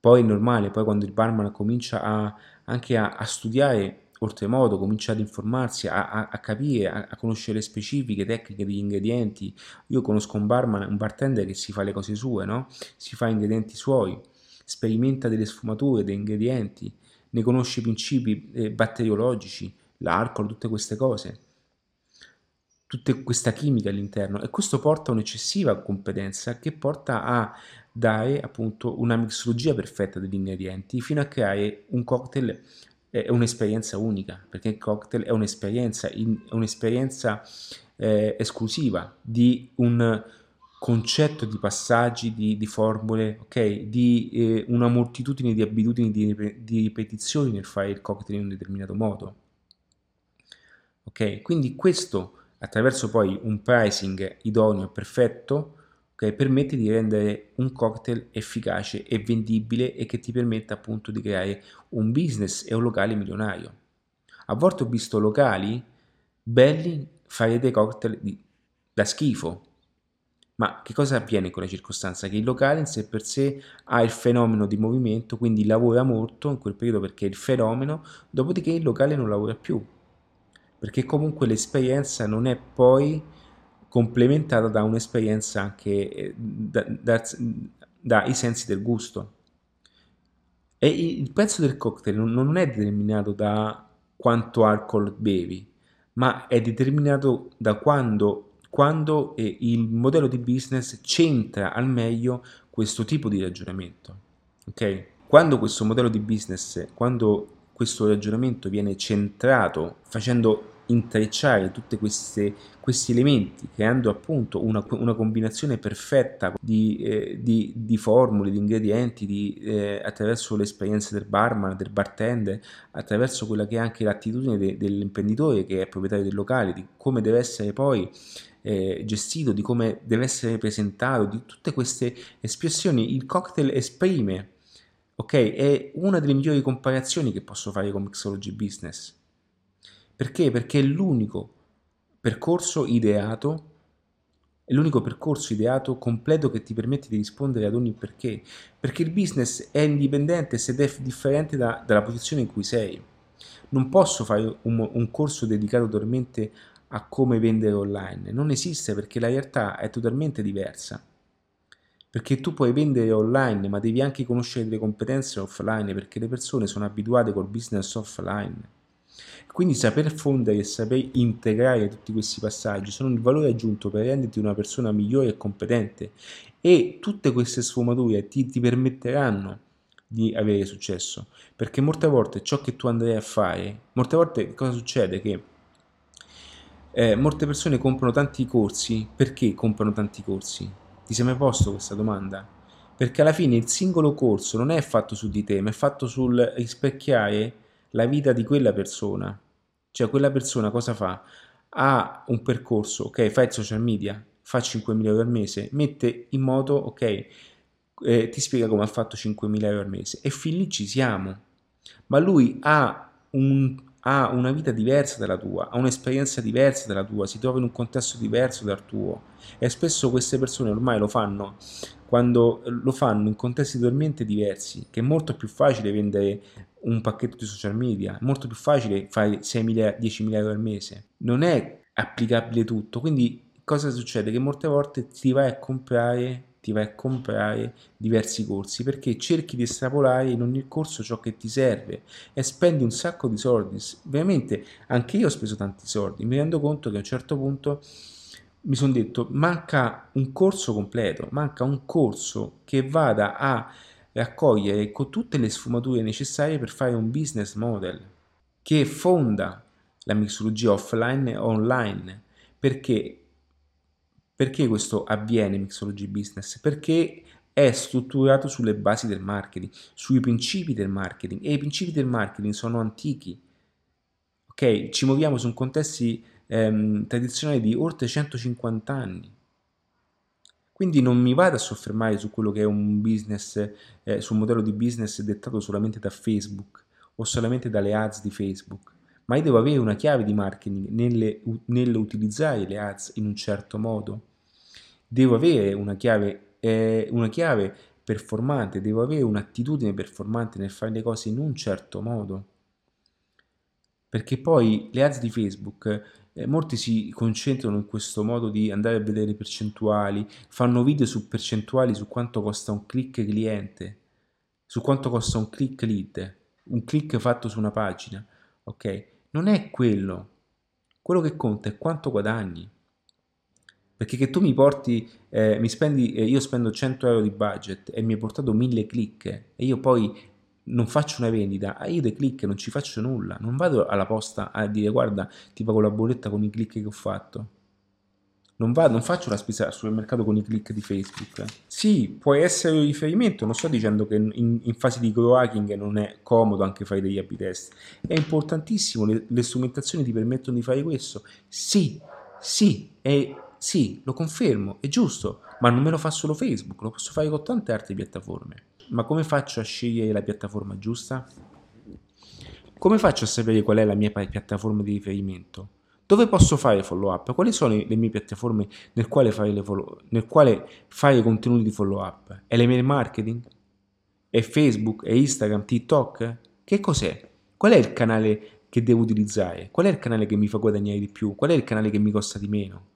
Poi è normale, poi quando il barman comincia a, anche a, a studiare oltremodo, comincia ad informarsi, a, a, a capire, a, a, conoscere le specifiche tecniche degli ingredienti. Io conosco un barman, un bartender che si fa le cose sue, no? Si fa ingredienti suoi, sperimenta delle sfumature, dei ingredienti, ne conosce i principi eh, batteriologici, l'alcol, tutte queste cose tutta questa chimica all'interno e questo porta a un'eccessiva competenza che porta a dare appunto una mixologia perfetta degli ingredienti fino a creare un cocktail è un'esperienza unica perché il cocktail è un'esperienza, un'esperienza eh, esclusiva di un concetto di passaggi, di, di formule, ok? Di eh, una moltitudine di abitudini, di, di ripetizioni nel fare il cocktail in un determinato modo. Ok? Quindi questo attraverso poi un pricing idoneo e perfetto che permette di rendere un cocktail efficace e vendibile e che ti permette appunto di creare un business e un locale milionario. A volte ho visto locali belli fare dei cocktail di, da schifo, ma che cosa avviene in quella circostanza? Che il locale in sé per sé ha il fenomeno di movimento, quindi lavora molto in quel periodo perché è il fenomeno, dopodiché il locale non lavora più perché comunque l'esperienza non è poi complementata da un'esperienza anche eh, dai da, da sensi del gusto. E il prezzo del cocktail non è determinato da quanto alcol bevi, ma è determinato da quando, quando eh, il modello di business centra al meglio questo tipo di ragionamento. Okay? Quando questo modello di business, quando questo ragionamento viene centrato facendo intrecciare tutti questi elementi, creando appunto una, una combinazione perfetta di, eh, di, di, formule, di ingredienti, di, eh, attraverso l'esperienza del barman, del bartender, attraverso quella che è anche l'attitudine de, dell'imprenditore che è proprietario del locale, di come deve essere poi eh, gestito, di come deve essere presentato, di tutte queste espressioni, il cocktail esprime, ok? È una delle migliori comparazioni che posso fare con Mixology Business perché? Perché è l'unico percorso ideato, è l'unico percorso ideato completo che ti permette di rispondere ad ogni perché. Perché il business è indipendente se è differente da, dalla posizione in cui sei. Non posso fare un, un corso dedicato totalmente a come vendere online. Non esiste perché la realtà è totalmente diversa perché tu puoi vendere online ma devi anche conoscere le competenze offline perché le persone sono abituate col business offline quindi saper fondere e saper integrare tutti questi passaggi sono il valore aggiunto per renderti una persona migliore e competente. E tutte queste sfumature ti, ti permetteranno di avere successo. Perché molte volte ciò che tu andrai a fare molte volte cosa succede? Che eh, molte persone comprano tanti corsi. Perché comprano tanti corsi? Ti sei mai posto questa domanda? Perché alla fine il singolo corso non è fatto su di te ma è fatto sul rispecchiare la vita di quella persona. Cioè quella persona cosa fa? Ha un percorso, ok, fa il social media, fa 5.000 euro al mese, mette in moto, ok, eh, ti spiega come ha fatto 5.000 euro al mese e fin lì ci siamo. Ma lui ha, un, ha una vita diversa dalla tua, ha un'esperienza diversa dalla tua, si trova in un contesto diverso dal tuo e spesso queste persone ormai lo fanno quando lo fanno in contesti totalmente diversi, che è molto più facile vendere un pacchetto di social media, è molto più facile fare 6.000, 10.000 euro al mese. Non è applicabile tutto, quindi cosa succede? Che molte volte ti vai a comprare ti vai a comprare diversi corsi perché cerchi di estrapolare in ogni corso ciò che ti serve e spendi un sacco di soldi. Veramente anche io ho speso tanti soldi, mi rendo conto che a un certo punto mi sono detto manca un corso completo, manca un corso che vada a raccogliere con tutte le sfumature necessarie per fare un business model che fonda la mixologia offline e online. Perché? Perché questo avviene Mixology Business? Perché è strutturato sulle basi del marketing, sui principi del marketing e i principi del marketing sono antichi. Ok, ci muoviamo su un contesti ehm, tradizionali di oltre 150 anni. Quindi non mi vado a soffermare su quello che è un business, eh, su modello di business dettato solamente da Facebook o solamente dalle ads di Facebook, ma io devo avere una chiave di marketing nelle, nell'utilizzare le ads in un certo modo. Devo avere una chiave, eh, una chiave performante, devo avere un'attitudine performante nel fare le cose in un certo modo. perché poi le ads di Facebook eh, molti si concentrano in questo modo di andare a vedere percentuali, fanno video su percentuali su quanto costa un click cliente, su quanto costa un click lead, un click fatto su una pagina, ok? Non è quello. Quello che conta è quanto guadagni. Perché che tu mi porti, eh, mi spendi, eh, io spendo 100 euro di budget e mi hai portato 1000 click e io poi non faccio una vendita, io dei click non ci faccio nulla, non vado alla posta a dire guarda ti pago la bolletta con i click che ho fatto. Non, vado, non faccio la spesa al supermercato con i click di Facebook. Sì, può essere un riferimento, non sto dicendo che in, in fase di grow hacking non è comodo anche fare degli A-B test. È importantissimo, le, le strumentazioni ti permettono di fare questo. Sì, sì, è, sì, lo confermo, è giusto, ma non me lo fa solo Facebook, lo posso fare con tante altre piattaforme ma come faccio a scegliere la piattaforma giusta? Come faccio a sapere qual è la mia piattaforma di riferimento? Dove posso fare follow up? Quali sono le mie piattaforme nel quale fare, follow, nel quale fare contenuti di follow up? È l'email marketing? È Facebook? È Instagram? TikTok? Che cos'è? Qual è il canale che devo utilizzare? Qual è il canale che mi fa guadagnare di più? Qual è il canale che mi costa di meno?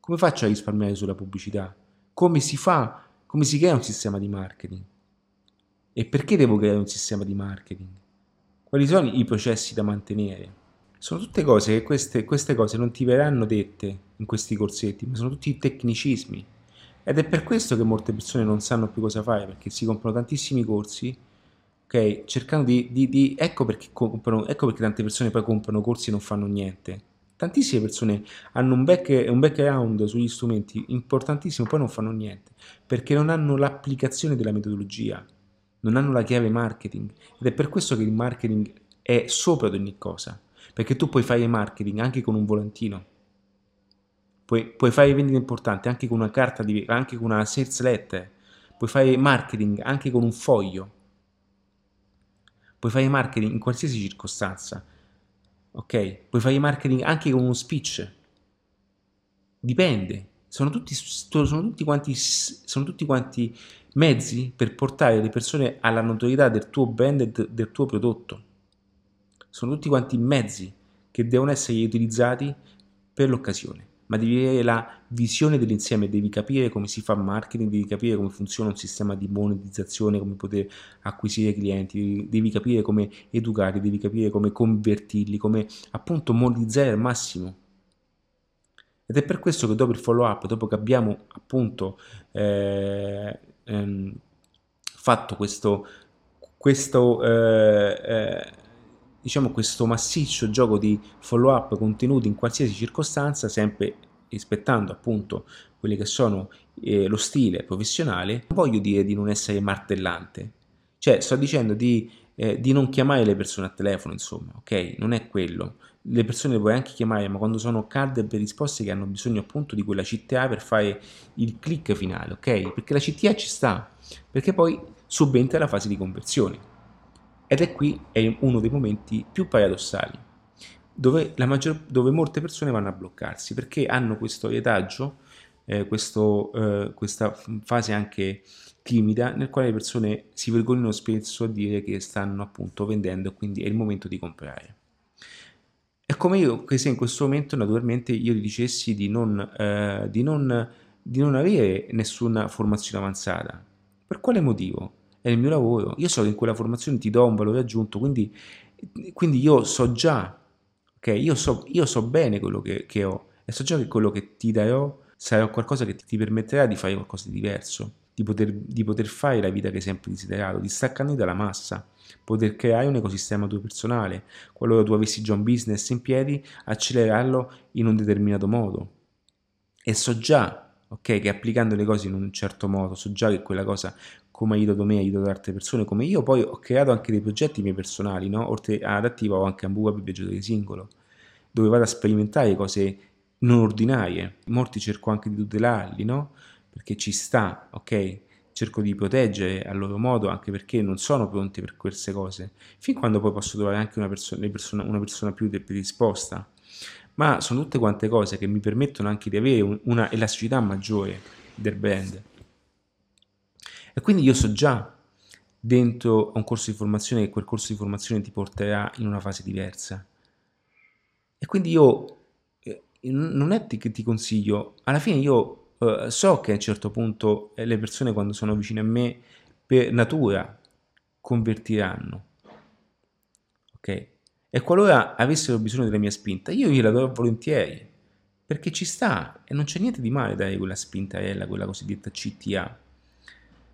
Come faccio a risparmiare sulla pubblicità? Come si fa? Come si crea un sistema di marketing? E perché devo creare un sistema di marketing? Quali sono i processi da mantenere? Sono tutte cose che queste, queste cose non ti verranno dette in questi corsetti, ma sono tutti tecnicismi. Ed è per questo che molte persone non sanno più cosa fare, perché si comprano tantissimi corsi, ok? Cercando di... di, di ecco, perché comprano, ecco perché tante persone poi comprano corsi e non fanno niente. Tantissime persone hanno un, back, un background sugli strumenti importantissimo, poi non fanno niente, perché non hanno l'applicazione della metodologia non hanno la chiave marketing. Ed è per questo che il marketing è sopra ad ogni cosa, perché tu puoi fare marketing anche con un volantino, puoi, puoi fare vendite importanti anche con una carta, di, anche con una sales letter, puoi fare marketing anche con un foglio, puoi fare marketing in qualsiasi circostanza, ok? Puoi fare marketing anche con uno speech, dipende, sono tutti, sono tutti quanti, sono tutti quanti mezzi per portare le persone alla notorietà del tuo brand e del tuo prodotto. Sono tutti quanti mezzi che devono essere utilizzati per l'occasione, ma devi avere la visione dell'insieme, devi capire come si fa marketing, devi capire come funziona un sistema di monetizzazione, come poter acquisire clienti, devi capire come educarli, devi capire come convertirli, come appunto monetizzare al massimo. Ed è per questo che dopo il follow up, dopo che abbiamo appunto eh, ehm, fatto questo, questo, eh, eh, diciamo questo massiccio gioco di follow up contenuti in qualsiasi circostanza, sempre rispettando appunto quelli che sono eh, lo stile professionale, non voglio dire di non essere martellante, cioè sto dicendo di, eh, di non chiamare le persone a telefono, insomma, ok? Non è quello, le persone le puoi anche chiamare, ma quando sono per risposte che hanno bisogno appunto di quella CTA per fare il click finale, ok? Perché la CTA ci sta, perché poi subentra la fase di conversione. Ed è qui è uno dei momenti più paradossali, dove, maggior, dove molte persone vanno a bloccarsi, perché hanno questo retaggio, eh, questo, eh, questa fase anche timida, nel quale le persone si vergognano spesso a dire che stanno appunto vendendo e quindi è il momento di comprare. È come io che se in questo momento naturalmente io ti dicessi di non, eh, di, non, di non avere nessuna formazione avanzata. Per quale motivo? È il mio lavoro. Io so che in quella formazione ti do un valore aggiunto, quindi, quindi io so già, ok? Io so, io so bene quello che, che ho e so già che quello che ti darò sarà qualcosa che ti permetterà di fare qualcosa di diverso, di poter, di poter fare la vita che hai sempre desiderato, di staccarmi dalla massa poter creare un ecosistema tuo personale, qualora tu avessi già un business in piedi, accelerarlo in un determinato modo. E so già, ok, che applicando le cose in un certo modo, so già che quella cosa come ha aiutato me, ha aiutato altre persone, come io poi ho creato anche dei progetti miei personali, no? Oltre ad attiva ho anche web viaggiatore singolo, dove vado a sperimentare cose non ordinarie. Molti cerco anche di tutelarli, no? Perché ci sta, ok? Cerco di proteggere a loro modo anche perché non sono pronti per queste cose, fin quando poi posso trovare anche una persona, una persona più predisposta. Ma sono tutte quante cose che mi permettono anche di avere una elasticità maggiore del brand. E quindi io so già dentro a un corso di formazione che quel corso di formazione ti porterà in una fase diversa. E quindi io eh, non è che ti consiglio, alla fine io eh, so che a un certo punto eh, le persone quando sono vicine a me per natura convertiranno. Ok? E qualora avessero bisogno della mia spinta, io gliela do volentieri, perché ci sta e non c'è niente di male dare quella spintarella, quella cosiddetta CTA.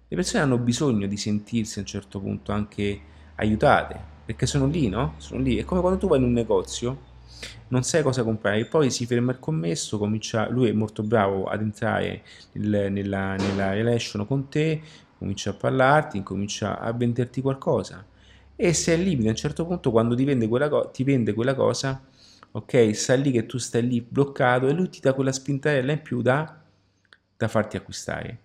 Le persone hanno bisogno di sentirsi a un certo punto anche aiutate, perché sono lì, no? Sono lì. È come quando tu vai in un negozio, non sai cosa comprare, poi si ferma il commesso, comincia, lui è molto bravo ad entrare nel, nella, nella relation con te, comincia a parlarti, comincia a venderti qualcosa. E se è limite a un certo punto, quando ti vende quella, co- ti vende quella cosa, ok, sta lì che tu stai lì bloccato e lui ti dà quella spintarella in più da, da farti acquistare.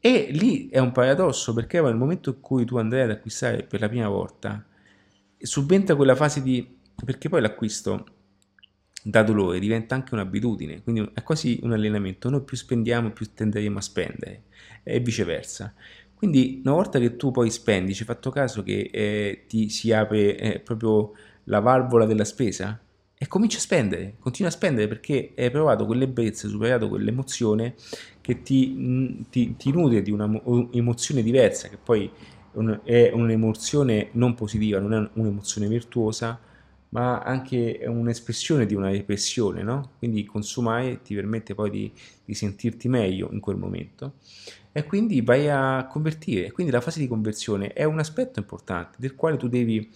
E lì è un paradosso perché nel momento in cui tu andrai ad acquistare per la prima volta, subentra quella fase di... perché poi l'acquisto da dolore diventa anche un'abitudine, quindi è quasi un allenamento, noi più spendiamo più tenderemo a spendere e viceversa. Quindi una volta che tu poi spendi, ci hai fatto caso che eh, ti si apre eh, proprio la valvola della spesa? E cominci a spendere, continua a spendere perché hai provato quell'ebbrezza, hai superato quell'emozione che ti, ti, ti nutre di un'emozione diversa, che poi è un'emozione non positiva, non è un'emozione virtuosa, ma anche un'espressione di una repressione, no? Quindi consumare ti permette poi di, di, sentirti meglio in quel momento e quindi vai a convertire. Quindi la fase di conversione è un aspetto importante del quale tu devi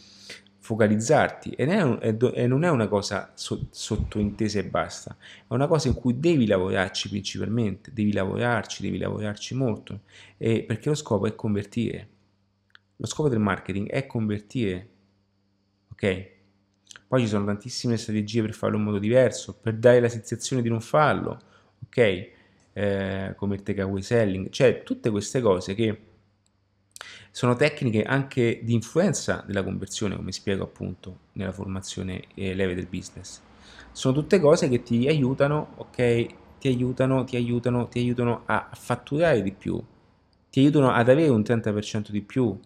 focalizzarti e non è una cosa sottointesa e basta, è una cosa in cui devi lavorarci principalmente, devi lavorarci, devi lavorarci molto, perché lo scopo è convertire. Lo scopo del marketing è convertire, ok? Poi ci sono tantissime strategie per farlo in modo diverso, per dare la sensazione di non farlo, ok? Eh, come il takeaway selling, cioè tutte queste cose che sono tecniche anche di influenza della conversione, come spiego appunto nella formazione eh, leve del business. Sono tutte cose che ti aiutano, ok? Ti aiutano, ti aiutano, ti aiutano a fatturare di più, ti aiutano ad avere un 30% di più,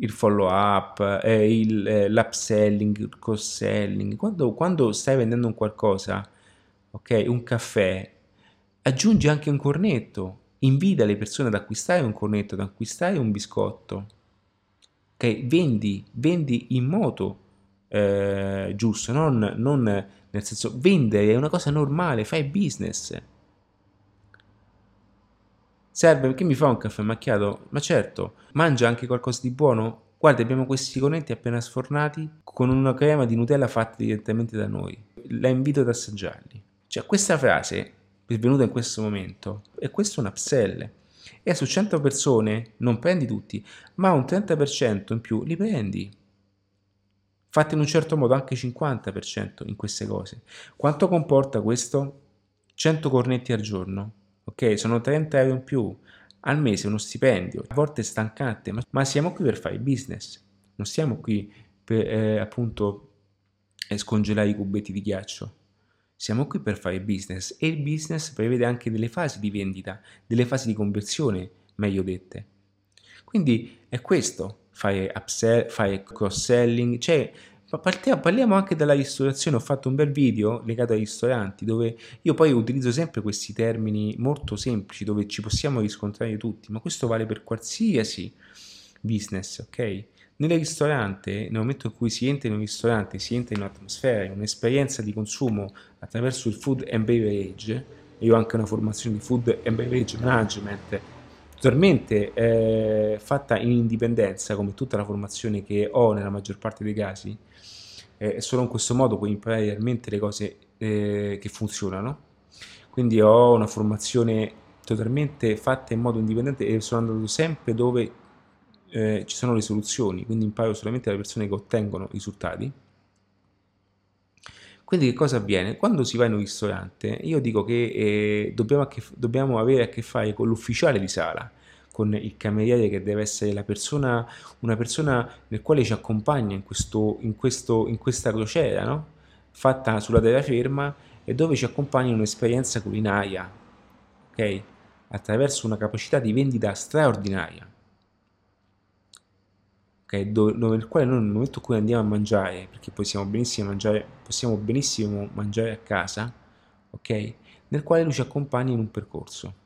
il follow up, eh, il, eh, l'upselling, il cross-selling. Quando, quando stai vendendo un qualcosa, ok, un caffè, aggiungi anche un cornetto, invita le persone ad acquistare un cornetto, ad acquistare un biscotto. Ok, vendi, vendi in modo eh, giusto, non, non nel senso vendere è una cosa normale, fai business. Serve perché mi fa un caffè macchiato? Ma certo, mangia anche qualcosa di buono? Guarda, abbiamo questi cornetti appena sfornati con una crema di Nutella fatta direttamente da noi. La invito ad assaggiarli. Cioè, questa frase è venuta in questo momento e questo è un upsell. E su 100 persone non prendi tutti, ma un 30% in più li prendi. Fatti in un certo modo anche 50% in queste cose. Quanto comporta questo? 100 cornetti al giorno ok? Sono 30 euro in più al mese, uno stipendio, a volte stancante, ma, ma siamo qui per fare business, non siamo qui per eh, appunto eh, scongelare i cubetti di ghiaccio. Siamo qui per fare business e il business prevede anche delle fasi di vendita, delle fasi di conversione, meglio dette. Quindi è questo, fare upsell, fare cross-selling, cioè Parliamo anche della ristorazione, ho fatto un bel video legato ai ristoranti dove io poi utilizzo sempre questi termini molto semplici dove ci possiamo riscontrare tutti, ma questo vale per qualsiasi business, ok? Nel ristorante, nel momento in cui si entra in un ristorante, si entra in un'atmosfera, in un'esperienza di consumo attraverso il food and beverage, io ho anche una formazione di food and beverage management totalmente eh, fatta in indipendenza, come tutta la formazione che ho nella maggior parte dei casi, eh, solo in questo modo puoi imparare realmente le cose eh, che funzionano. Quindi ho una formazione totalmente fatta in modo indipendente e sono andato sempre dove eh, ci sono le soluzioni, quindi imparo solamente dalle persone che ottengono risultati quindi che cosa avviene? Quando si va in un ristorante, io dico che eh, dobbiamo, che, dobbiamo, avere a che fare con l'ufficiale di sala, con il cameriere che deve essere persona, una persona nel quale ci accompagna in, questo, in, questo, in questa crociera, no? fatta sulla terraferma e dove ci accompagna un'esperienza culinaria, ok? attraverso una capacità di vendita straordinaria. Dove, nel quale noi nel momento in cui andiamo a mangiare, perché possiamo benissimo mangiare, possiamo benissimo mangiare a casa, ok? Nel quale lui ci accompagna in un percorso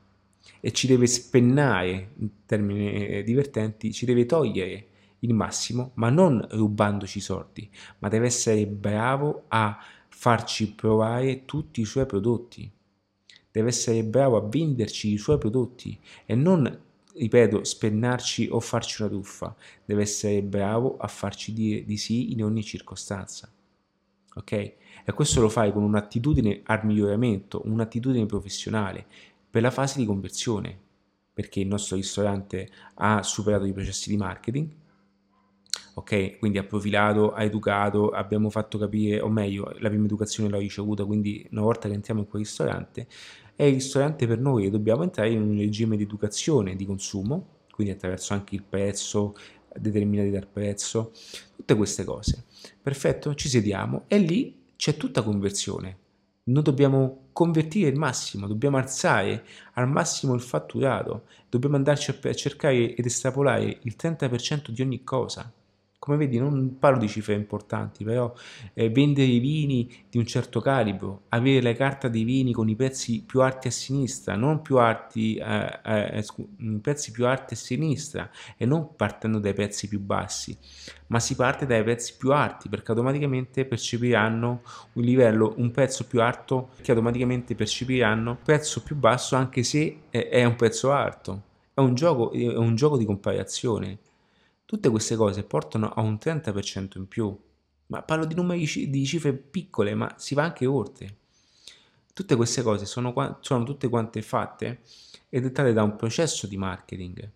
e ci deve spennare, in termini eh, divertenti, ci deve togliere il massimo, ma non rubandoci i soldi, ma deve essere bravo a farci provare tutti i suoi prodotti. Deve essere bravo a venderci i suoi prodotti e non, ripeto, spennarci o farci una truffa. Deve essere bravo a farci dire di sì in ogni circostanza. Ok? E questo lo fai con un'attitudine al miglioramento, un'attitudine professionale per la fase di conversione, perché il nostro ristorante ha superato i processi di marketing, ok? Quindi ha profilato, ha educato, abbiamo fatto capire, o meglio, la prima educazione l'ho ricevuta, quindi una volta che entriamo in quel ristorante, è il ristorante per noi e dobbiamo entrare in un regime di educazione di consumo, quindi attraverso anche il prezzo, determinati dal prezzo, tutte queste cose. Perfetto, ci sediamo e lì c'è tutta conversione. Noi dobbiamo convertire il massimo, dobbiamo alzare al massimo il fatturato, dobbiamo andarci a cercare ed estrapolare il 30% di ogni cosa come vedi non parlo di cifre importanti, però eh, vendere i vini di un certo calibro, avere la carta dei vini con i prezzi più alti a sinistra, non più alti, eh, eh, mm, prezzi più alti a sinistra e non partendo dai prezzi più bassi, ma si parte dai prezzi più alti perché automaticamente percepiranno un livello, un prezzo più alto che automaticamente percepiranno un prezzo più basso anche se è un prezzo alto. È un gioco, è un gioco di comparazione Tutte queste cose portano a un 30% in più, ma parlo di numeri di cifre piccole, ma si va anche oltre. Tutte queste cose sono, sono tutte quante fatte e dettate da un processo di marketing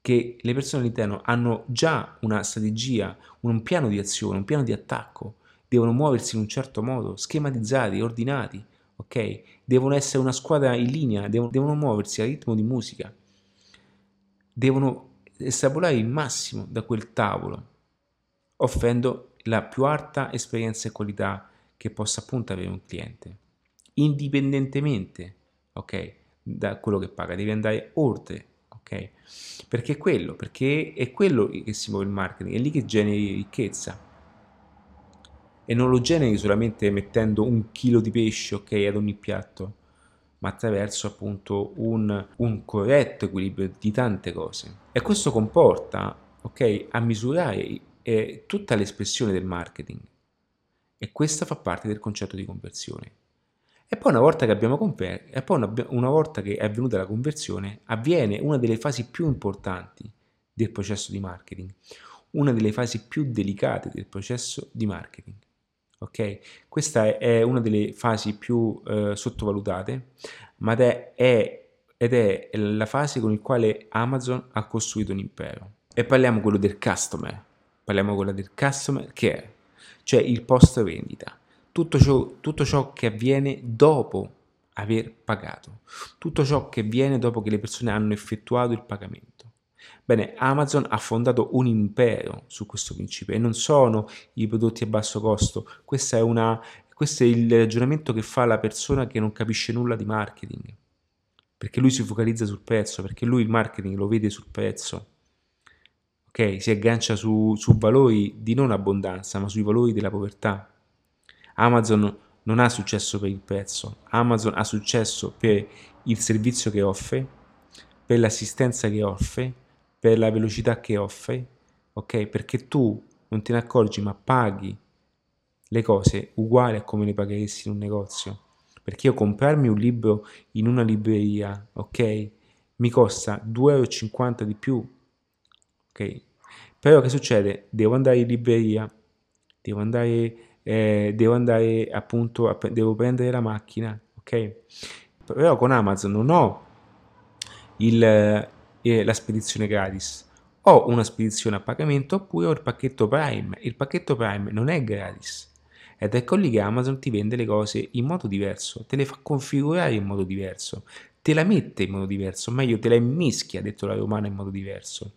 che le persone all'interno hanno già una strategia, un piano di azione, un piano di attacco, devono muoversi in un certo modo, schematizzati, ordinati, ok? Devono essere una squadra in linea, devono, devono muoversi a ritmo di musica, devono estrapolare il massimo da quel tavolo, offrendo la più alta esperienza e qualità che possa appunto avere un cliente, indipendentemente, ok, da quello che paga, devi andare oltre, ok? Perché è quello, perché è quello che si muove il marketing, è lì che generi ricchezza. E non lo generi solamente mettendo un chilo di pesce, ok, ad ogni piatto, ma attraverso appunto un, un corretto equilibrio di tante cose. E questo comporta, ok, a misurare eh, tutta l'espressione del marketing. E questa fa parte del concetto di conversione. E poi una volta che abbiamo comper- e poi una, una volta che è avvenuta la conversione, avviene una delle fasi più importanti del processo di marketing, una delle fasi più delicate del processo di marketing ok? Questa è una delle fasi più eh, sottovalutate, ma è, è, ed è la fase con la quale Amazon ha costruito un impero. E parliamo quello del customer, parliamo quello del customer è, cioè il post vendita, tutto ciò, tutto ciò che avviene dopo aver pagato, tutto ciò che avviene dopo che le persone hanno effettuato il pagamento. Bene, Amazon ha fondato un impero su questo principio e non sono i prodotti a basso costo, è una, questo è il ragionamento che fa la persona che non capisce nulla di marketing, perché lui si focalizza sul prezzo, perché lui il marketing lo vede sul prezzo, ok? Si aggancia su, su valori di non abbondanza, ma sui valori della povertà. Amazon non ha successo per il prezzo, Amazon ha successo per il servizio che offre, per l'assistenza che offre, per la velocità che offre, ok? Perché tu non te ne accorgi ma paghi le cose uguali a come le pagheresti in un negozio. Perché io comprarmi un libro in una libreria, ok? Mi costa 2,50 euro di più, ok? Però che succede? Devo andare in libreria, devo andare, eh, devo andare appunto, a, devo prendere la macchina, ok? Però con Amazon non ho il, la spedizione gratis. Ho una spedizione a pagamento oppure ho il pacchetto Prime. Il pacchetto Prime non è gratis. Ed ecco lì che Amazon ti vende le cose in modo diverso, te le fa configurare in modo diverso, te la mette in modo diverso, meglio te la immischia, detto la romana, in modo diverso.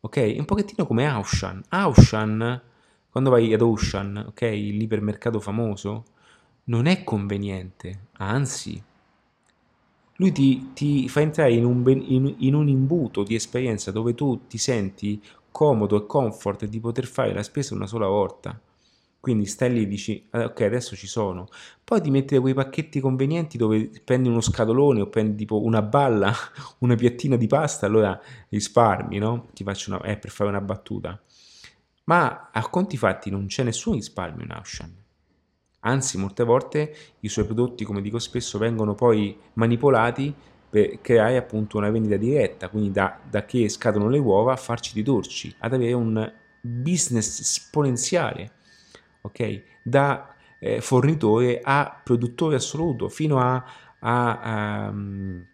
Ok? Un pochettino come Auchan. Auchan, quando vai ad Auchan, ok, l'ipermercato famoso, non è conveniente, anzi, lui ti, ti fa entrare in un, in, in un, imbuto di esperienza dove tu ti senti comodo e comfort di poter fare la spesa una sola volta. Quindi stai lì e dici, ah, ok, adesso ci sono. Poi ti metti quei pacchetti convenienti dove prendi uno scatolone o prendi tipo una balla, una piattina di pasta, allora risparmi, no? Ti faccio una, eh, per fare una battuta. Ma a conti fatti non c'è nessun risparmio in Auchan. Anzi, molte volte i suoi prodotti, come dico spesso, vengono poi manipolati per creare appunto una vendita diretta, quindi da, da che scadono le uova a farci di dolci, ad avere un business esponenziale, ok? Da eh, fornitore a produttore assoluto, fino a, a, a um,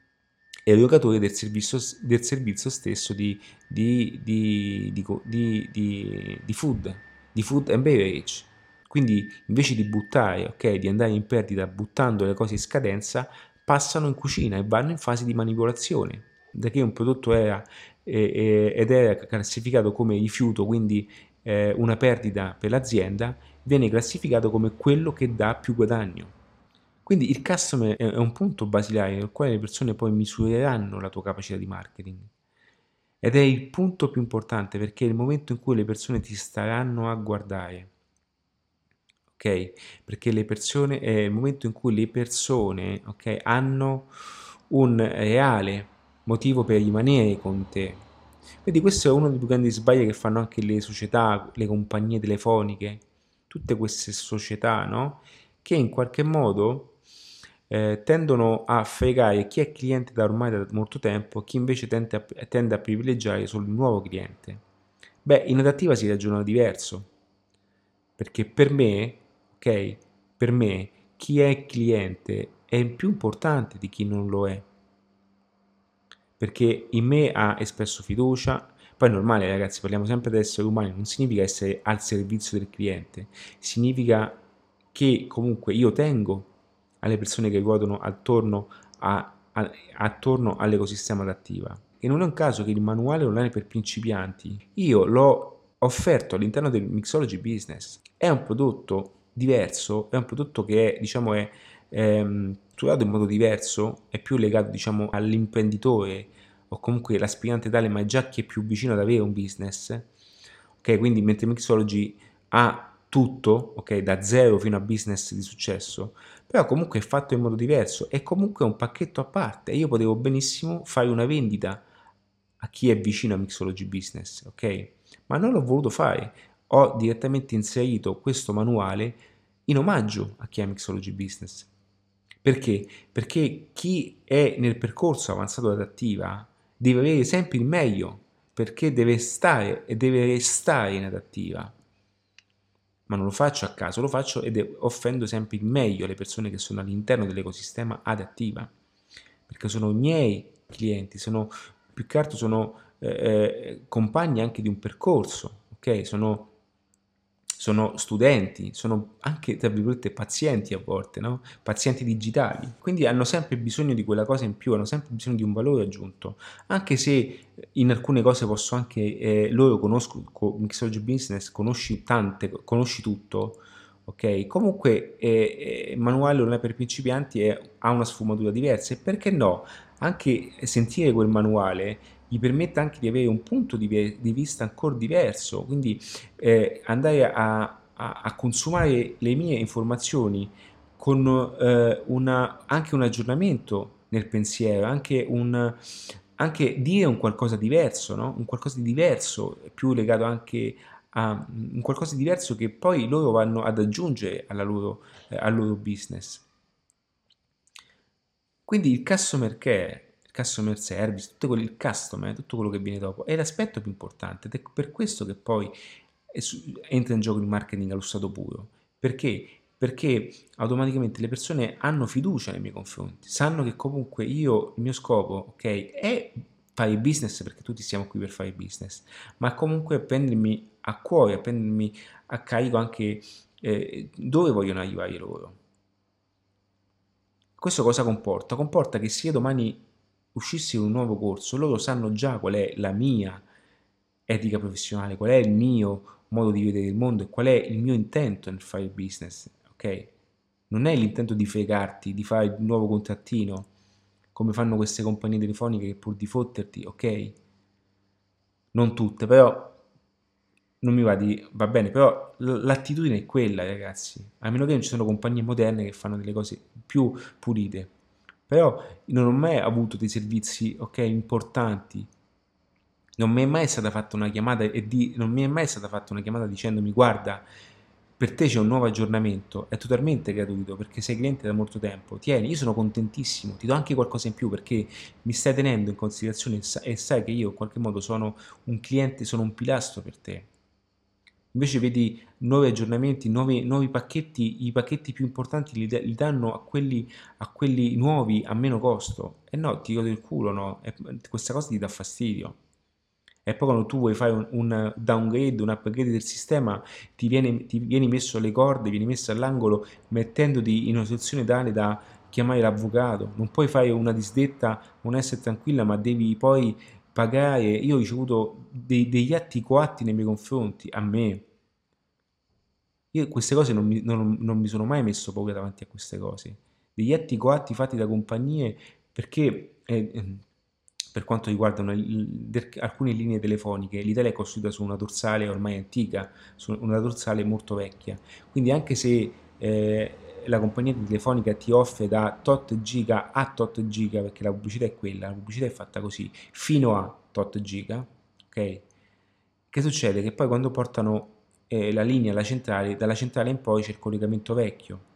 erogatore del servizio, del servizio stesso di, di, di, di, food, di food and beverage. Quindi invece di buttare, ok, di andare in perdita buttando le cose in scadenza, passano in cucina e vanno in fase di manipolazione. Da che un prodotto era eh, ed era classificato come rifiuto, quindi eh, una perdita per l'azienda, viene classificato come quello che dà più guadagno. Quindi il customer è un punto basilare nel quale le persone poi misureranno la tua capacità di marketing. Ed è il punto più importante perché è il momento in cui le persone ti staranno a guardare ok? Perché le persone, è il momento in cui le persone, ok, hanno un reale motivo per rimanere con te. Quindi questo è uno dei più grandi sbagli che fanno anche le società, le compagnie telefoniche, tutte queste società, no? Che in qualche modo eh, tendono a fregare chi è cliente da ormai da molto tempo, chi invece tende a, tende a privilegiare solo il nuovo cliente. Beh, in adattiva si ragiona diverso, perché per me ok? Per me chi è cliente è più importante di chi non lo è. Perché in me ha espresso fiducia, poi è normale ragazzi, parliamo sempre di esseri umani, non significa essere al servizio del cliente, significa che comunque io tengo alle persone che ruotano attorno, a, a, attorno all'ecosistema adattiva. E non è un caso che il manuale online per principianti io l'ho offerto all'interno del Mixology Business. È un prodotto diverso, è un prodotto che è, diciamo, è ehm, strutturato in modo diverso, è più legato diciamo, all'imprenditore o comunque l'aspirante tale, ma già chi è più vicino ad avere un business. Ok, quindi mentre Mixology ha tutto, ok, da zero fino a business di successo, però comunque è fatto in modo diverso, è comunque un pacchetto a parte. Io potevo benissimo fare una vendita a chi è vicino a Mixology Business, ok? Ma non l'ho voluto fare. Ho direttamente inserito questo manuale in omaggio a chi ha Mixology Business. Perché? Perché chi è nel percorso avanzato adattiva deve avere sempre il meglio, perché deve stare e deve restare in adattiva. Ma non lo faccio a caso, lo faccio ed offrendo sempre il meglio alle persone che sono all'interno dell'ecosistema adattiva, perché sono i miei clienti, sono più che altro sono eh, eh compagni anche di un percorso, ok? Sono sono studenti, sono anche, tra virgolette, pazienti a volte, no? pazienti digitali, quindi hanno sempre bisogno di quella cosa in più, hanno sempre bisogno di un valore aggiunto, anche se in alcune cose posso anche, eh, loro conosco, con Mixology Business, conosci tante, conosci tutto, ok? Comunque eh, eh, manuale online per principianti è, ha una sfumatura diversa e perché no? Anche sentire quel manuale gli permette anche di avere un punto di, di vista ancora diverso, quindi eh, andare a, a, a, consumare le mie informazioni con eh, una, anche un aggiornamento nel pensiero, anche, un, anche dire un qualcosa diverso, no? un qualcosa di diverso, più legato anche a un qualcosa di diverso che poi loro vanno ad aggiungere loro, eh, al loro business. Quindi il customer care customer service, tutto quello, il customer, tutto quello che viene dopo, è l'aspetto più importante ed è per questo che poi entra in gioco il marketing allo stato puro. Perché? Perché automaticamente le persone hanno fiducia nei miei confronti, sanno che comunque io, il mio scopo, ok, è fare business perché tutti siamo qui per fare business, ma comunque prendermi a cuore, prendermi a carico anche eh, dove vogliono arrivare loro. Questo cosa comporta? Comporta che se io domani uscissi un nuovo corso, loro sanno già qual è la mia etica professionale, qual è il mio modo di vedere il mondo e qual è il mio intento nel fare il business, ok? Non è l'intento di fregarti, di fare il nuovo contrattino, come fanno queste compagnie telefoniche che pur di fotterti, ok? Non tutte, però non mi va di... va bene, però l'attitudine è quella, ragazzi. A meno che non ci sono compagnie moderne che fanno delle cose più pulite. Però non ho mai avuto dei servizi, ok, importanti. Non mi è mai stata fatta una chiamata e di, non mi è mai stata fatta una chiamata dicendomi guarda, per te c'è un nuovo aggiornamento, è totalmente gratuito perché sei cliente da molto tempo. Tieni, io sono contentissimo, ti do anche qualcosa in più perché mi stai tenendo in considerazione e sai che io in qualche modo sono un cliente, sono un pilastro per te Invece vedi nuovi aggiornamenti, nuovi, nuovi pacchetti, i pacchetti più importanti li, li danno a quelli, a quelli, nuovi a meno costo. E no, ti gode il culo, no? E questa cosa ti dà fastidio. E poi quando tu vuoi fare un, un downgrade, un upgrade del sistema, ti viene, ti vieni messo alle corde, vieni messo all'angolo mettendoti in una situazione tale da chiamare l'avvocato. Non puoi fare una disdetta, non essere tranquilla, ma devi poi pagare, io ho ricevuto dei, degli atti coatti nei miei confronti, a me. Io queste cose non mi, non, non mi sono mai messo paura davanti a queste cose. Degli atti coatti fatti da compagnie perché eh, ehm, per quanto riguarda una, alcune linee telefoniche, l'Italia è costruita su una dorsale ormai antica, su una dorsale molto vecchia. Quindi anche se eh, la compagnia telefonica ti offre da tot giga a tot giga, perché la pubblicità è quella, la pubblicità è fatta così, fino a tot giga, ok? Che succede? Che poi quando portano eh, la linea alla centrale, dalla centrale in poi c'è il collegamento vecchio.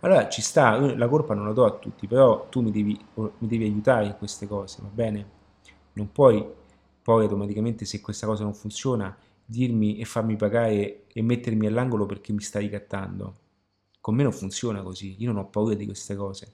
Allora ci sta, la colpa non la do a tutti, però tu mi devi, mi devi aiutare in queste cose, va bene? Non puoi poi automaticamente se questa cosa non funziona dirmi e farmi pagare e mettermi all'angolo perché mi stai ricattando con me non funziona così, io non ho paura di queste cose.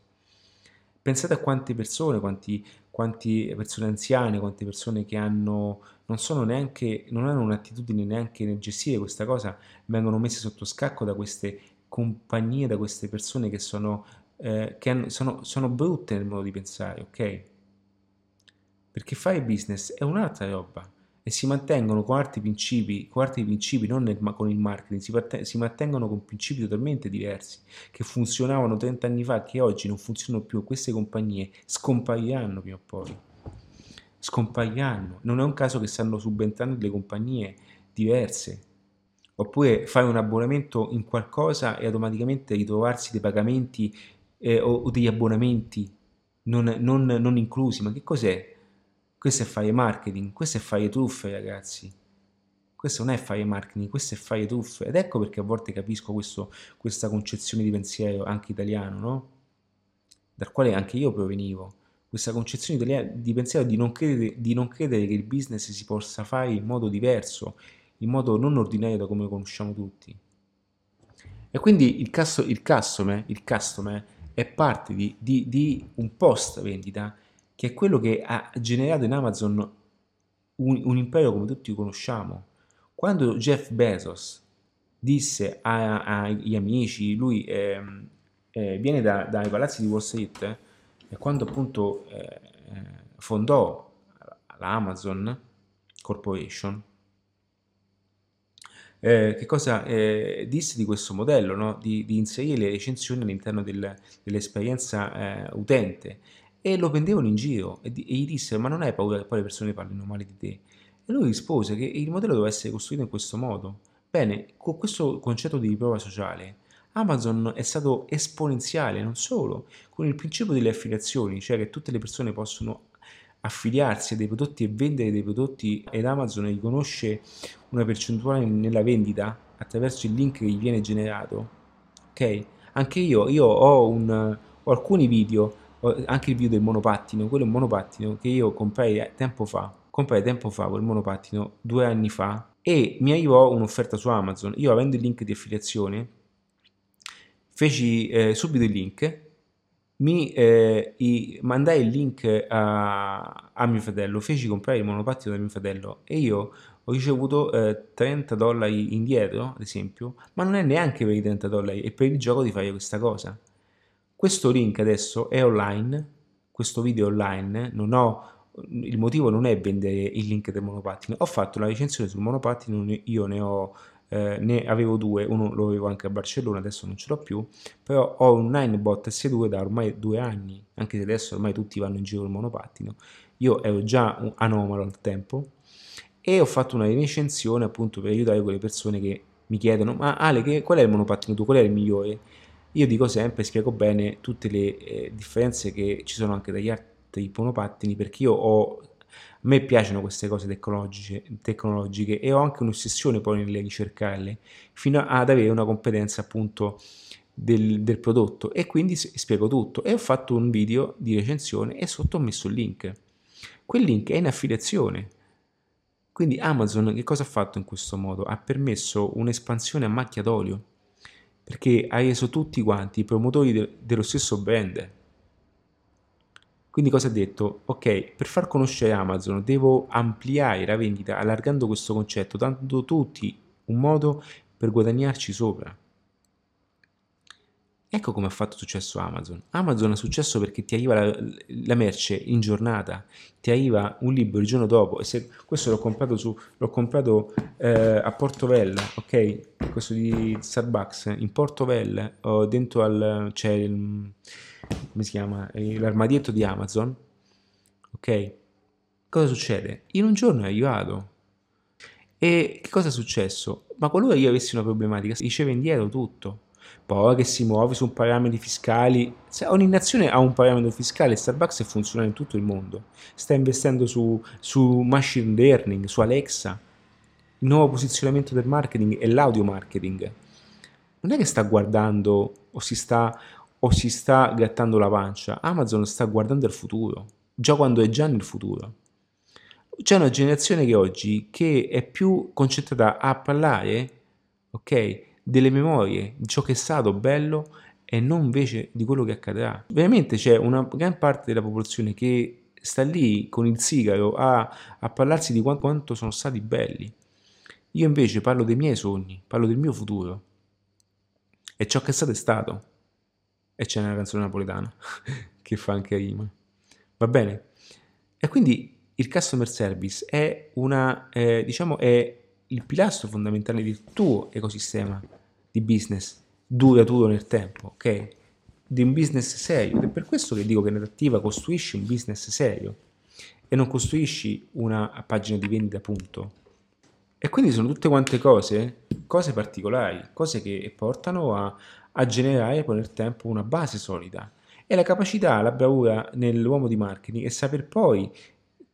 Pensate a quante persone, quanti, quante persone anziane, quante persone che hanno, non neanche, non hanno un'attitudine neanche nel gestire questa cosa, vengono messe sotto scacco da queste compagnie, da queste persone che sono, eh, che hanno, sono, sono brutte nel modo di pensare, ok? Perché fare business è un'altra roba e si mantengono con altri principi, con altri principi non nel, con il marketing, si, parte, si, mantengono con principi totalmente diversi, che funzionavano 30 anni fa, che oggi non funzionano più, queste compagnie scompariranno prima o poi, scompariranno, non è un caso che stanno subentrando delle compagnie diverse, oppure fare un abbonamento in qualcosa e automaticamente ritrovarsi dei pagamenti eh, o, o, degli abbonamenti non, non, non inclusi, ma che cos'è? Questo è fare marketing, questo è fare truffe, ragazzi. Questo non è fare marketing, questo è fare truffe. Ed ecco perché a volte capisco questo, questa concezione di pensiero, anche italiano, no? Dal quale anche io provenivo. Questa concezione di pensiero di non, credere, di non credere che il business si possa fare in modo diverso, in modo non ordinario da come lo conosciamo tutti. E quindi il, casso, il, customer, il customer è parte di, di, di un post vendita che è quello che ha generato in Amazon un, un impero come tutti conosciamo. Quando Jeff Bezos disse agli amici, lui eh, eh, viene da, dai palazzi di Wall Street eh, e quando appunto eh, fondò l'Amazon Corporation, eh, che cosa eh, disse di questo modello, no? di, di, inserire le recensioni all'interno del, dell'esperienza eh, utente e lo prendevano in giro e, e gli dissero ma non hai paura che poi le persone parlino male di te? E lui rispose che il modello doveva essere costruito in questo modo. Bene, con questo concetto di riprova sociale, Amazon è stato esponenziale non solo con il principio delle affiliazioni, cioè che tutte le persone possono affiliarsi a dei prodotti e vendere dei prodotti ed Amazon riconosce una percentuale nella vendita attraverso il link che gli viene generato. Ok? Anche io, io ho, un, ho alcuni video anche il video del monopattino, quello è un monopattino che io comprai tempo fa, comprai tempo fa quel monopattino due anni fa e mi arrivò un'offerta su Amazon. Io avendo il link di affiliazione feci eh, subito il link, mi eh, i, mandai il link a, a, mio fratello, feci comprare il monopattino da mio fratello e io ho ricevuto eh, 30 dollari indietro, ad esempio, ma non è neanche per i 30 dollari, è per il gioco di fare questa cosa. Questo link adesso è online, questo video è online, ho, il motivo non è vendere il link del monopattino, ho fatto la recensione sul monopattino, io ne ho eh, ne avevo due, uno lo avevo anche a Barcellona, adesso non ce l'ho più, però ho un Ninebot S2 da ormai due anni, anche se adesso ormai tutti vanno in giro col monopattino, io ero già un anomalo al tempo e ho fatto una recensione appunto per aiutare quelle persone che mi chiedono ma Ale che, qual è il monopattino tu, qual è il migliore? Io dico sempre, spiego bene tutte le eh, differenze che ci sono anche dagli altri monopattini perché io ho a me piacciono queste cose tecnologiche, tecnologiche e ho anche un'ossessione poi nelle ricercarle fino ad avere una competenza appunto del, del, prodotto. E quindi spiego tutto. E ho fatto un video di recensione e sotto ho messo il link. Quel link è in affiliazione. Quindi Amazon che cosa ha fatto in questo modo? Ha permesso un'espansione a macchia d'olio perché ha reso tutti quanti i promotori de- dello stesso brand quindi cosa ha detto? Ok, per far conoscere Amazon devo ampliare la vendita allargando questo concetto, dando tutti un modo per guadagnarci sopra. Ecco come ha fatto successo Amazon. Amazon ha successo perché ti arriva la, la, merce in giornata, ti arriva un libro il giorno dopo. E se, questo l'ho comprato, su, l'ho comprato eh, a Portovella, ok? Questo di Starbucks, in Portovella, oh, dentro al, c'è il, come si chiama? L'armadietto di Amazon, ok? Cosa succede? In un giorno è arrivato. E che cosa è successo? Ma qualora io avessi una problematica, riceve indietro tutto poi che si muove su parametri fiscali. Ogni nazione ha un parametro fiscale, Starbucks è funzionale in tutto il mondo. Sta investendo su, su machine learning, su Alexa. Il nuovo posizionamento del marketing è l'audio marketing. Non è che sta guardando o si sta, o si sta grattando la pancia. Amazon sta guardando il futuro, già quando è già nel futuro. C'è una generazione che oggi che è più concentrata a parlare, ok? Delle memorie, di ciò che è stato bello e non invece di quello che accadrà. Veramente c'è una gran parte della popolazione che sta lì con il sigaro a, a parlarsi di quanto, quanto sono stati belli. Io invece parlo dei miei sogni, parlo del mio futuro e ciò che è stato è stato. E c'è una canzone napoletana che fa anche rima. Va bene? E quindi il customer service è una, eh, diciamo, è il pilastro fondamentale del tuo ecosistema di business duraturo nel tempo, ok? Di un business serio. Ed è per questo che dico che Natattiva costruisci un business serio e non costruisci una pagina di vendita, punto. E quindi sono tutte quante cose, cose particolari, cose che portano a, a generare poi nel tempo una base solida. E la capacità, la bravura nell'uomo di marketing è saper poi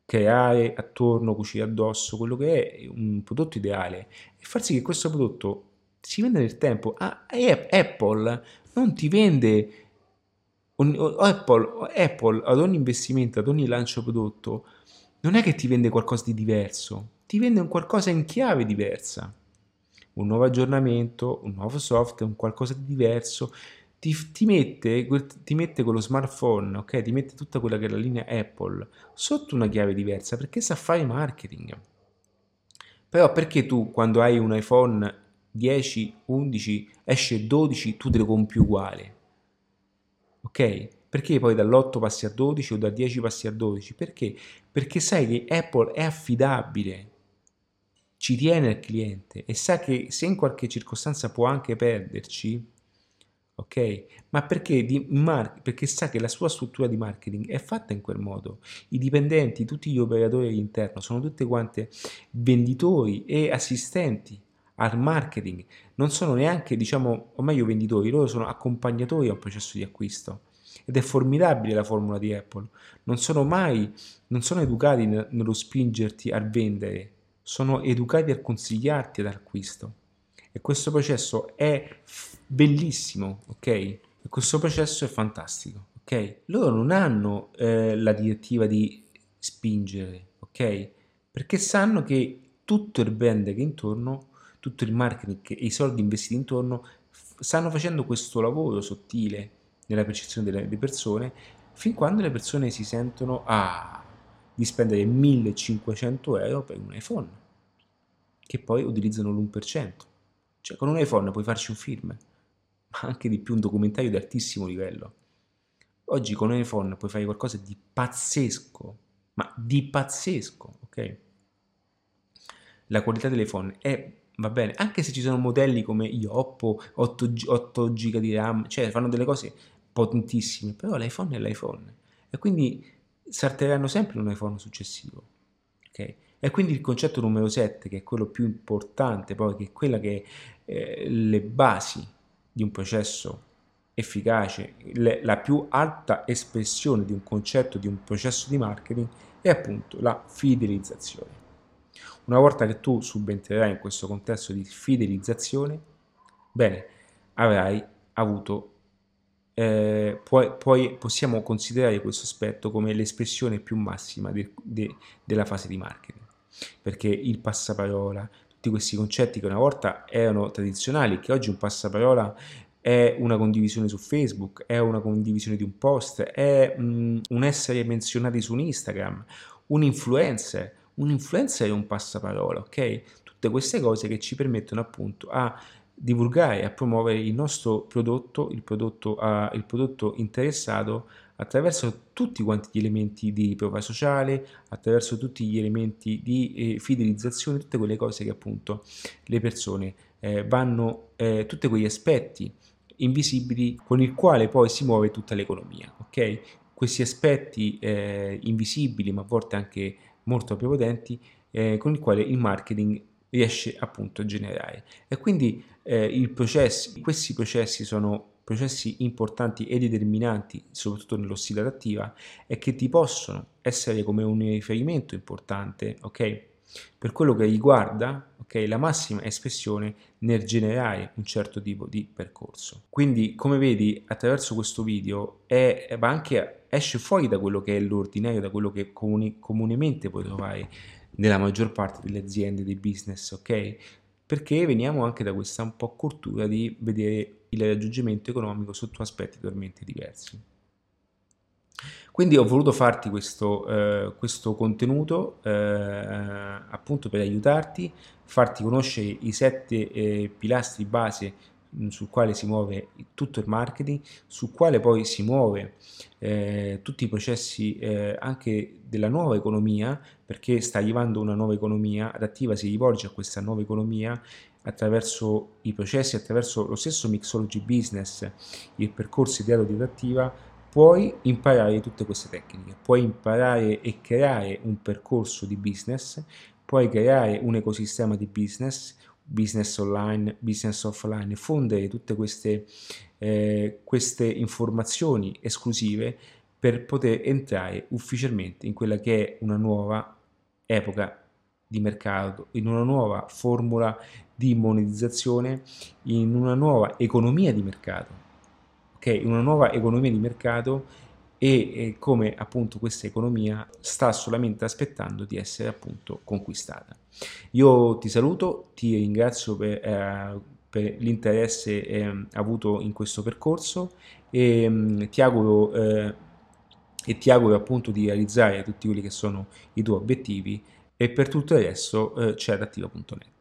creare attorno, cucire addosso quello che è un prodotto ideale e far sì che questo prodotto si vende nel tempo. Ah, Apple non ti vende Apple, Apple ad ogni investimento, ad ogni lancio prodotto, non è che ti vende qualcosa di diverso, ti vende un qualcosa in chiave diversa. Un nuovo aggiornamento, un nuovo software, un qualcosa di diverso. Ti, ti, mette, ti mette quello smartphone, ok? Ti mette tutta quella che è la linea Apple sotto una chiave diversa perché sa fare marketing. Però perché tu quando hai un iPhone 10, 11, esce 12, tu te lo compri uguale. Ok? Perché poi dall'8 passi a 12 o da 10 passi a 12? Perché? Perché sai che Apple è affidabile, ci tiene al cliente e sa che se in qualche circostanza può anche perderci, ok? Ma perché, di mar- perché sa che la sua struttura di marketing è fatta in quel modo. I dipendenti, tutti gli operatori all'interno sono tutte quante venditori e assistenti al marketing, non sono neanche, diciamo, o meglio venditori, loro sono accompagnatori al processo di acquisto. Ed è formidabile la formula di Apple. Non sono mai, non sono educati nello spingerti a vendere, sono educati a consigliarti ad acquisto. E questo processo è bellissimo, ok? E questo processo è fantastico, ok? Loro non hanno eh, la direttiva di spingere, ok? Perché sanno che tutto il brand è intorno tutto il marketing e i soldi investiti intorno stanno facendo questo lavoro sottile nella percezione delle persone fin quando le persone si sentono ah, di spendere 1500 euro per un iPhone che poi utilizzano l'1%. Cioè con un iPhone puoi farci un film, ma anche di più un documentario di altissimo livello. Oggi con un iPhone puoi fare qualcosa di pazzesco, ma di pazzesco, ok? La qualità dell'iPhone è va bene, anche se ci sono modelli come gli Oppo 8, 8 GB di RAM, cioè fanno delle cose potentissime, però l'iPhone è l'iPhone e quindi salteranno sempre un iPhone successivo, ok? E quindi il concetto numero 7, che è quello più importante, poi che è quella che eh, le basi di un processo efficace, le, la più alta espressione di un concetto, di un processo di marketing, è appunto la fidelizzazione. Una volta che tu subentrerai in questo contesto di fidelizzazione, bene, avrai avuto, eh, poi, poi, possiamo considerare questo aspetto come l'espressione più massima de, de, della fase di marketing, perché il passaparola, tutti questi concetti che una volta erano tradizionali, che oggi un passaparola è una condivisione su Facebook, è una condivisione di un post, è mm, un essere menzionati su Instagram, un influencer, un influencer è un passaparola, ok? Tutte queste cose che ci permettono appunto a divulgare, a promuovere il nostro prodotto, il prodotto, uh, il prodotto interessato attraverso tutti quanti gli elementi di prova sociale, attraverso tutti gli elementi di eh, fidelizzazione, tutte quelle cose che appunto le persone eh, vanno, eh, tutti quegli aspetti invisibili con il quale poi si muove tutta l'economia, ok? Questi aspetti eh, invisibili, ma a volte anche molto prepotenti, eh, con il quale il marketing riesce appunto a generare. E quindi eh, processi, questi processi sono processi importanti e determinanti, soprattutto nello stile adattiva, e che ti possono essere come un riferimento importante, ok? Per quello che riguarda okay, la massima espressione nel generare un certo tipo di percorso. Quindi, come vedi, attraverso questo video è, va anche, esce fuori da quello che è l'ordinario, da quello che comuni, comunemente puoi trovare nella maggior parte delle aziende, dei business, ok? Perché veniamo anche da questa un po' cultura di vedere il raggiungimento economico sotto aspetti totalmente diversi. Quindi ho voluto farti questo, eh, questo contenuto eh, appunto per aiutarti, farti conoscere i sette eh, pilastri base sul quale si muove tutto il marketing, sul quale poi si muove eh, tutti i processi eh, anche della nuova economia, perché sta arrivando una nuova economia, adattiva si rivolge a questa nuova economia attraverso i processi, attraverso lo stesso mixology business, il percorso ideato di adattiva, puoi imparare tutte queste tecniche, puoi imparare e creare un percorso di business, puoi creare un ecosistema di business, business online, business offline, fondere tutte queste, eh, queste informazioni esclusive per poter entrare ufficialmente in quella che è una nuova epoca di mercato, in una nuova formula di monetizzazione, in una nuova economia di mercato okay, una nuova economia di mercato e, e come appunto questa economia sta solamente aspettando di essere appunto conquistata. Io ti saluto, ti ringrazio per, eh, per l'interesse eh, avuto in questo percorso e mm, ti auguro eh, e ti auguro appunto di realizzare tutti quelli che sono i tuoi obiettivi e per tutto il resto eh, c'è adattiva.net.